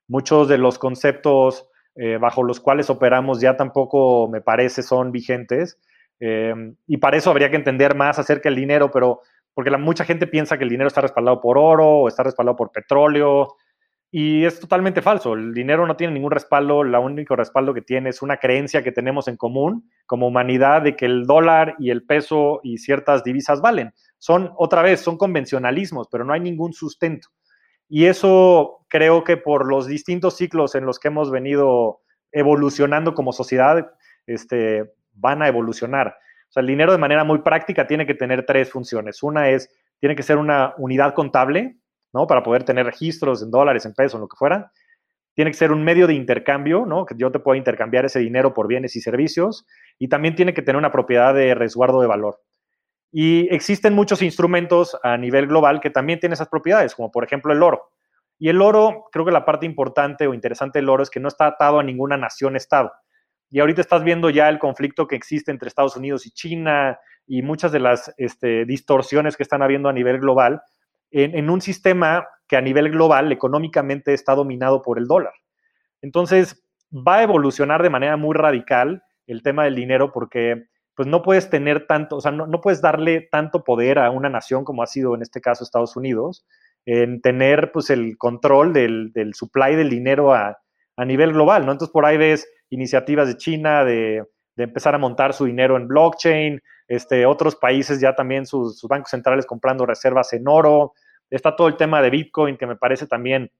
Muchos de los conceptos eh, bajo los cuales operamos ya tampoco, me parece, son vigentes. Em, y para eso habría que entender más acerca del dinero, pero porque la, mucha gente piensa que el dinero está respaldado por oro o está respaldado por petróleo y es totalmente falso. El dinero no tiene ningún respaldo. El único respaldo que tiene es una creencia que tenemos en común como humanidad de que el dólar y el peso y ciertas divisas valen. Son, otra vez, son convencionalismos, pero no hay ningún sustento. Y eso creo que por los distintos ciclos en los que hemos venido evolucionando como sociedad, este, van a evolucionar. O sea, el dinero de manera muy práctica tiene que tener tres funciones. Una es, tiene que ser una unidad contable, ¿no? Para poder tener registros en dólares, en pesos, en lo que fuera. Tiene que ser un medio de intercambio, ¿no? Que yo te pueda intercambiar ese dinero por bienes y servicios. Y también tiene que tener una propiedad de resguardo de valor. Y existen muchos instrumentos a nivel global que también tienen esas propiedades, como por ejemplo el oro. Y el oro, creo que la parte importante o interesante del oro es que no está atado a ninguna nación-estado. Y ahorita estás viendo ya el conflicto que existe entre Estados Unidos y China y muchas de las este, distorsiones que están habiendo a nivel global en, un sistema que a nivel global económicamente está dominado por el dólar. Entonces, va a evolucionar de manera muy radical el tema del dinero porque pues no puedes tener tanto, o sea, no, puedes darle tanto poder a una nación como ha sido en este caso Estados Unidos, en tener pues el control del, supply del dinero a, nivel global, ¿no? Entonces por ahí ves iniciativas de China de, empezar a montar su dinero en blockchain, este, otros países ya también sus, sus, bancos centrales comprando reservas en oro, Está todo el tema de Bitcoin, que me parece también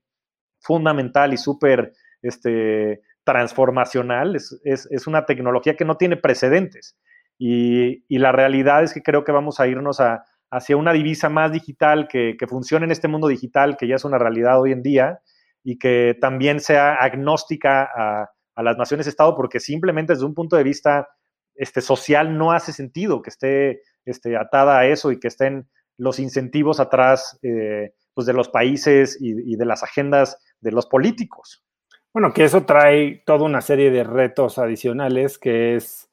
fundamental y súper este, transformacional. Es, una tecnología que no tiene precedentes. Y, la realidad es que creo que vamos a irnos hacia una divisa más digital que, funcione en este mundo digital, que ya es una realidad hoy en día, y que también sea agnóstica a, las naciones-estado, porque simplemente desde un punto de vista este, social no hace sentido que esté este, atada a eso y que estén los incentivos atrás eh, pues de los países y, de las agendas de los políticos. Bueno, que eso trae toda una serie de retos adicionales que es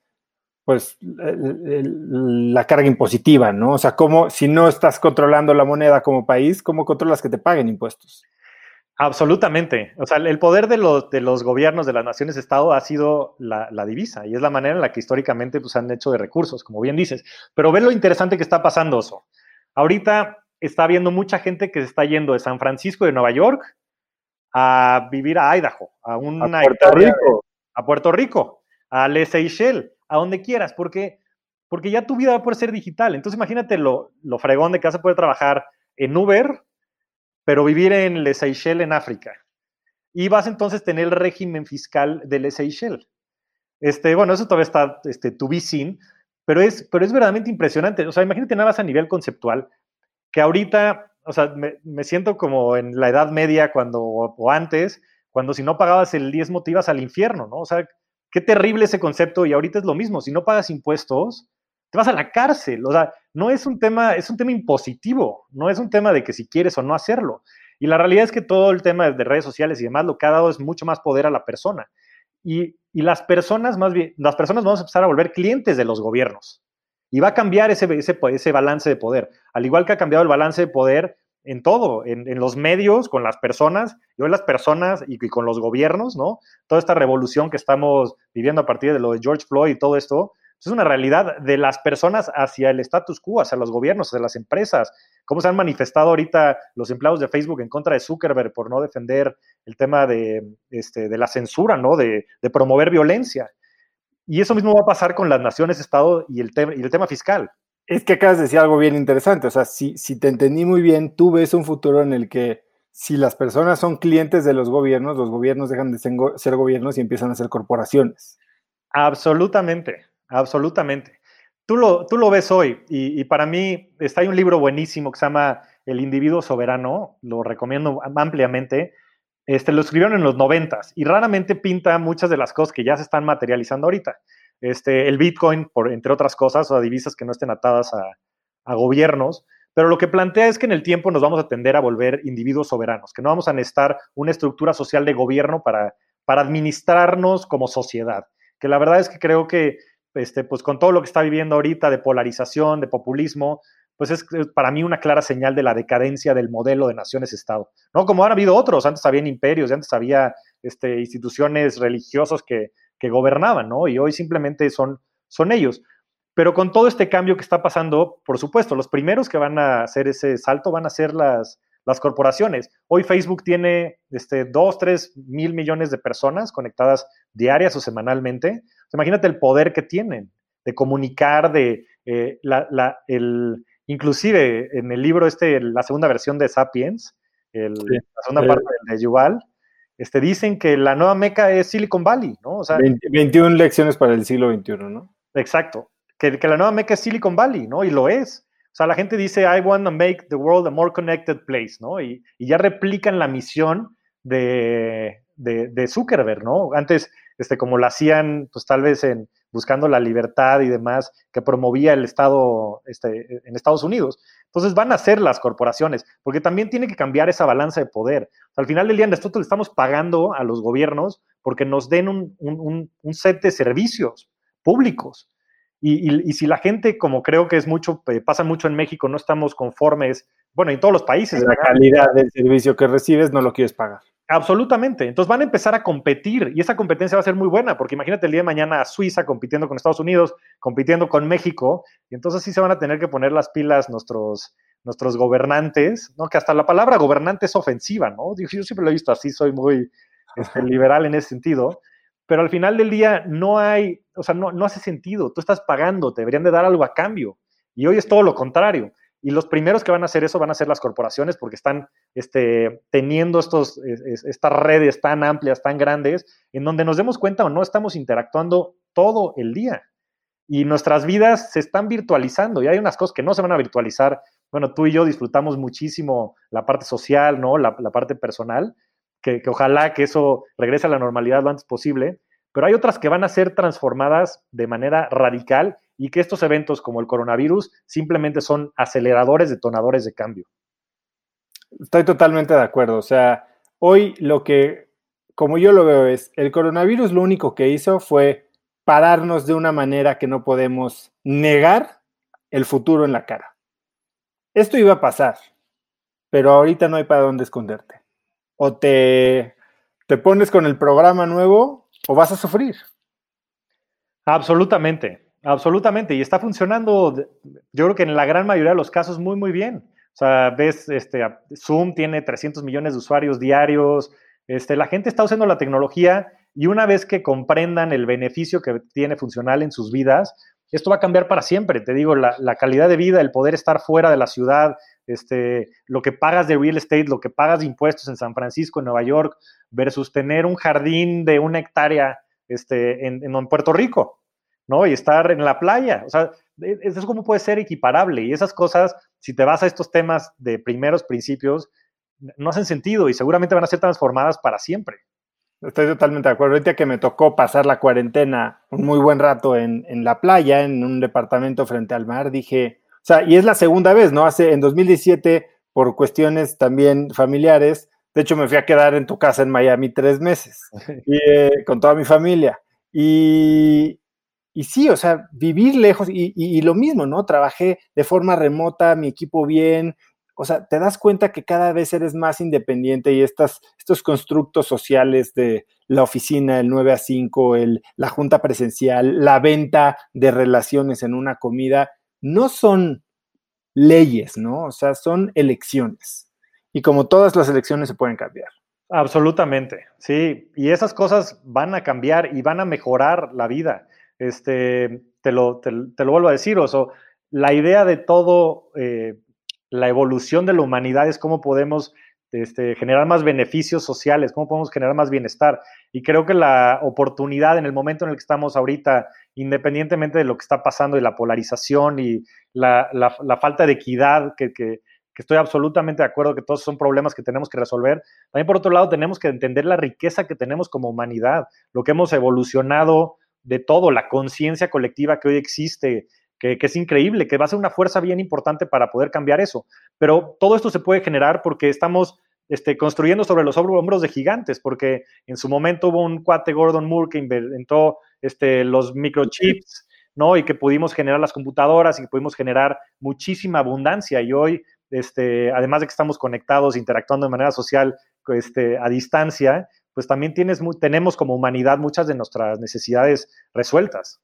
pues la carga impositiva, ¿no? O sea, cómo si no estás controlando la moneda como país, ¿cómo controlas que te paguen impuestos? Absolutamente. O sea, el poder de los, de los gobiernos de las naciones-estado ha sido la, divisa y es la manera en la que históricamente pues, han hecho de recursos, como bien dices. Pero ve lo interesante que está pasando, eso. Ahorita está habiendo mucha gente que se está yendo de San Francisco de Nueva York a vivir a Idaho, a una a Puerto Rico, a Puerto Rico, a Les Seychelles, a donde quieras, porque, porque ya tu vida va a poder ser digital. Entonces imagínate lo, lo fregón de que vas a poder trabajar en Uber pero vivir en Les Seychelles, en África. Y vas entonces a tener el régimen fiscal de Les Seychelles. Este, bueno, eso todavía está este, to be seen, pero es, pero es verdaderamente impresionante. O sea, imagínate nada más a nivel conceptual, que ahorita, o sea, me, siento como en la Edad Media cuando, o antes, cuando si no pagabas el diezmo te ibas al infierno, ¿no? O sea, qué terrible ese concepto y ahorita es lo mismo, si no pagas impuestos, te vas a la cárcel. O sea, no es un tema, es un tema impositivo, no es un tema de que si quieres o no hacerlo. Y la realidad es que todo el tema de redes sociales y demás lo que ha dado es mucho más poder a la persona. Y, las personas, más bien, las personas vamos a empezar a volver clientes de los gobiernos. Y va a cambiar ese, ese, ese balance de poder. Al igual que ha cambiado el balance de poder en todo, en, los medios, con las personas, y hoy las personas y, con los gobiernos, ¿no? Toda esta revolución que estamos viviendo a partir de lo de George Floyd y todo esto, es una realidad de las personas hacia el status quo, hacia los gobiernos, hacia las empresas. ¿Cómo se han manifestado ahorita los empleados de Facebook en contra de Zuckerberg por no defender el tema de, este, la censura, ¿no? De, promover violencia. Y eso mismo va a pasar con las naciones-estado y, el y el tema fiscal. Es que acabas de decir algo bien interesante. O sea, si, si te entendí muy bien, tú ves un futuro en el que si las personas son clientes de los gobiernos, los gobiernos dejan de ser gobiernos y empiezan a ser corporaciones. Absolutamente. Absolutamente. Tú lo, tú lo ves hoy y, para mí está hay un libro buenísimo que se llama El individuo soberano, lo recomiendo ampliamente. Este, lo escribieron en los noventas y raramente pinta muchas de las cosas que ya se están materializando ahorita. Este, el Bitcoin, por, entre otras cosas, o a divisas que no estén atadas a, gobiernos, pero lo que plantea es que en el tiempo nos vamos a tender a volver individuos soberanos, que no vamos a necesitar una estructura social de gobierno para, administrarnos como sociedad. Que la verdad es que creo que este, pues con todo lo que está viviendo ahorita de polarización, de populismo, pues es para mí una clara señal de la decadencia del modelo de naciones-estado. ¿no? Como han habido otros, antes había imperios, antes había este, instituciones religiosas que, que, gobernaban, ¿no? Y hoy simplemente son, son ellos. Pero con todo este cambio que está pasando, por supuesto, los primeros que van a hacer ese salto van a ser las, las corporaciones. Hoy Facebook tiene este, 2, 3 mil millones de personas conectadas diarias o semanalmente. imagínate el poder que tienen de comunicar, de eh, la, el, inclusive en el libro este, la segunda versión de Sapiens, la segunda parte de Yuval, este, dicen que la nueva meca es Silicon Valley, ¿no? O 21 lecciones para el siglo XXI, ¿no? Exacto. Que, que, la nueva meca es Silicon Valley, ¿no? Y lo es. O sea, la gente dice, I want to make the world a more connected place, ¿no? Y, ya replican la misión de, de, Zuckerberg, ¿no? Antes, este, como lo hacían, pues tal vez en buscando la libertad y demás que promovía el Estado este, en Estados Unidos. Entonces van a ser las corporaciones, porque también tiene que cambiar esa balanza de poder. al final del día, nosotros le estamos pagando a los gobiernos porque nos den un, un set de servicios públicos. Y, si la gente, como creo que es mucho, eh, pasa mucho en México, no estamos conformes, bueno, en todos los países. La calidad del servicio que recibes no lo quieres pagar. Absolutamente. Entonces van a empezar a competir y esa competencia va a ser muy buena, porque imagínate el día de mañana a Suiza compitiendo con Estados Unidos, compitiendo con México, y entonces sí se van a tener que poner las pilas nuestros, nuestros gobernantes, ¿no? Que hasta la palabra gobernante es ofensiva, ¿no? Yo siempre lo he visto así, soy muy este, liberal en ese sentido, pero al final del día no hay, o sea, no, no hace sentido. Tú estás pagando, te deberían de dar algo a cambio. Y hoy es todo lo contrario. Y los primeros que van a hacer eso van a ser las corporaciones porque están este, teniendo estos, estas redes tan amplias, tan grandes, en donde nos demos cuenta o no estamos interactuando todo el día. Y nuestras vidas se están virtualizando y hay unas cosas que no se van a virtualizar. Bueno, tú y yo disfrutamos muchísimo la parte social, ¿no? La, la parte personal, que, ojalá que eso regrese a la normalidad lo antes posible, pero hay otras que van a ser transformadas de manera radical y que estos eventos como el coronavirus simplemente son aceleradores, detonadores de cambio. Estoy totalmente de acuerdo. O sea, hoy lo que, como yo lo veo, es el coronavirus lo único que hizo fue pararnos de una manera que no podemos negar el futuro en la cara. Esto iba a pasar, pero ahorita no hay para dónde esconderte. o te, te pones con el programa nuevo o vas a sufrir. Absolutamente, absolutamente. Y está funcionando, yo creo que en la gran mayoría de los casos muy, muy bien. O sea, ves, este, Zoom tiene 300 millones de usuarios diarios, este, la gente está usando la tecnología y una vez que comprendan el beneficio que tiene funcional en sus vidas, esto va a cambiar para siempre. Te digo, la, calidad de vida, el poder estar fuera de la ciudad, este, lo que pagas de real estate, lo que pagas de impuestos en San Francisco, en Nueva York, versus tener un jardín de una hectárea este, en, en Puerto Rico, ¿no? Y estar en la playa. O sea, e, eso es como puede ser equiparable. Y esas cosas, si te vas a estos temas de primeros principios, no hacen sentido y seguramente van a ser transformadas para siempre. Estoy totalmente de acuerdo. Ahorita que me tocó pasar la cuarentena un muy buen rato en, la playa, en un departamento frente al mar, dije, o sea, y es la segunda vez, ¿no? Hace en 2017, por cuestiones también familiares, de hecho me fui a quedar en tu casa en Miami tres meses eh, con toda mi familia. Y, y sí, o sea, vivir lejos y, lo mismo, ¿no? Trabajé de forma remota, mi equipo bien, o sea, te das cuenta que cada vez eres más independiente y estas, estos constructos sociales de la oficina, el 9 a 5, el, la junta presencial, la venta de relaciones en una comida, no son leyes, ¿no? O sea, son elecciones. Y como todas las elecciones se pueden cambiar. Absolutamente, sí. Y esas cosas van a cambiar y van a mejorar la vida. Este, te lo, te, lo vuelvo a decir, o sea, la idea de todo eh, la evolución de la humanidad es cómo podemos este, generar más beneficios sociales, cómo podemos generar más bienestar. Y creo que la oportunidad en el momento en el que estamos ahorita, independientemente de lo que está pasando y la polarización y la, falta de equidad, que, que, estoy absolutamente de acuerdo que todos son problemas que tenemos que resolver, también por otro lado tenemos que entender la riqueza que tenemos como humanidad, lo que hemos evolucionado de todo, la conciencia colectiva que hoy existe, que, es increíble, que va a ser una fuerza bien importante para poder cambiar eso. Pero todo esto se puede generar porque estamos este, construyendo sobre los hombros de gigantes, porque en su momento hubo un cuate Gordon Moore que inventó este, los microchips, ¿no? Y que pudimos generar las computadoras y que pudimos generar muchísima abundancia. Y hoy, este, además de que estamos conectados, interactuando de manera social este, a distancia, pues también tienes, tenemos como humanidad muchas de nuestras necesidades resueltas.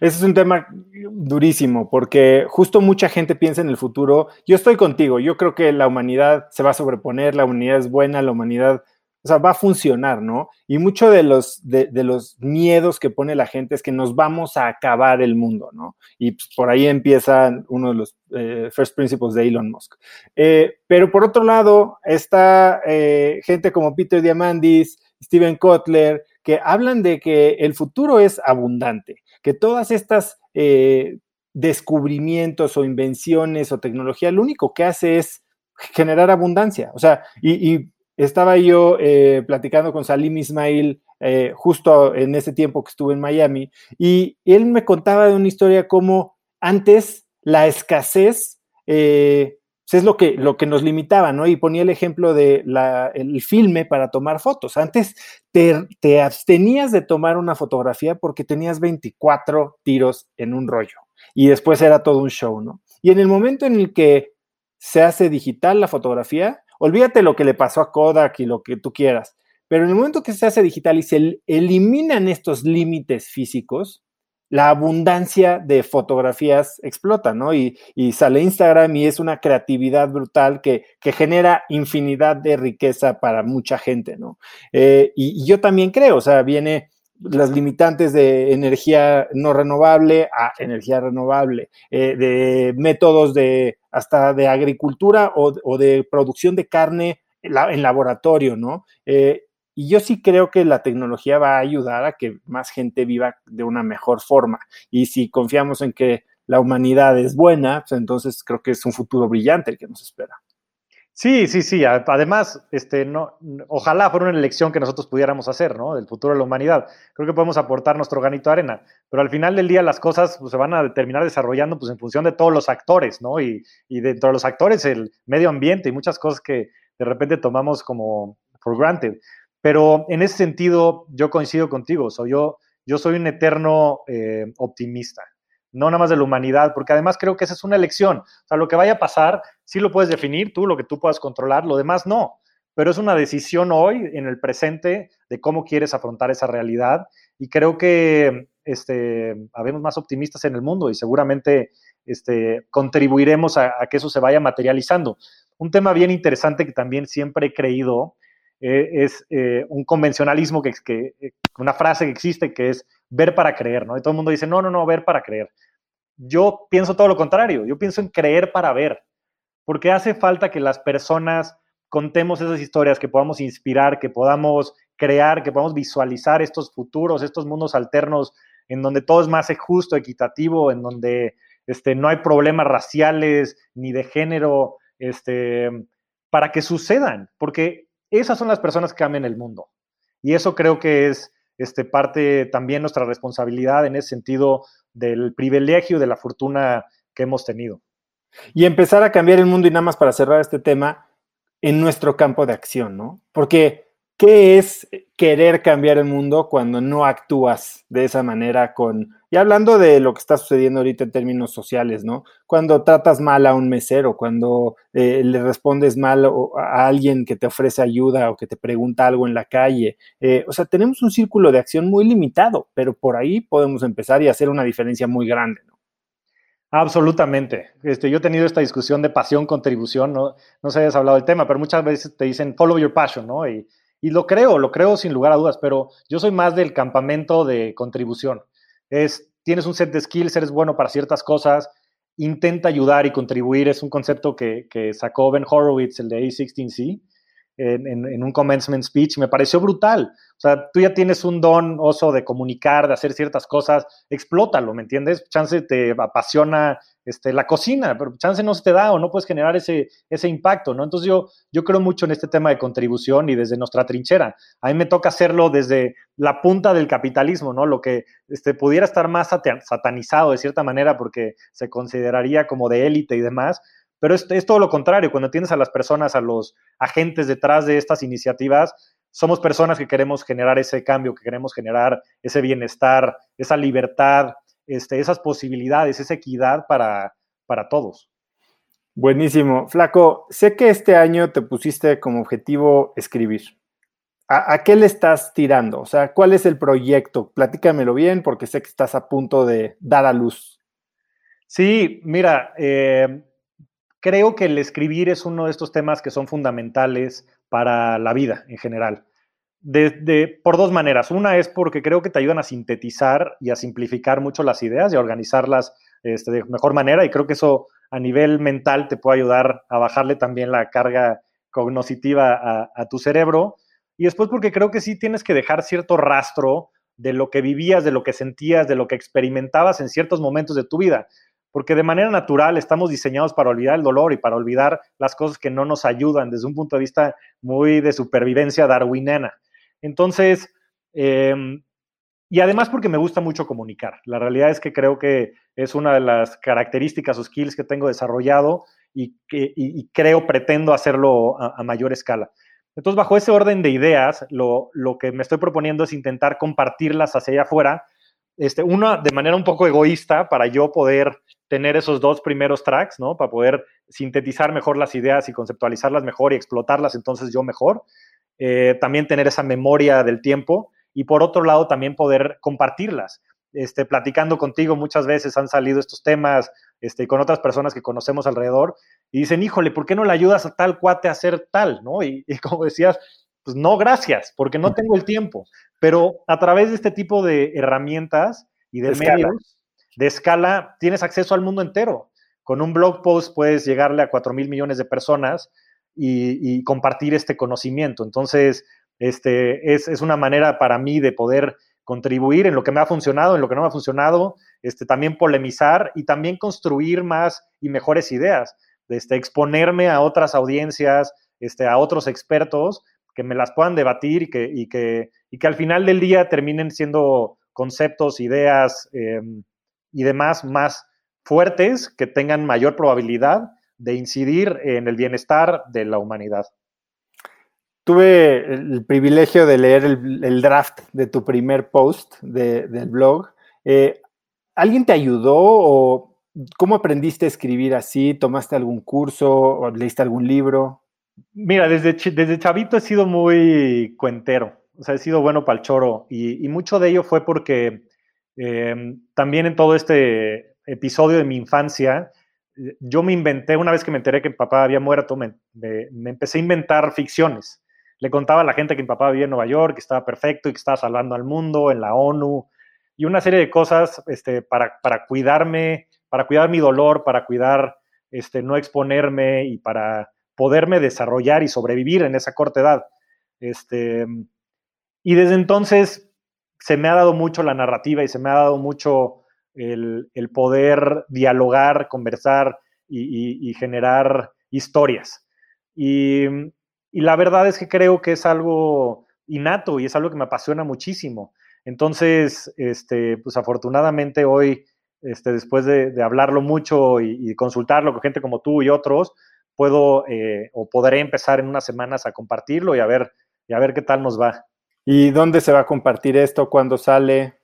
Ese es un tema durísimo porque justo mucha gente piensa en el futuro. Yo estoy contigo, yo creo que la humanidad se va a sobreponer, la humanidad es buena, la humanidad, o sea, va a funcionar, ¿no? Y mucho de los, de, los miedos que pone la gente es que nos vamos a acabar el mundo, ¿no? Y pues, por ahí empieza uno de los eh, first principles de Elon Musk. Eh, pero por otro lado, está eh, gente como Peter Diamandis, Steven Kotler, que hablan de que el futuro es abundante que todas estas eh, descubrimientos o invenciones o tecnología, lo único que hace es generar abundancia. O sea, y, estaba yo eh, platicando con Salim Ismail eh, justo en ese tiempo que estuve en Miami, y él me contaba de una historia como antes la escasez pues, es lo que, lo que nos limitaba, ¿no? Y ponía el ejemplo de el filme para tomar fotos. Antes te, te, abstenías de tomar una fotografía porque tenías 24 tiros en un rollo y después era todo un show, ¿no? Y en el momento en el que se hace digital la fotografía, olvídate lo que le pasó a Kodak y lo que tú quieras, pero en el momento que se hace digital y se eliminan estos límites físicos, la abundancia de fotografías explota, ¿no? Y, sale Instagram y es una creatividad brutal que, genera infinidad de riqueza para mucha gente, ¿no? Eh, y, yo también creo, o sea, viene las limitantes de energía no renovable a energía renovable, eh, de métodos de hasta de agricultura o, de producción de carne en, laboratorio, ¿no? Eh, y yo sí creo que la tecnología va a ayudar a que más gente viva de una mejor forma. Y si confiamos en que la humanidad es buena, pues entonces creo que es un futuro brillante el que nos espera. Sí, sí, sí. Además, este, no, ojalá fuera una elección que nosotros pudiéramos hacer, ¿no? Del futuro de la humanidad. Creo que podemos aportar nuestro granito de arena. Pero al final del día las cosas pues, se van a terminar desarrollando pues, en función de todos los actores, ¿no? Y, y dentro de los actores el medio ambiente y muchas cosas que de repente tomamos como for granted. Pero en ese sentido, yo coincido contigo. yo, yo soy un eterno eh, optimista, no nada más de la humanidad, porque además creo que esa es una elección. O sea, lo que vaya a pasar, sí lo puedes definir tú, lo que tú puedas controlar, lo demás no. pero es una decisión hoy, en el presente, de cómo quieres afrontar esa realidad. Y creo que este, habemos más optimistas en el mundo y seguramente este, contribuiremos a, que eso se vaya materializando. Un tema bien interesante que también siempre he creído eh, es eh, un convencionalismo, que, que, eh, una frase que existe que es ver para creer, ¿no? Y todo el mundo dice, no, no, no, ver para creer. Yo pienso todo lo contrario, yo pienso en creer para ver, porque hace falta que las personas contemos esas historias, que podamos inspirar, que podamos crear, que podamos visualizar estos futuros, estos mundos alternos en donde todo es más justo, equitativo, en donde este, no hay problemas raciales ni de género, este, para que sucedan, porque esas son las personas que cambian el mundo. Y eso creo que es este, parte también nuestra responsabilidad en ese sentido del privilegio, de la fortuna que hemos tenido. Y empezar a cambiar el mundo y nada más para cerrar este tema en nuestro campo de acción, ¿no? Porque ¿qué es querer cambiar el mundo cuando no actúas de esa manera con, y hablando de lo que está sucediendo ahorita en términos sociales, ¿no? Cuando tratas mal a un mesero, cuando eh, le respondes mal a alguien que te ofrece ayuda o que te pregunta algo en la calle. Eh, o sea, tenemos un círculo de acción muy limitado, pero por ahí podemos empezar y hacer una diferencia muy grande, ¿no? Absolutamente. Este, yo he tenido esta discusión de pasión, contribución, no, no si hayas hablado del tema, pero muchas veces te dicen follow your passion, ¿no? Y lo creo, lo creo sin lugar a dudas, pero yo soy más del campamento de contribución. Es, tienes un set de skills, eres bueno para ciertas cosas, intenta ayudar y contribuir. Es un concepto que, que sacó Ben Horowitz, el de A16C, en, un commencement speech, me pareció brutal. O sea, tú ya tienes un don oso de comunicar, de hacer ciertas cosas, explótalo, ¿me entiendes? Chance te apasiona este, la cocina, pero chance no se te da o no puedes generar ese, ese impacto, ¿no? Entonces yo, yo creo mucho en este tema de contribución y desde nuestra trinchera. A mí me toca hacerlo desde la punta del capitalismo, ¿no? Lo que este, pudiera estar más satanizado de cierta manera porque se consideraría como de élite y demás, pero es, es, todo lo contrario, cuando tienes a las personas, a los agentes detrás de estas iniciativas, somos personas que queremos generar ese cambio, que queremos generar ese bienestar, esa libertad, este, esas posibilidades, esa equidad para, para todos. Buenísimo. Flaco, sé que este año te pusiste como objetivo escribir. ¿A, ¿A, qué le estás tirando? O sea, ¿cuál es el proyecto? Platícamelo bien porque sé que estás a punto de dar a luz. Sí, mira, eh, creo que el escribir es uno de estos temas que son fundamentales para la vida en general. Por dos maneras. Una es porque creo que te ayudan a sintetizar y a simplificar mucho las ideas y a organizarlas este, de mejor manera y creo que eso a nivel mental te puede ayudar a bajarle también la carga cognoscitiva a, a tu cerebro. Y después porque creo que sí tienes que dejar cierto rastro de lo que vivías, de lo que sentías, de lo que experimentabas en ciertos momentos de tu vida porque de manera natural estamos diseñados para olvidar el dolor y para olvidar las cosas que no nos ayudan desde un punto de vista muy de supervivencia darwiniana. Entonces, em, y además porque me gusta mucho comunicar. La realidad es que creo que es una de las características o skills que tengo desarrollado y, que, creo pretendo hacerlo a, mayor escala. Entonces, bajo ese orden de ideas, lo, lo que me estoy proponiendo es intentar compartirlas hacia allá afuera este, una de manera un poco egoísta para yo poder tener esos dos primeros tracks, ¿no? Para poder sintetizar mejor las ideas y conceptualizarlas mejor y explotarlas entonces yo mejor. Eh, también tener esa memoria del tiempo y por otro lado también poder compartirlas. Este, platicando contigo muchas veces han salido estos temas este, con otras personas que conocemos alrededor y dicen, híjole, ¿por qué no le ayudas a tal cuate a hacer tal? ¿no? y como decías, pues no, gracias, porque no tengo el tiempo. Pero a través de este tipo de herramientas y de, medios de escala, tienes acceso al mundo entero. Con un blog post puedes llegarle a 4 mil millones de personas y, compartir este conocimiento. Entonces, este, es, es, una manera para mí de poder contribuir en lo que me ha funcionado, en lo que no me ha funcionado, este, también polemizar y también construir más y mejores ideas, este, exponerme a otras audiencias, este, a otros expertos que me las puedan debatir y que, y que, y que al final del día terminen siendo conceptos, ideas em, y demás más fuertes que tengan mayor probabilidad de incidir en el bienestar de la humanidad. Tuve el privilegio de leer el, draft de tu primer post del blog. Eh, ¿Alguien te ayudó o cómo aprendiste a escribir así? ¿Tomaste algún curso o leíste algún libro? Mira, desde, desde chavito he sido muy cuentero, o sea, he sido bueno para el choro y, mucho de ello fue porque eh, también en todo este episodio de mi infancia, yo me inventé, una vez que me enteré que mi papá había muerto, me, empecé a inventar ficciones. Le contaba a la gente que mi papá vivía en Nueva York, que estaba perfecto y que estaba salvando al mundo en la ONU y una serie de cosas este, para, para cuidarme, para cuidar mi dolor, para cuidar, este, no exponerme y para poderme desarrollar y sobrevivir en esa corta edad. Este, y desde entonces se me ha dado mucho la narrativa y se me ha dado mucho el, poder dialogar, conversar y, generar historias. Y, la verdad es que creo que es algo innato y es algo que me apasiona muchísimo. Entonces, este, pues afortunadamente hoy, este, después de, hablarlo mucho y, y, consultarlo con gente como tú y otros, puedo eh, o podré empezar en unas semanas a compartirlo y a ver, y a ver qué tal nos va. ¿Y dónde se va a compartir esto? ¿Cuándo sale?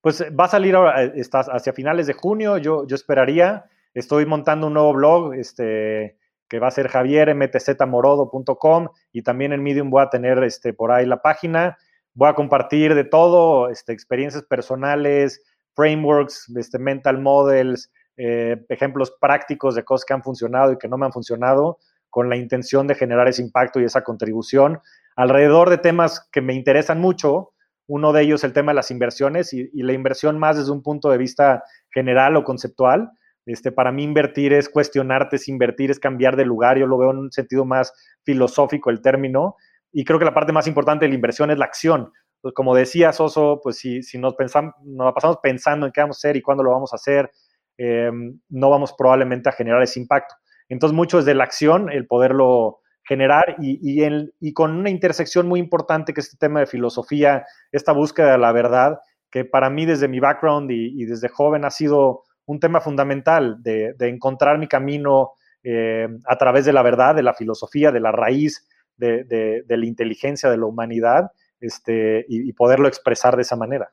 Pues va a salir ahora, eh, hacia finales de junio, yo, yo esperaría. Estoy montando un nuevo blog, este, que va a ser javiermtzmorodo.com y también en Medium voy a tener este, por ahí la página. Voy a compartir de todo, este, experiencias personales, frameworks, este, mental models, eh, ejemplos prácticos de cosas que han funcionado y que no me han funcionado, con la intención de generar ese impacto y esa contribución alrededor de temas que me interesan mucho. Uno de ellos el tema de las inversiones y, la inversión más desde un punto de vista general o conceptual. Este, para mí invertir es cuestionarte, es invertir, es cambiar de lugar. Yo lo veo en un sentido más filosófico el término. Y creo que la parte más importante de la inversión es la acción. Pues como decía Soso, pues si, si nos, pensamos, nos pasamos pensando en qué vamos a hacer y cuándo lo vamos a hacer, Em, no vamos probablemente a generar ese impacto. Entonces, mucho es de la acción, el poderlo generar y, con una intersección muy importante que es este tema de filosofía, esta búsqueda de la verdad, que para mí desde mi background y, desde joven ha sido un tema fundamental de, encontrar mi camino eh, a través de la verdad, de la filosofía, de la raíz de, de la inteligencia de la humanidad este, y poderlo expresar de esa manera.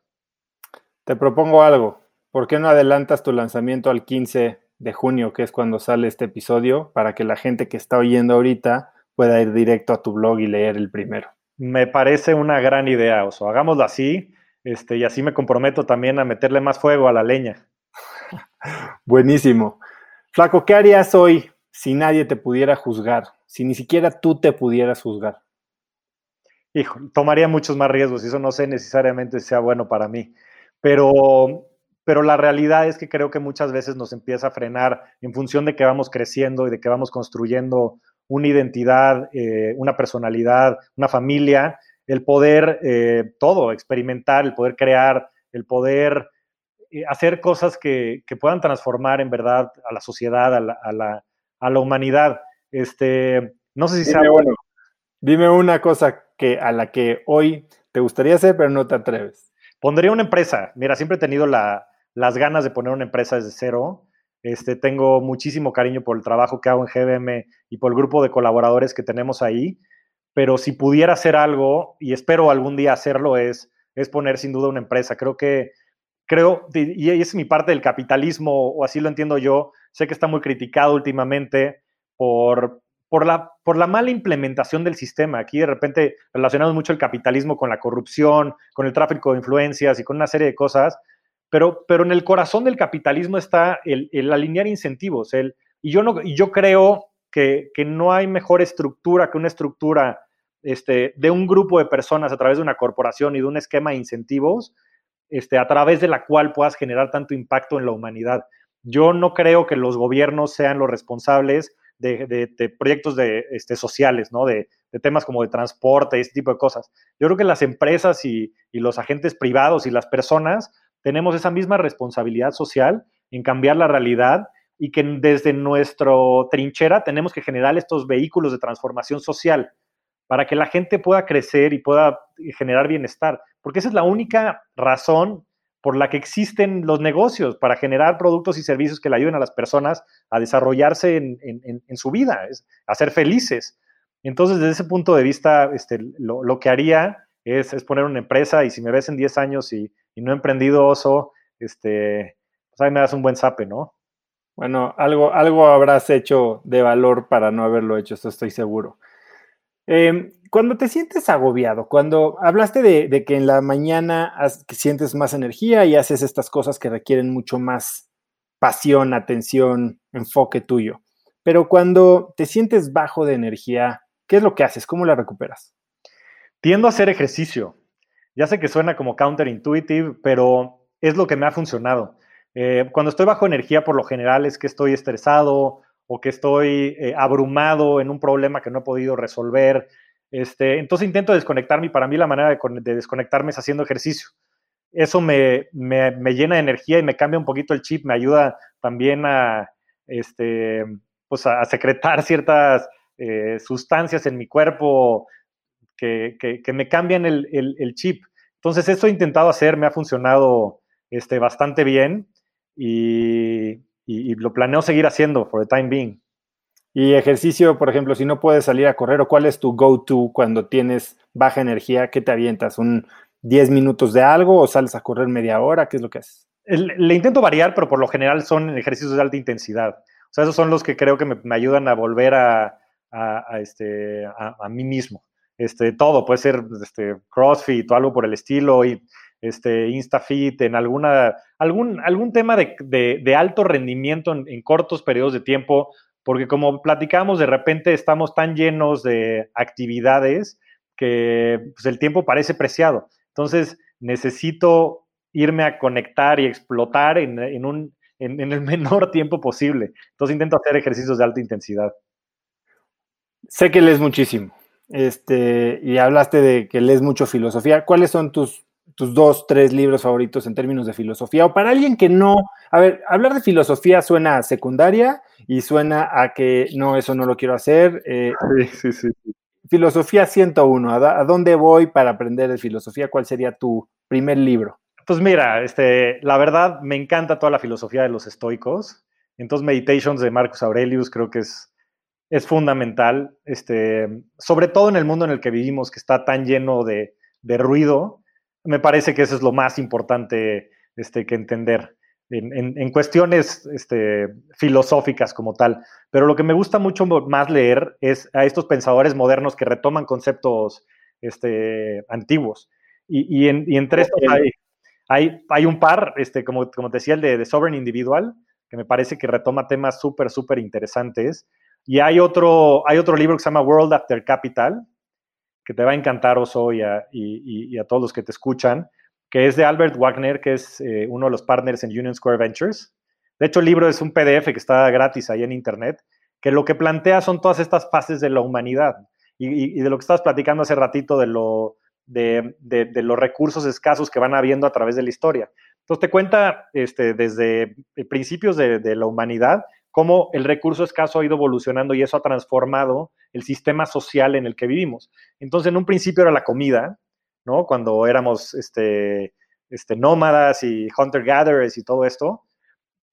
Te propongo algo. ¿Por qué no adelantas tu lanzamiento al 15 de junio, que es cuando sale este episodio, para que la gente que está oyendo ahorita pueda ir directo a tu blog y leer el primero? Me parece una gran idea, Oso. Hagámoslo así, este, y así me comprometo también a meterle más fuego a la leña. Buenísimo. Flaco, ¿qué harías hoy si nadie te pudiera juzgar? Si ni siquiera tú te pudieras juzgar. Hijo, tomaría muchos más riesgos y eso no sé necesariamente sea bueno para mí. Pero pero la realidad es que creo que muchas veces nos empieza a frenar en función de que vamos creciendo y de que vamos construyendo una identidad, eh, una personalidad, una familia, el poder eh, todo, experimentar, el poder crear, el poder eh, hacer cosas que, puedan transformar en verdad a la sociedad, a la, a la, humanidad. Este, no sé si dime, bueno, dime una cosa que, a la que hoy te gustaría hacer, pero no te atreves. Pondría una empresa. Mira, siempre he tenido la, las ganas de poner una empresa desde cero. Este, tengo muchísimo cariño por el trabajo que hago en GBM y por el grupo de colaboradores que tenemos ahí, pero si pudiera hacer algo, y espero algún día hacerlo, es, es poner sin duda una empresa. Creo que, creo, y es mi parte del capitalismo, o así lo entiendo yo, sé que está muy criticado últimamente por, por la, por la mala implementación del sistema. Aquí de repente relacionamos mucho el capitalismo con la corrupción, con el tráfico de influencias y con una serie de cosas pero, pero en el corazón del capitalismo está el, alinear incentivos. El, y yo, no, yo creo que, no hay mejor estructura que una estructura este, de un grupo de personas a través de una corporación y de un esquema de incentivos este, a través de la cual puedas generar tanto impacto en la humanidad. Yo no creo que los gobiernos sean los responsables de, proyectos de, este, sociales, ¿no? De, temas como de transporte y ese tipo de cosas. Yo creo que las empresas y, y los agentes privados y las personas tenemos esa misma responsabilidad social en cambiar la realidad y que desde nuestra trinchera tenemos que generar estos vehículos de transformación social para que la gente pueda crecer y pueda generar bienestar, porque esa es la única razón por la que existen los negocios, para generar productos y servicios que le ayuden a las personas a desarrollarse en, su vida, a ser felices. Entonces, desde ese punto de vista, este, lo, que haría es, es, poner una empresa y si me ves en 10 años y, y no he emprendido oso, este, pues ahí me das un buen sape, ¿no? Bueno, algo, algo habrás hecho de valor para no haberlo hecho, esto estoy seguro. Em, cuando te sientes agobiado, cuando hablaste de, que en la mañana sientes más energía y haces estas cosas que requieren mucho más pasión, atención, enfoque tuyo, pero cuando te sientes bajo de energía, ¿qué es lo que haces? ¿Cómo la recuperas? Tiendo a hacer ejercicio. Ya sé que suena como counterintuitive, pero es lo que me ha funcionado. Eh, cuando estoy bajo energía, por lo general es que estoy estresado o que estoy eh, abrumado en un problema que no he podido resolver. Este, entonces intento desconectarme y para mí la manera de, desconectarme es haciendo ejercicio. Eso me, llena de energía y me cambia un poquito el chip, me ayuda también a, este, pues a, secretar ciertas eh, sustancias en mi cuerpo que, me cambian el, el, chip. Entonces, eso he intentado hacer, me ha funcionado este, bastante bien y, lo planeo seguir haciendo for the time being. Y ejercicio, por ejemplo, si no puedes salir a correr, ¿o cuál es tu go-to cuando tienes baja energía? ¿Qué te avientas? ¿Un 10 minutos de algo o sales a correr media hora? ¿Qué es lo que haces? Le intento variar, pero por lo general son ejercicios de alta intensidad. O sea, esos son los que creo que me, ayudan a volver a, este, a, mí mismo. Este, todo, puede ser este, CrossFit o algo por el estilo. Y este, InstaFit, en alguna, algún, algún tema de, alto rendimiento en, cortos periodos de tiempo, porque como platicamos, de repente estamos tan llenos de actividades que pues, el tiempo parece preciado. Entonces, necesito irme a conectar y explotar en, un, en, el menor tiempo posible. Entonces, intento hacer ejercicios de alta intensidad. Sé que lees muchísimo. Este, y hablaste de que lees mucho filosofía. ¿Cuáles son tus tus dos, tres libros favoritos en términos de filosofía, o para alguien que no, a ver, hablar de filosofía suena a secundaria y suena a que no, eso no lo quiero hacer. Eh, sí, sí, sí. Filosofía 101, ¿a, dónde voy para aprender de filosofía? ¿Cuál sería tu primer libro? Pues mira, este, la verdad me encanta toda la filosofía de los estoicos. Entonces, Meditations de Marcus Aurelius creo que es, es fundamental, este, sobre todo en el mundo en el que vivimos, que está tan lleno de, de ruido me parece que eso es lo más importante este, que entender en, cuestiones este, filosóficas como tal. Pero lo que me gusta mucho más leer es a estos pensadores modernos que retoman conceptos este, antiguos. Y, entre estos hay, hay, un par, este, como, como te decía, el de, de Sovereign Individual, que me parece que retoma temas súper, súper interesantes. Y hay otro, hay otro libro que se llama World After Capital, que te va a encantar, Oso, y a, todos los que te escuchan, que es de Albert Wagner, que es eh, uno de los partners en Union Square Ventures. De hecho, el libro es un PDF que está gratis ahí en Internet, que lo que plantea son todas estas fases de la humanidad y, de lo que estabas platicando hace ratito de, lo, de, los recursos escasos que van habiendo a través de la historia. Entonces te cuenta este, desde principios de, la humanidad cómo el recurso escaso ha ido evolucionando y eso ha transformado el sistema social en el que vivimos. Entonces, en un principio era la comida, ¿no? Cuando éramos este, este, nómadas y hunter-gatherers y todo esto.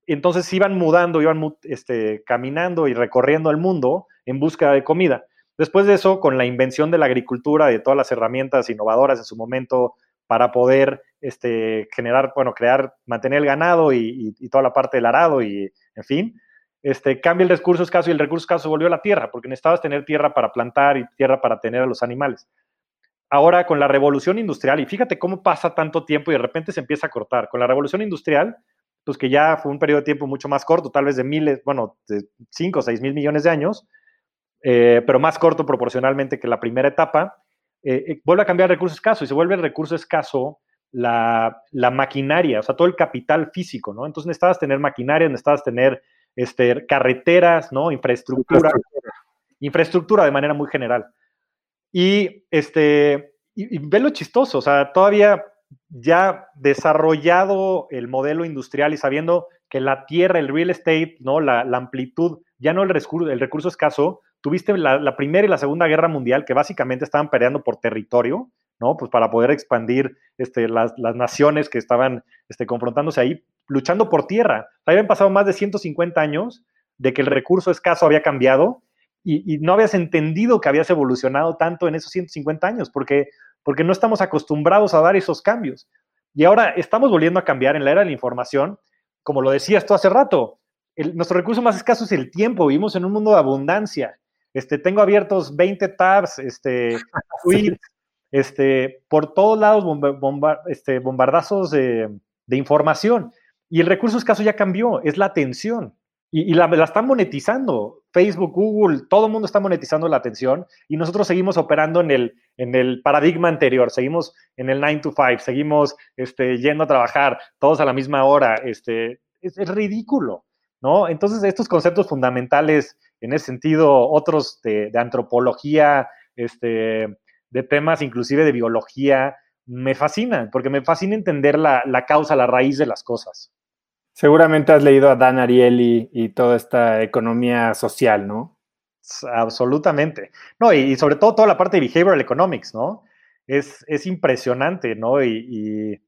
Entonces iban mudando, iban este, caminando y recorriendo el mundo en busca de comida. Después de eso, con la invención de la agricultura, de todas las herramientas innovadoras en su momento para poder este, generar, bueno, crear, mantener el ganado y, y toda la parte del arado y, en fin, este, cambia el recurso escaso y el recurso escaso volvió a la tierra, porque necesitabas tener tierra para plantar y tierra para tener a los animales. Ahora con la revolución industrial, y fíjate cómo pasa tanto tiempo y de repente se empieza a cortar. Con la revolución industrial, pues que ya fue un periodo de tiempo mucho más corto, tal vez de miles, bueno, de 5 o 6 mil millones de años, eh, pero más corto proporcionalmente que la primera etapa, eh, eh, vuelve a cambiar el recurso escaso y se vuelve el recurso escaso la, la, maquinaria, o sea, todo el capital físico, ¿no? Entonces necesitabas tener maquinaria, necesitabas tener este, carreteras, ¿no? Infraestructura, infraestructura de manera muy general. Y, este, y, ve lo chistoso, o sea, todavía ya desarrollado el modelo industrial y sabiendo que la tierra, el real estate, ¿no? La, amplitud, ya no el recurso, el recurso escaso, tuviste la, Primera y la Segunda Guerra Mundial que básicamente estaban peleando por territorio, ¿no? Pues para poder expandir este, las, naciones que estaban este, confrontándose ahí, luchando por tierra. habían pasado más de 150 años de que el recurso escaso había cambiado y, no habías entendido que habías evolucionado tanto en esos 150 años, porque, porque no estamos acostumbrados a dar esos cambios. Y ahora estamos volviendo a cambiar en la era de la información, como lo decías tú hace rato, nuestro recurso más escaso es el tiempo. Vivimos en un mundo de abundancia. Este, tengo abiertos 20 tabs, este, tweets, este, por todos lados este, bombardazos de, información. Y el recurso escaso ya cambió, es la atención. Y, la, están monetizando. Facebook, Google, todo el mundo está monetizando la atención y nosotros seguimos operando en el, en el paradigma anterior, seguimos en el 9 to 5, seguimos este, yendo a trabajar todos a la misma hora. Este, es, es ridículo, ¿no? Entonces, estos conceptos fundamentales, en ese sentido, otros de, de antropología, este, de temas inclusive de biología, me fascinan, porque me fascina entender la, la causa, la raíz de las cosas. Seguramente has leído a Dan Ariely y, toda esta economía social, ¿no? Absolutamente. No, y, sobre todo toda la parte de behavioral economics, ¿no? Es, es impresionante, ¿no? Y,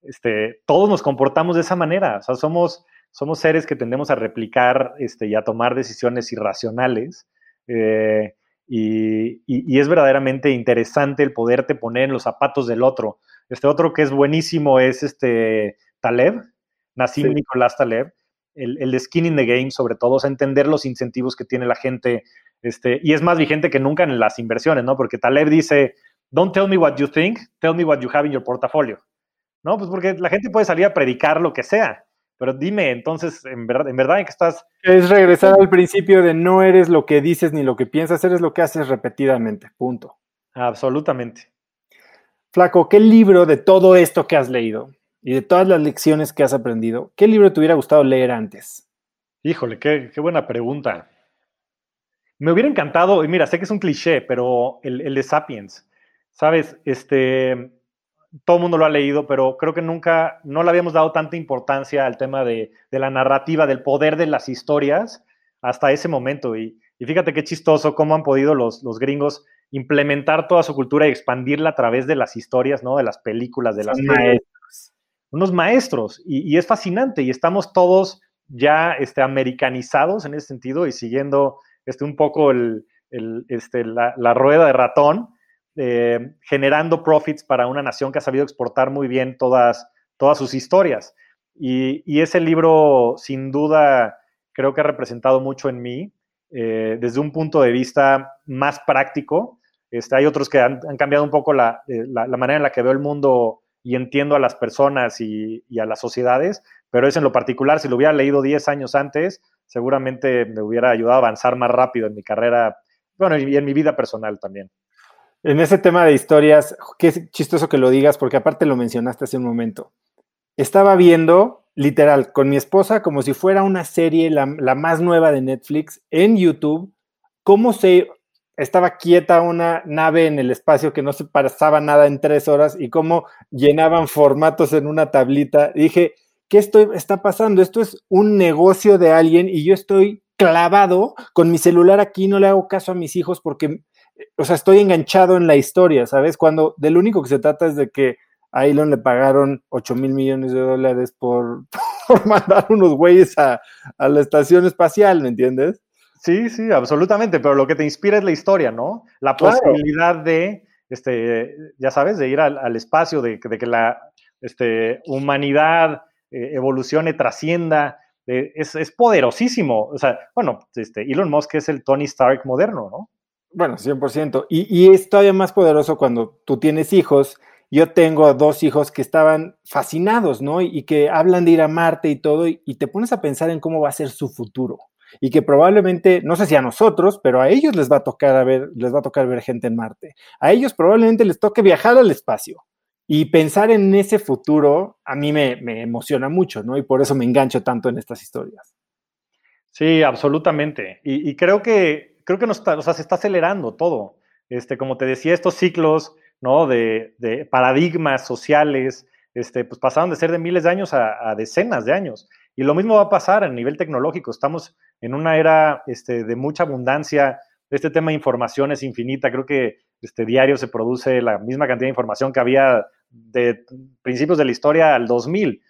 este, todos nos comportamos de esa manera. O sea, somos, somos seres que tendemos a replicar este, y a tomar decisiones irracionales. Eh, y, es verdaderamente interesante el poderte poner en los zapatos del otro. Este otro que es buenísimo es este Taleb, Nassim Nicolás Taleb, el, el, de Skin in the Game, sobre todo, es entender los incentivos que tiene la gente, este, y es más vigente que nunca en las inversiones, ¿no? Porque Taleb dice, don't tell me what you think, tell me what you have in your portfolio, ¿no? Pues porque la gente puede salir a predicar lo que sea, pero dime, entonces, en verdad, en verdad, ¿en qué estás? Es regresar al principio de no eres lo que dices ni lo que piensas, eres lo que haces repetidamente. Punto. Absolutamente. Flaco, ¿qué libro de todo esto que has leído y de todas las lecciones que has aprendido, qué libro te hubiera gustado leer antes? Híjole, qué, buena pregunta. Me hubiera encantado, y mira, sé que es un cliché, pero el, el de Sapiens, ¿sabes? Este, todo el mundo lo ha leído, pero creo que nunca, no le habíamos dado tanta importancia al tema de, la narrativa, del poder de las historias hasta ese momento. Y, fíjate qué chistoso cómo han podido los, los, gringos implementar toda su cultura y expandirla a través de las historias, ¿no? De las películas, de las maestros. Unos maestros. Y, es fascinante. Y estamos todos ya este, americanizados en ese sentido y siguiendo este, un poco el, este, la, la rueda de ratón eh, generando profits para una nación que ha sabido exportar muy bien todas, todas sus historias. Y, ese libro, sin duda, creo que ha representado mucho en mí, eh, desde un punto de vista más práctico. Este, hay otros que han, cambiado un poco la, eh, la, manera en la que veo el mundo y entiendo a las personas y, a las sociedades, pero es en lo particular, si lo hubiera leído 10 años antes, seguramente me hubiera ayudado a avanzar más rápido en mi carrera, bueno, y en mi vida personal también. En ese tema de historias, qué chistoso que lo digas, porque aparte lo mencionaste hace un momento. Estaba viendo, literal, con mi esposa, como si fuera una serie, la, más nueva de Netflix, en YouTube, cómo se estaba quieta una nave en el espacio que no se pasaba nada en tres horas y cómo llenaban formatos en una tablita. dije, ¿qué estoy, está pasando? Esto es un negocio de alguien y yo estoy clavado con mi celular aquí, no le hago caso a mis hijos porque o sea, estoy enganchado en la historia, ¿sabes? Cuando del único que se trata es de que a Elon le pagaron 8 mil millones de dólares por, mandar unos güeyes a, la estación espacial, ¿me entiendes? Sí, sí, absolutamente, pero lo que te inspira es la historia, ¿no? La posibilidad de, este, ya sabes, de ir al, espacio, de, que la este, humanidad eh, evolucione, trascienda, eh, es, es, poderosísimo. O sea, bueno, este, Elon Musk es el Tony Stark moderno, ¿no? Bueno, 100%. Y, y es todavía más poderoso cuando tú tienes hijos. Yo tengo dos hijos que estaban fascinados, ¿no? Y, que hablan de ir a Marte y todo, y, te pones a pensar en cómo va a ser su futuro. Y que probablemente, no sé si a nosotros, pero a ellos les va a tocar a ver, les va a tocar ver gente en Marte. A ellos probablemente les toque viajar al espacio. Y pensar en ese futuro a mí me, me emociona mucho, ¿no? Y por eso me engancho tanto en estas historias. Sí, absolutamente. y creo que creo que no está, o sea, se está acelerando todo. Este, como te decía, estos ciclos, ¿no? De, paradigmas sociales, este, pues pasaron de ser de miles de años a, decenas de años. Y lo mismo va a pasar a nivel tecnológico. Estamos en una era este, de mucha abundancia. Este tema de información es infinita. Creo que este diario se produce la misma cantidad de información que había de principios de la historia al 2000.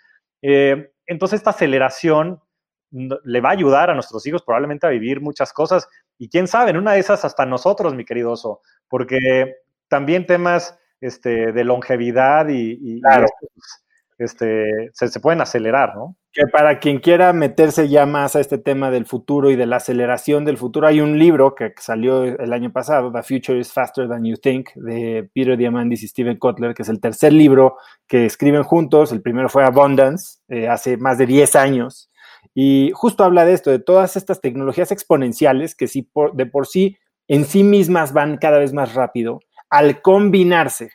Eh, entonces, esta aceleración le va a ayudar a nuestros hijos probablemente a vivir muchas cosas y quién sabe, en una de esas hasta nosotros, mi querido oso, porque también temas este, de longevidad y, este, se, pueden acelerar, ¿no? Que para quien quiera meterse ya más a este tema del futuro y de la aceleración del futuro, hay un libro que salió el año pasado, The Future is Faster Than You Think, de Peter Diamandis y Steven Kotler, que es el tercer libro que escriben juntos. El primero fue Abundance, eh, hace más de 10 años. Y justo habla de esto, de todas estas tecnologías exponenciales que sí de por sí en sí mismas van cada vez más rápido, al combinarse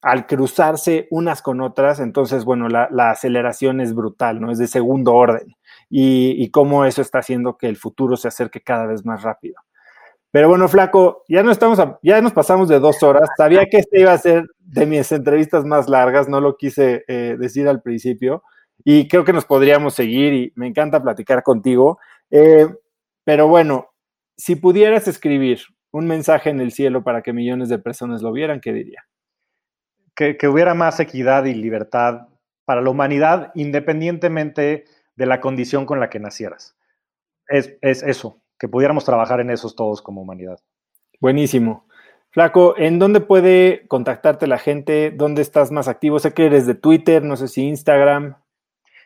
al cruzarse unas con otras, entonces, bueno, la, aceleración es brutal, ¿no? Es de segundo orden. Y, cómo eso está haciendo que el futuro se acerque cada vez más rápido. Pero bueno, Flaco, ya no estamos, ya nos pasamos de dos horas. Sabía que este iba a ser de mis entrevistas más largas, no lo quise eh, decir al principio. Y creo que nos podríamos seguir y me encanta platicar contigo. Eh, pero bueno, si pudieras escribir un mensaje en el cielo para que millones de personas lo vieran, ¿qué diría? Que, hubiera más equidad y libertad para la humanidad independientemente de la condición con la que nacieras. Es, eso, que pudiéramos trabajar en esos todos como humanidad. Buenísimo. Flaco, ¿en dónde puede contactarte la gente? ¿Dónde estás más activo? Sé que eres de Twitter, no sé si Instagram.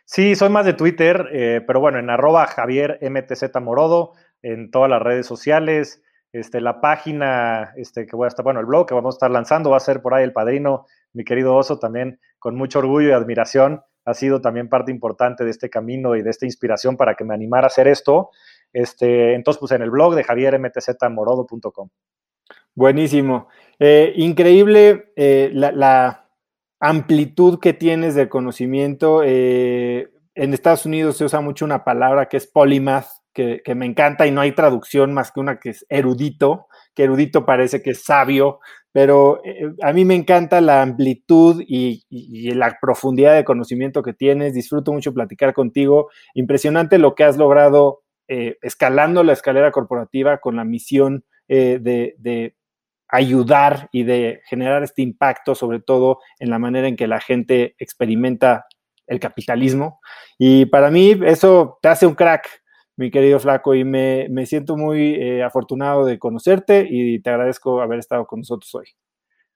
Sí, soy más de Twitter, eh, pero bueno, en arroba Javier MTZ Morodo, en todas las redes sociales. Este, la página este, que voy a estar, bueno, el blog que vamos a estar lanzando va a ser por ahí el padrino mi querido Oso, también con mucho orgullo y admiración, ha sido también parte importante de este camino y de esta inspiración para que me animara a hacer esto. Este, entonces, pues en el blog de javiermtzmorodo.com. Buenísimo. Eh, increíble eh, la, amplitud que tienes de conocimiento. Eh, en Estados Unidos se usa mucho una palabra que es polymath, que, me encanta y no hay traducción más que una que es erudito, que erudito parece que es sabio, pero eh, a mí me encanta la amplitud y, la profundidad de conocimiento que tienes. Disfruto mucho platicar contigo. Impresionante lo que has logrado eh, escalando la escalera corporativa con la misión eh, de, ayudar y de generar este impacto, sobre todo en la manera en que la gente experimenta el capitalismo. Y para mí eso te hace un crack mi querido Flaco, y me, siento muy eh, afortunado de conocerte y te agradezco haber estado con nosotros hoy.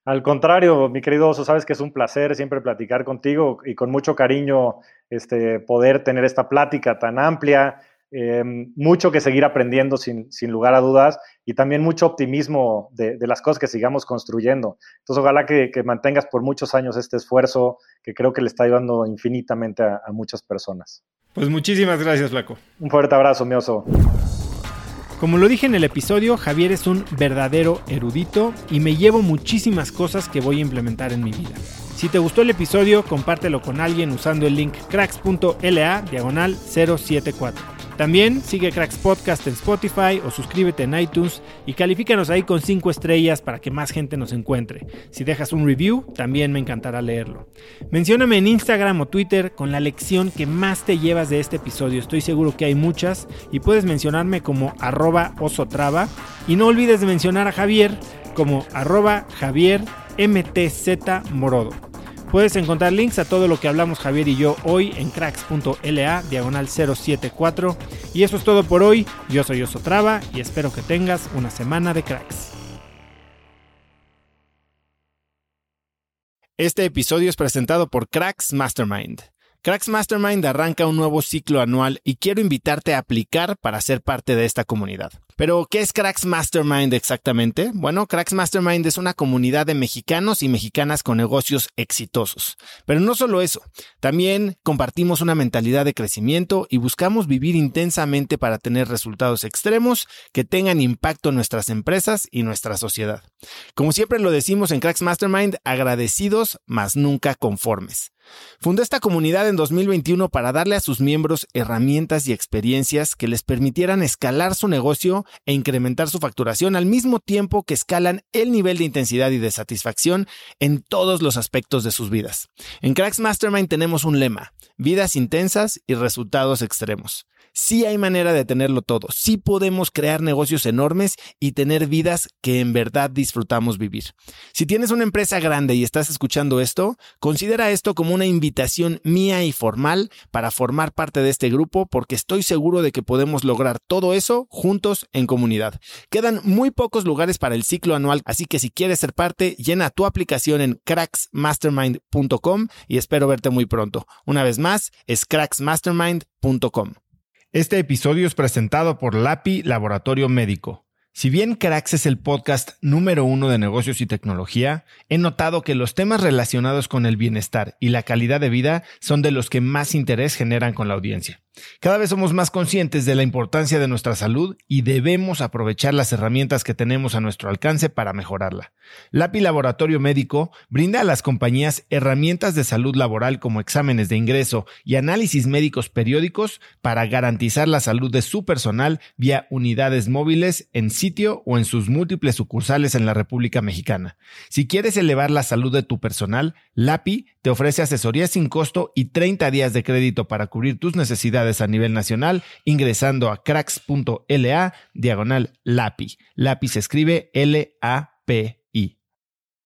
Al contrario, mi querido Oso, sabes que es un placer siempre platicar contigo y con mucho cariño este, poder tener esta plática tan amplia, em, mucho que seguir aprendiendo sin, lugar a dudas y también mucho optimismo de, las cosas que sigamos construyendo. Entonces, ojalá que, mantengas por muchos años este esfuerzo que creo que le está ayudando infinitamente a muchas personas. Pues muchísimas gracias, Flaco. Un fuerte abrazo, mi oso. Como lo dije en el episodio, Javier es un verdadero erudito y me llevo muchísimas cosas que voy a implementar en mi vida. Si te gustó el episodio, compártelo con alguien usando el link cracks.la diagonal 074. También sigue Cracks Podcast en Spotify o suscríbete en iTunes y califícanos ahí con 5 estrellas para que más gente nos encuentre. Si dejas un review, también me encantará leerlo. Mencióname en Instagram o Twitter con la lección que más te llevas de este episodio. Estoy seguro que hay muchas y puedes mencionarme como arroba osotrava. Y no olvides de mencionar a Javier como arroba Javier Morodo. Puedes encontrar links a todo lo que hablamos Javier y yo hoy en cracks.la diagonal 074. Y eso es todo por hoy. Yo soy Osotrava y espero que tengas una semana de cracks. Este episodio es presentado por Cracks Mastermind. Cracks Mastermind arranca un nuevo ciclo anual y quiero invitarte a aplicar para ser parte de esta comunidad. Pero, ¿qué es Cracks Mastermind exactamente? Bueno, Cracks Mastermind es una comunidad de mexicanos y mexicanas con negocios exitosos. Pero no solo eso, también compartimos una mentalidad de crecimiento y buscamos vivir intensamente para tener resultados extremos que tengan impacto en nuestras empresas y nuestra sociedad. Como siempre lo decimos en Cracks Mastermind, agradecidos, mas nunca conformes. Fundó esta comunidad en 2021 para darle a sus miembros herramientas y experiencias que les permitieran escalar su negocio e incrementar su facturación al mismo tiempo que escalan el nivel de intensidad y de satisfacción en todos los aspectos de sus vidas. En Cracks Mastermind tenemos un lema, vidas intensas y resultados extremos. Sí hay manera de tenerlo todo, sí podemos crear negocios enormes y tener vidas que en verdad disfrutamos vivir. Si tienes una empresa grande y estás escuchando esto, considera esto como una invitación mía y formal para formar parte de este grupo porque estoy seguro de que podemos lograr todo eso juntos en comunidad. Quedan muy pocos lugares para el ciclo anual, así que si quieres ser parte, llena tu aplicación en cracksmastermind.com y espero verte muy pronto. Una vez más, es cracksmastermind.com. Este episodio es presentado por LAPI Laboratorio Médico. Si bien Cracks es el podcast número uno de negocios y tecnología, he notado que los temas relacionados con el bienestar y la calidad de vida son de los que más interés generan con la audiencia. Cada vez somos más conscientes de la importancia de nuestra salud y debemos aprovechar las herramientas que tenemos a nuestro alcance para mejorarla. LAPI Laboratorio Médico brinda a las compañías herramientas de salud laboral como exámenes de ingreso y análisis médicos periódicos para garantizar la salud de su personal vía unidades móviles en sitio o en sus múltiples sucursales en la República Mexicana. Si quieres elevar la salud de tu personal, LAPI te ofrece asesoría sin costo y 30 días de crédito para cubrir tus necesidades a nivel nacional ingresando a cracks.la diagonal LAPI. LAPI se escribe L-A-P